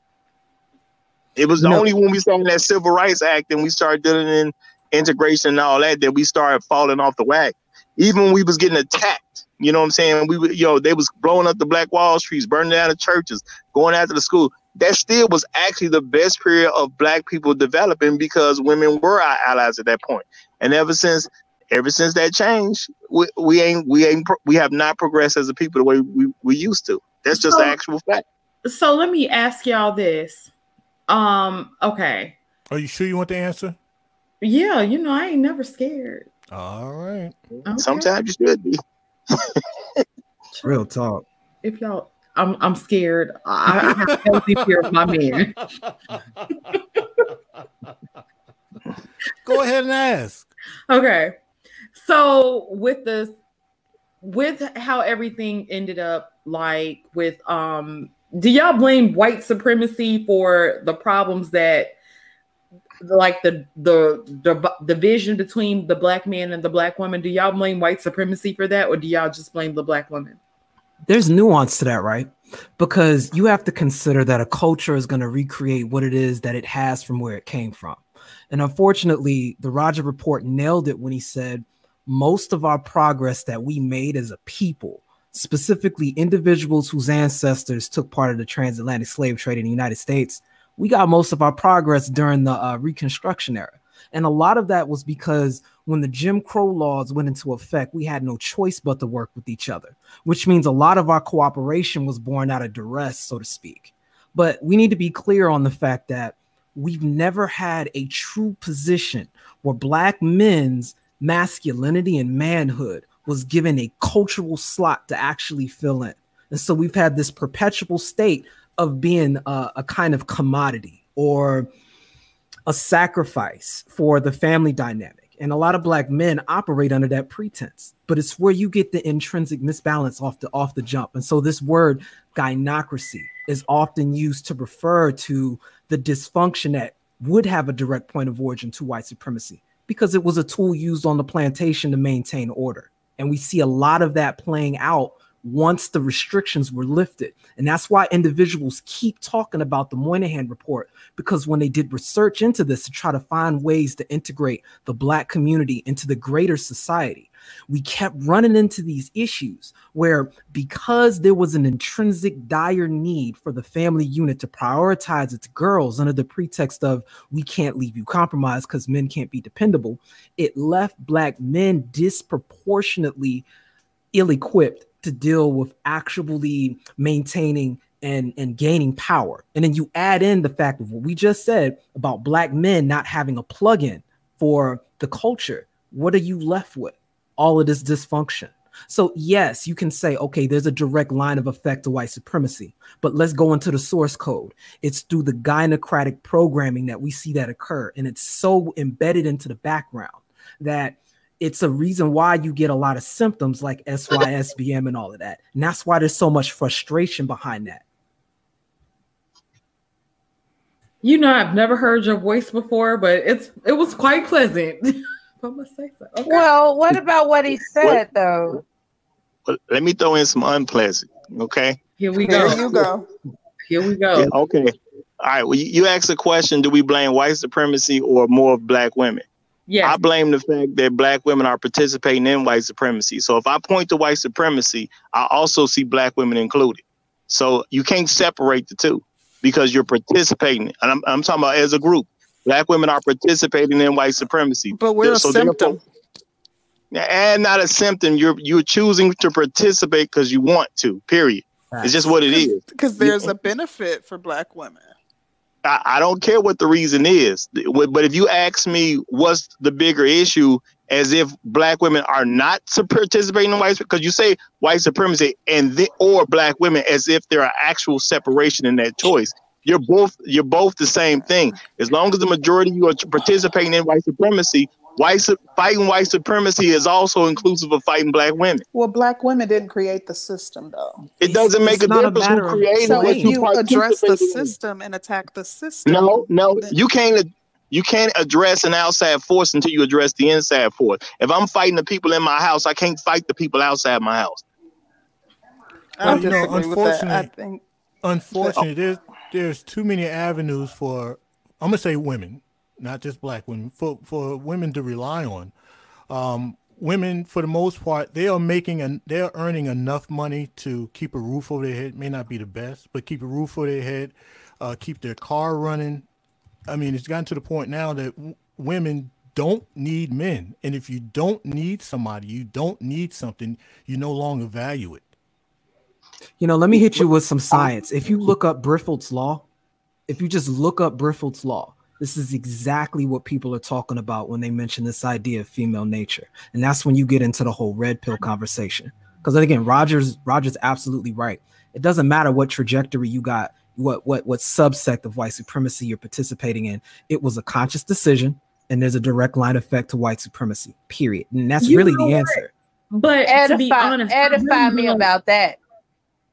It was no. only when we started that Civil Rights Act and we started dealing in integration and all that that we started falling off the wagon. Even when we was getting attacked, you know what I'm saying? We, you know, they was blowing up the Black Wall Streets, burning down the churches, going after the school that still was actually the best period of black people developing because women were our allies at that point. And ever since ever since that change, we, we ain't we ain't we have not progressed as a people the way we, we used to. That's just so, the actual fact. So let me ask y'all this. Um, okay. Are you sure you want the answer? Yeah, you know, I ain't never scared. All right. Okay. Sometimes you should be. Real talk. If y'all I'm I'm scared. I, I have healthy fear of my man. Go ahead and ask. Okay. So with this with how everything ended up like with um do y'all blame white supremacy for the problems that like the the the division between the black man and the black woman do y'all blame white supremacy for that or do y'all just blame the black woman there's nuance to that, right? Because you have to consider that a culture is going to recreate what it is that it has from where it came from. And unfortunately, the Roger Report nailed it when he said most of our progress that we made as a people, specifically individuals whose ancestors took part of the transatlantic slave trade in the United States, we got most of our progress during the uh, Reconstruction era. And a lot of that was because when the Jim Crow laws went into effect, we had no choice but to work with each other, which means a lot of our cooperation was born out of duress, so to speak. But we need to be clear on the fact that we've never had a true position where Black men's masculinity and manhood was given a cultural slot to actually fill in. And so we've had this perpetual state of being a, a kind of commodity or a sacrifice for the family dynamic. And a lot of black men operate under that pretense, but it's where you get the intrinsic misbalance off the off the jump. And so this word gynocracy is often used to refer to the dysfunction that would have a direct point of origin to white supremacy because it was a tool used on the plantation to maintain order. And we see a lot of that playing out once the restrictions were lifted. And that's why individuals keep talking about the Moynihan report, because when they did research into this to try to find ways to integrate the Black community into the greater society, we kept running into these issues where, because there was an intrinsic dire need for the family unit to prioritize its girls under the pretext of we can't leave you compromised because men can't be dependable, it left Black men disproportionately ill equipped to deal with actually maintaining and and gaining power. And then you add in the fact of what we just said about black men not having a plug-in for the culture. What are you left with? All of this dysfunction. So yes, you can say, okay, there's a direct line of effect to white supremacy, but let's go into the source code. It's through the gynocratic programming that we see that occur, and it's so embedded into the background that it's a reason why you get a lot of symptoms like SYSBM and all of that. And that's why there's so much frustration behind that. You know, I've never heard your voice before, but it's it was quite pleasant. *laughs* I must say so. Okay. Well, what about what he said what, though? Well, let me throw in some unpleasant. Okay. Here we go. Here you go. Here we go. Yeah, okay. All right. Well, you, you asked a question: Do we blame white supremacy or more of black women? Yeah. I blame the fact that black women are participating in white supremacy. So if I point to white supremacy, I also see black women included. So you can't separate the two because you're participating. And I'm, I'm talking about as a group. Black women are participating in white supremacy. But we're a So therefore- symptom. and not a symptom. You're you're choosing to participate because you want to. Period. It's just what it is. Because there's a benefit for black women. I, I don't care what the reason is, but if you ask me what's the bigger issue, as if black women are not to participating in white, because you say white supremacy and the, or black women as if there are actual separation in that choice. You're both you're both the same thing. As long as the majority you are participating in white supremacy, white fighting white supremacy is also inclusive of fighting black women. Well, black women didn't create the system, though. It doesn't make it's a not a difference who matter of created So what if you address the system and attack the system, No, no, you can't. You can't address an outside force until you address the inside force. If I'm fighting the people in my house, I can't fight the people outside my house. I Well, you know, disagree with that. I unfortunately, think oh. unfortunately, there's there's too many avenues for I'm gonna say women, not just black women, for for women to rely on. Um, women, for the most part, they are making and they're earning enough money to keep a roof over their head. May not be the best, but keep a roof over their head, uh, keep their car running. I mean, it's gotten to the point now that w- women don't need men, and if you don't need somebody, you don't need something, you no longer value it. You know, let me hit you with some science. If you look up Briffault's law, if you just look up Briffault's law, this is exactly what people are talking about when they mention this idea of female nature. And that's when you get into the whole red pill conversation. Because again, Rogers Rogers absolutely right. It doesn't matter what trajectory you got, what what what subsect of white supremacy you're participating in. It was a conscious decision, and there's a direct line effect to white supremacy. Period. And that's You really the what? answer. But to be Edify, honest, edify me about that.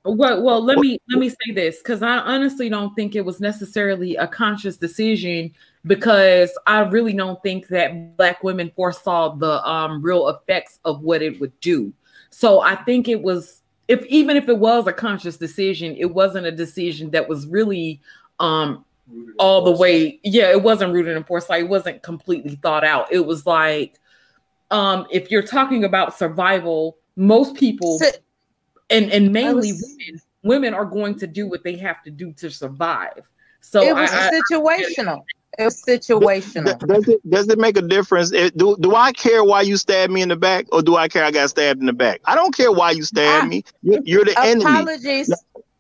Well, well, let me let me say this because I honestly don't think it was necessarily a conscious decision because I really don't think that black women foresaw the um, real effects of what it would do. So I think it was if even if it was a conscious decision, it wasn't a decision that was really um all the way yeah it wasn't rooted in foresight. It wasn't completely thought out. It was like um if you're talking about survival most people and and mainly was- women women are going to do what they have to do to survive so it was I, I, situational. It was situational. Does it does it make a difference? It- do do I care why you stabbed me in the back, or do I care I got stabbed in the back? I don't care why you stabbed me. You're, you're the enemy. Apologies.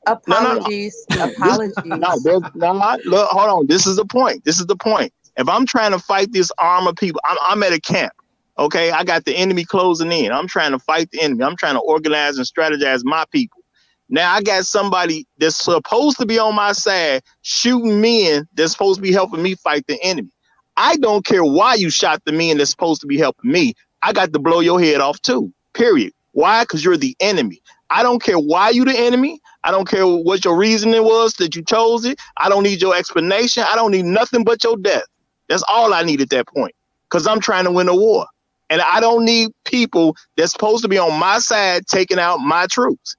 Apologies. Apologies. No, there's no. Look, hold on. This is the point. This is the point. If I'm trying to fight this arm of people, I'm, I'm at a camp. Okay, I got the enemy closing in. I'm trying to fight the enemy. I'm trying to organize and strategize my people. Now I got somebody that's supposed to be on my side shooting men that's supposed to be helping me fight the enemy. I don't care why you shot the men that's supposed to be helping me. I got to blow your head off too. Period. Why? Because you're the enemy. I don't care why you the enemy. I don't care what your reasoning was that you chose it. I don't need your explanation. I don't need nothing but your death. That's all I need at that point. Because I'm trying to win a war. And I don't need people that's supposed to be on my side taking out my troops.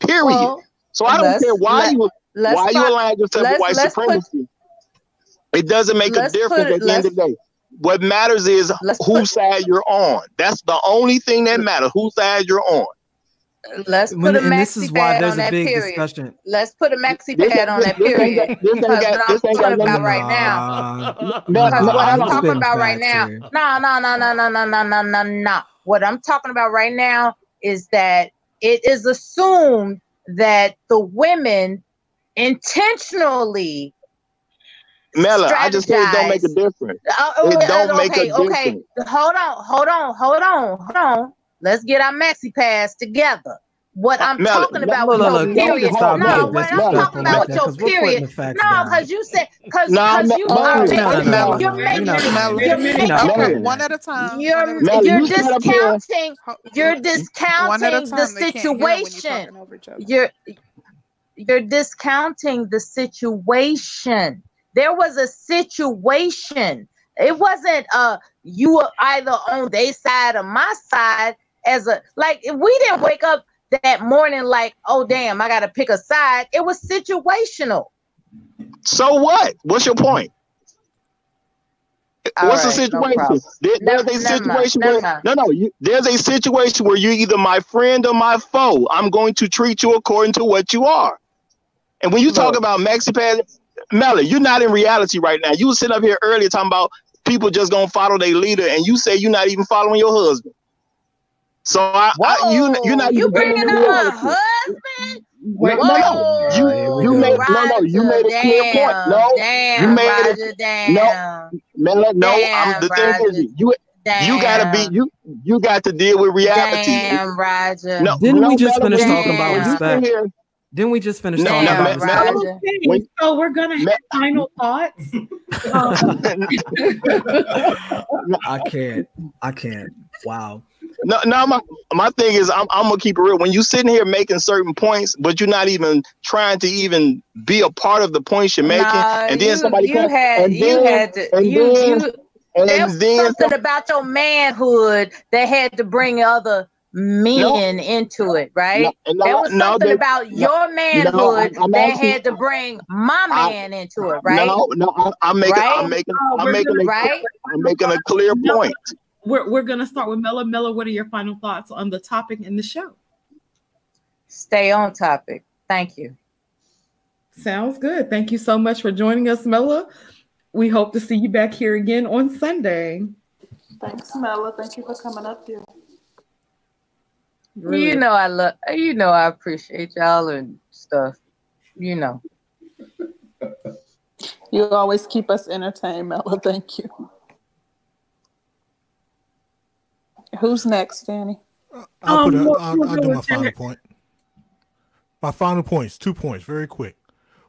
Period. Well, so I don't care why let- you why you align yourself with white let's put- supremacy. it doesn't make a let's put difference at the end of the day. What matters is whose side you're on. That's the only thing that matters. Whose side you're on. Let's When- put a and this maxi is why pad there's on a that big period. discussion. Let's put a maxi This- pad on this- that this ain't period. got- this ain't Because got- what I'm this ain't got talking about right now. Uh, No, no, what I'm no, no. talking about right now. No, no, no, no, no, no, no, no, no, no. What I'm talking about right now is that it is assumed that the women intentionally Mela, I just said it don't make a difference. Uh, It uh, don't make okay, a okay. difference. Hold on, hold on, hold on, hold on. Let's get our maxi pads together. What I'm talking about with your period. No, what I'm talking about with your period. No, because you said because no, you are you're making you're making one at a time. You're you're discounting you're discounting the situation. You're you're discounting the situation. There was a situation. It wasn't uh you were either on their side or my side as a like if we didn't wake up that morning like, oh damn, I gotta pick a side. It was situational. So what? What's your point? All What's the right, no situation? problem. There- there's a never mind, situation never where mind. no, no. You, there's a situation where you're either my friend or my foe. I'm going to treat you according to what you are. And when you talk about maxi pad, Melly, you're not in reality right now. You were sitting up here earlier talking about people just gonna follow their leader, and you say you're not even following your husband. So I, I you you're not you even bringing up my husband? No, no, no. You you made no no you made a clear point. No, damn, you made Roger, it. damn. No, Melly, no. Damn, I'm, the thing Roger. is, you you gotta be you you got to deal with reality. Damn, Roger. No, Didn't no, we just finish when you- talking about when you sit respect? Didn't we just finish No, talking no, about Ma- respect? Melly, Okay, when- so we're gonna have final thoughts. *laughs* Um, *laughs* I can't. I can't. Wow. No, no, my my thing is I'm I'm gonna keep it real. When you sitting here making certain points, but you're not even trying to even be a part of the points you're making, Nah, and then you, somebody you comes, had and you then, had to and you then, you and there was then something about your manhood that had to bring other men into it, right? No, no, there was no, something they- about no, your manhood I'm that asking- had to bring my I- man into it, right? No, no, I'm, I'm making, Right? I'm making, I'm making, a, Right? I'm making a clear No. point. We're we're gonna start with Mella. Mella, what are your final thoughts on the topic in the show? Stay on topic. Thank you. Sounds good. Thank you so much for joining us, Mella. We hope to see you back here again on Sunday. Thanks, Mella. Thank you for coming up here. You know I love you know I appreciate y'all and stuff. You know. *laughs* You always keep us entertained, Mella. Thank you. Who's next, Danny? I'll, put Um, a, we'll- I'll, I'll do my final Janet. point. My final points, two points, very quick.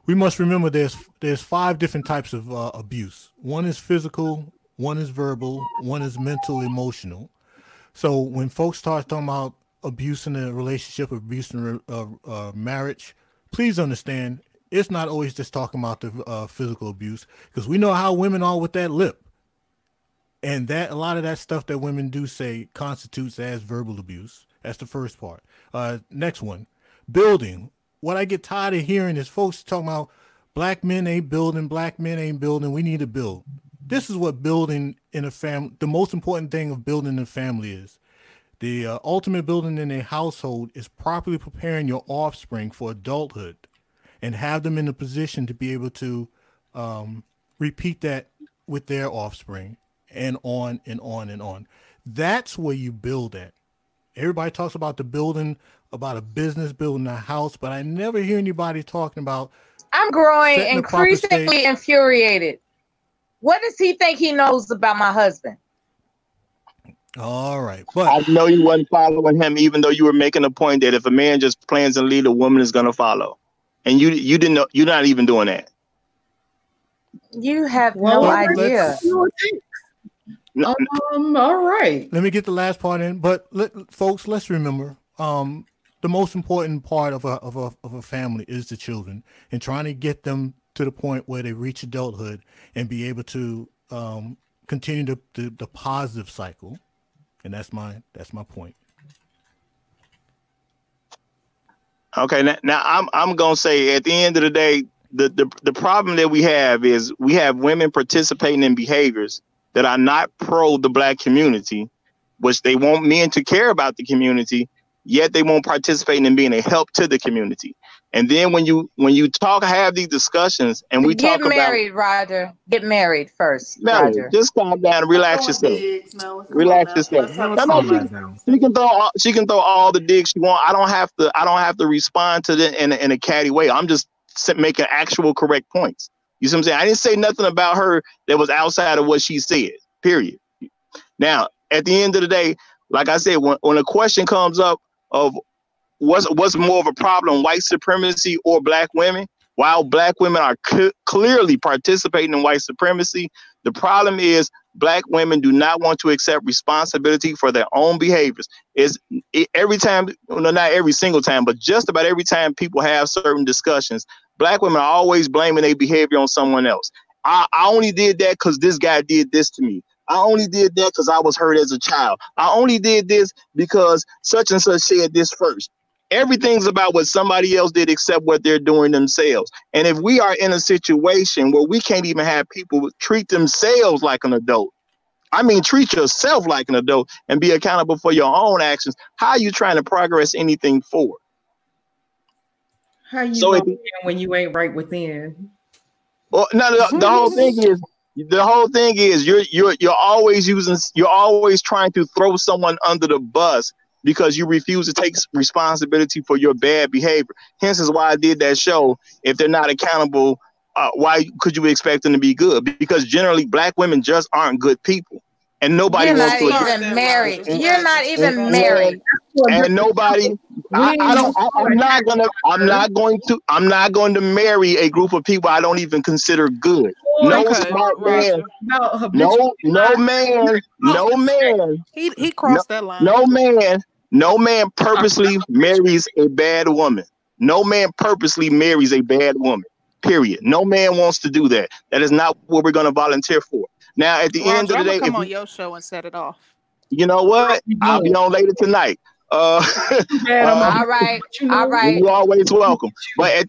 We must remember there's there's five different types of uh, abuse. One is physical, one is verbal, one is mental, emotional. So when folks start talking about abuse in a relationship, abuse in a uh, uh, marriage, please understand it's not always just talking about the uh, physical abuse because we know how women are with that lip and that a lot of that stuff that women do say constitutes as verbal abuse. That's the first part. Uh next one building. What i get tired of hearing is folks talking about black men ain't building black men ain't building. We need to build. This is what building in a family the most important thing of building in a family is. The uh, ultimate building in a household is properly preparing your offspring for adulthood and have them in a position to be able to um, repeat that with their offspring and on and on and on. That's where you build at. Everybody talks about the building, about a business, building a house, but I never hear anybody talking about I'm growing Setting the proper increasingly infuriated. What does he think he knows about my husband? all right, but I know you wasn't following him, even though you were making a point that if a man just plans and lead, a woman is gonna follow, and you you didn't know you're not even doing that. You have Well, no idea. No, Um, all right. let me get the last part in. But let, folks, let's remember, um, the most important part of a, of a of a family is the children, and trying to get them to the point where they reach adulthood and be able to um, continue the, the the positive cycle. And that's my that's my point. Okay, now, now I'm I'm gonna say at the end of the day, the, the the problem that we have is we have women participating in behaviors that are not pro the black community, which they want men to care about the community, yet they won't participate in being a help to the community. And then when you when you talk, have these discussions, and we talk about. Get talk married, Roger. Get married first, about Roger. just calm down and relax yourself. Relax yourself. No, no, she, she can throw all, she can throw all the digs she want. I don't have to. I don't have to respond to it in a, in a catty way. I'm just making actual correct points. You see what I'm saying? I didn't say nothing about her that was outside of what she said. Period. Now, at the end of the day, like I said, when, when a question comes up of what's what's more of a problem, white supremacy or black women, while black women are cl- clearly participating in white supremacy, the problem is black women do not want to accept responsibility for their own behaviors. Is every time, well, not every single time, but just about every time people have certain discussions, black women are always blaming their behavior on someone else. I, I only did that because this guy did this to me. I only did that because I was hurt as a child. I only did this because such and such said this first. Everything's about what somebody else did except what they're doing themselves. And if we are in a situation where we can't even have people treat themselves like an adult, I mean, treat yourself like an adult and be accountable for your own actions, how are you trying to progress anything forward? How you So so if- when you ain't right within? Well, no, the, the whole thing is the whole thing is you're you're you're always using you're always trying to throw someone under the bus because you refuse to take responsibility for your bad behavior. Hence is why I did that show. If they're not accountable, uh, why could you expect them to be good? Because generally, black women just aren't good people, and nobody You're wants not to. even married. You're not even married. and nobody I, I don't I, i'm not gonna i'm not going to i'm not going to marry a group of people i don't even consider good. No Okay, smart man. No, no no man no man. He he crossed that line. no man no man purposely marries a bad woman. No man purposely marries a bad woman period. No man wants to do that. That is not what we're going to volunteer for now at the Roger, end of the day come if on we- your show and set it off. you know what i'll be on later tonight uh, *laughs* All right. All right. You're always welcome. But at,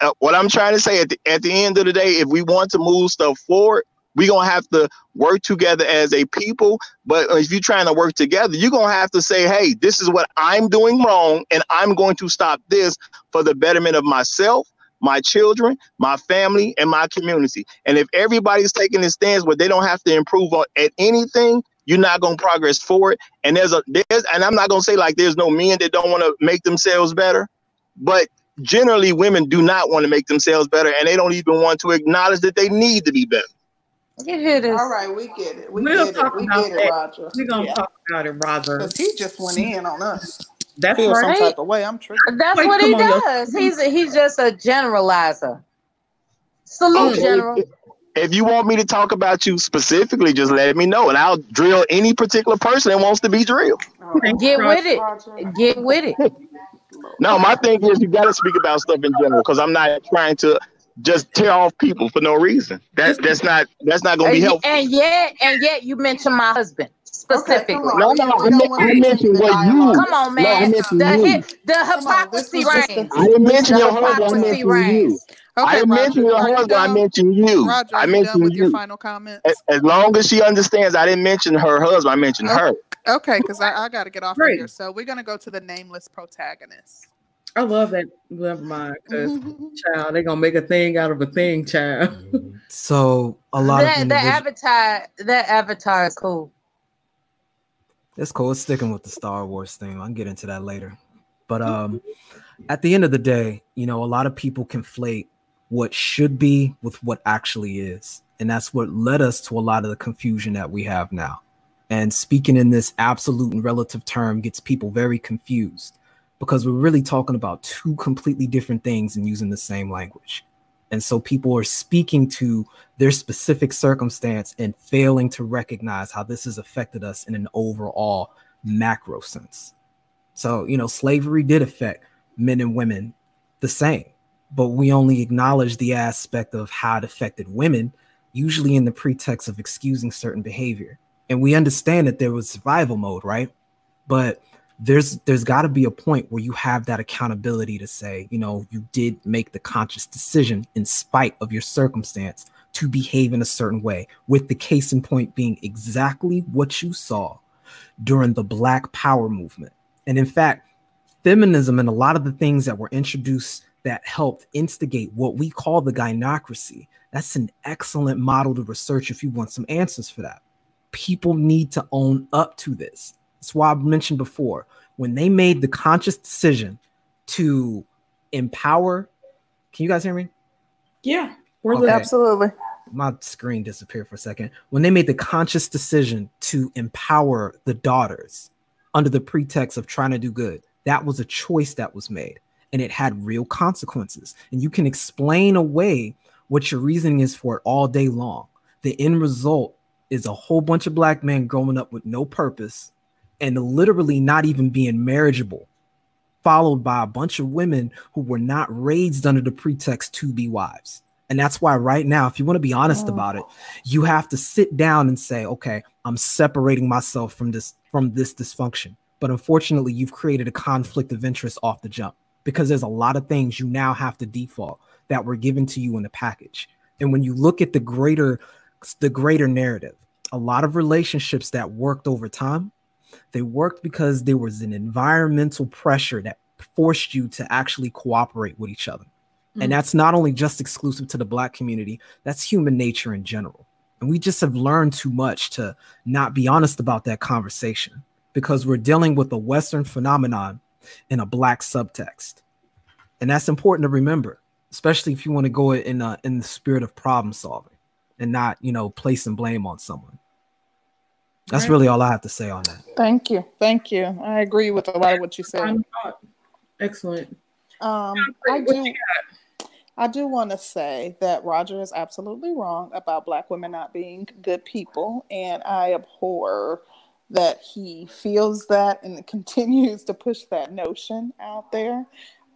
uh, what I'm trying to say at the, at the end of the day, if we want to move stuff forward, we're gonna have to work together as a people. But if you're trying to work together, you're gonna have to say, "Hey, this is what I'm doing wrong, and I'm going to stop this for the betterment of myself." My children, my family, and my community. And if everybody's taking this stance where they don't have to improve on at anything, you're not gonna progress forward. And there's a there's and I'm not gonna say like there's no men that don't want to make themselves better, but generally women do not want to make themselves better and they don't even want to acknowledge that they need to be better. You hear? All right, we get it. We We'll get talk it. We about get it, that. Roger. We're gonna talk about it, Roger. Because he just went in on us. That's Feel some type of way. I'm triggered. That's Wait, what he come on, yo. does. He's he's just a generalizer. Salute, Okay, General. If, if you want me to talk about you specifically, just let me know and I'll drill any particular person that wants to be drilled. Oh, get with it. Get with it. *laughs* No, my thing is you gotta speak about stuff in general because I'm not trying to just tear off people for no reason. That that's not that's not gonna be helpful. and yet, and yet, you mentioned my husband specifically. No, no, I, meant, I mentioned what you. Come on, No, I man. mentioned the you. hi- the hypocrisy reigns. I didn't mention The your husband. I hypocrisy mentioned you. reigns. I didn't mention your husband. I mentioned you. Roger, I are you done mentioned with your final comments? As, as long as she understands, I didn't mention her husband. I mentioned her. Okay, because I, I got to get off of here. So we're gonna go to the nameless protagonist. I love that. Never mind, because *laughs* child, they gonna make a thing out of a thing, child. So a lot That of the individuals. avatar, that avatar is cool. It's cool. It's sticking with the Star Wars thing. I can get into that later. But um, at the end of the day, you know, a lot of people conflate what should be with what actually is. And that's what led us to a lot of the confusion that we have now. And speaking in this absolute and relative term gets people very confused because we're really talking about two completely different things and using the same language. And so people are speaking to their specific circumstance and failing to recognize how this has affected us in an overall macro sense. So, you know, slavery did affect men and women the same, but we only acknowledge the aspect of how it affected women, usually in the pretext of excusing certain behavior. And we understand that there was survival mode, right? But there's there's got to be a point where you have that accountability to say, you know, you did make the conscious decision in spite of your circumstance to behave in a certain way, with the case in point being exactly what you saw during the Black Power movement. And in fact, feminism and a lot of the things that were introduced that helped instigate what we call the gynocracy, that's an excellent model to research if you want some answers for that. People need to own up to this. That's why I mentioned before when they made the conscious decision to empower. Can you guys hear me? Yeah, we're Okay. Absolutely. my screen disappeared for a second when they made the conscious decision to empower the daughters under the pretext of trying to do good that was a choice that was made and it had real consequences and you can explain away what your reasoning is for it all day long the end result is a whole bunch of black men growing up with no purpose and literally not even being marriageable followed by a bunch of women who were not raised under the pretext to be wives and that's why right now, if you want to be honest oh. about it, you have to sit down and say, okay, I'm separating myself from this from this dysfunction. But unfortunately, you've created a conflict of interest off the jump because there's a lot of things you now have to default that were given to you in the package. And when you look at the greater the greater narrative, a lot of relationships that worked over time, they worked because there was an environmental pressure that forced you to actually cooperate with each other And that's not only just exclusive to the black community, that's human nature in general. And we just have learned too much to not be honest about that conversation because we're dealing with a Western phenomenon in a black subtext. And that's important to remember, especially if you want to go in uh, in the spirit of problem solving and not, you know, placing blame on someone. That's Right. really all I have to say on that. Thank you. Thank you. I agree with a lot of what you said. Excellent. Um, I do. I do want to say that Roger is absolutely wrong about black women not being good people, and I abhor that he feels that and *laughs* continues to push that notion out there.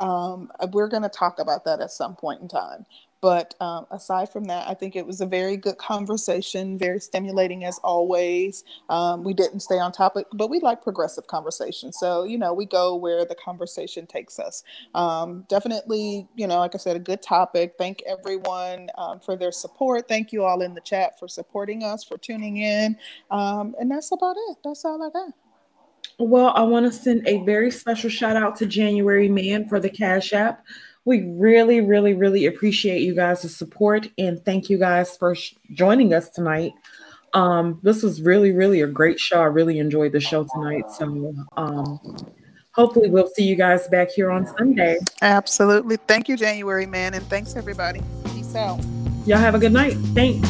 Um, we're going to talk about that at some point in time. But um, aside from that, I think it was a very good conversation, very stimulating as always. Um, we didn't stay on topic, but we like progressive conversation. So, you know, we go where the conversation takes us. Um, definitely, you know, like I said, a good topic. Thank everyone um, for their support. Thank you all in the chat for supporting us, for tuning in. Um, and that's about it. That's all I got. Well, I want to send a very special shout out to January Man for the Cash App. We really, really, really appreciate you guys' support and thank you guys for sh- joining us tonight. Um, this was really, really a great show. I really enjoyed the show tonight. So um, hopefully we'll see you guys back here on Sunday. Absolutely. Thank you, January Man. And thanks, everybody. Peace out. Y'all have a good night. Thanks.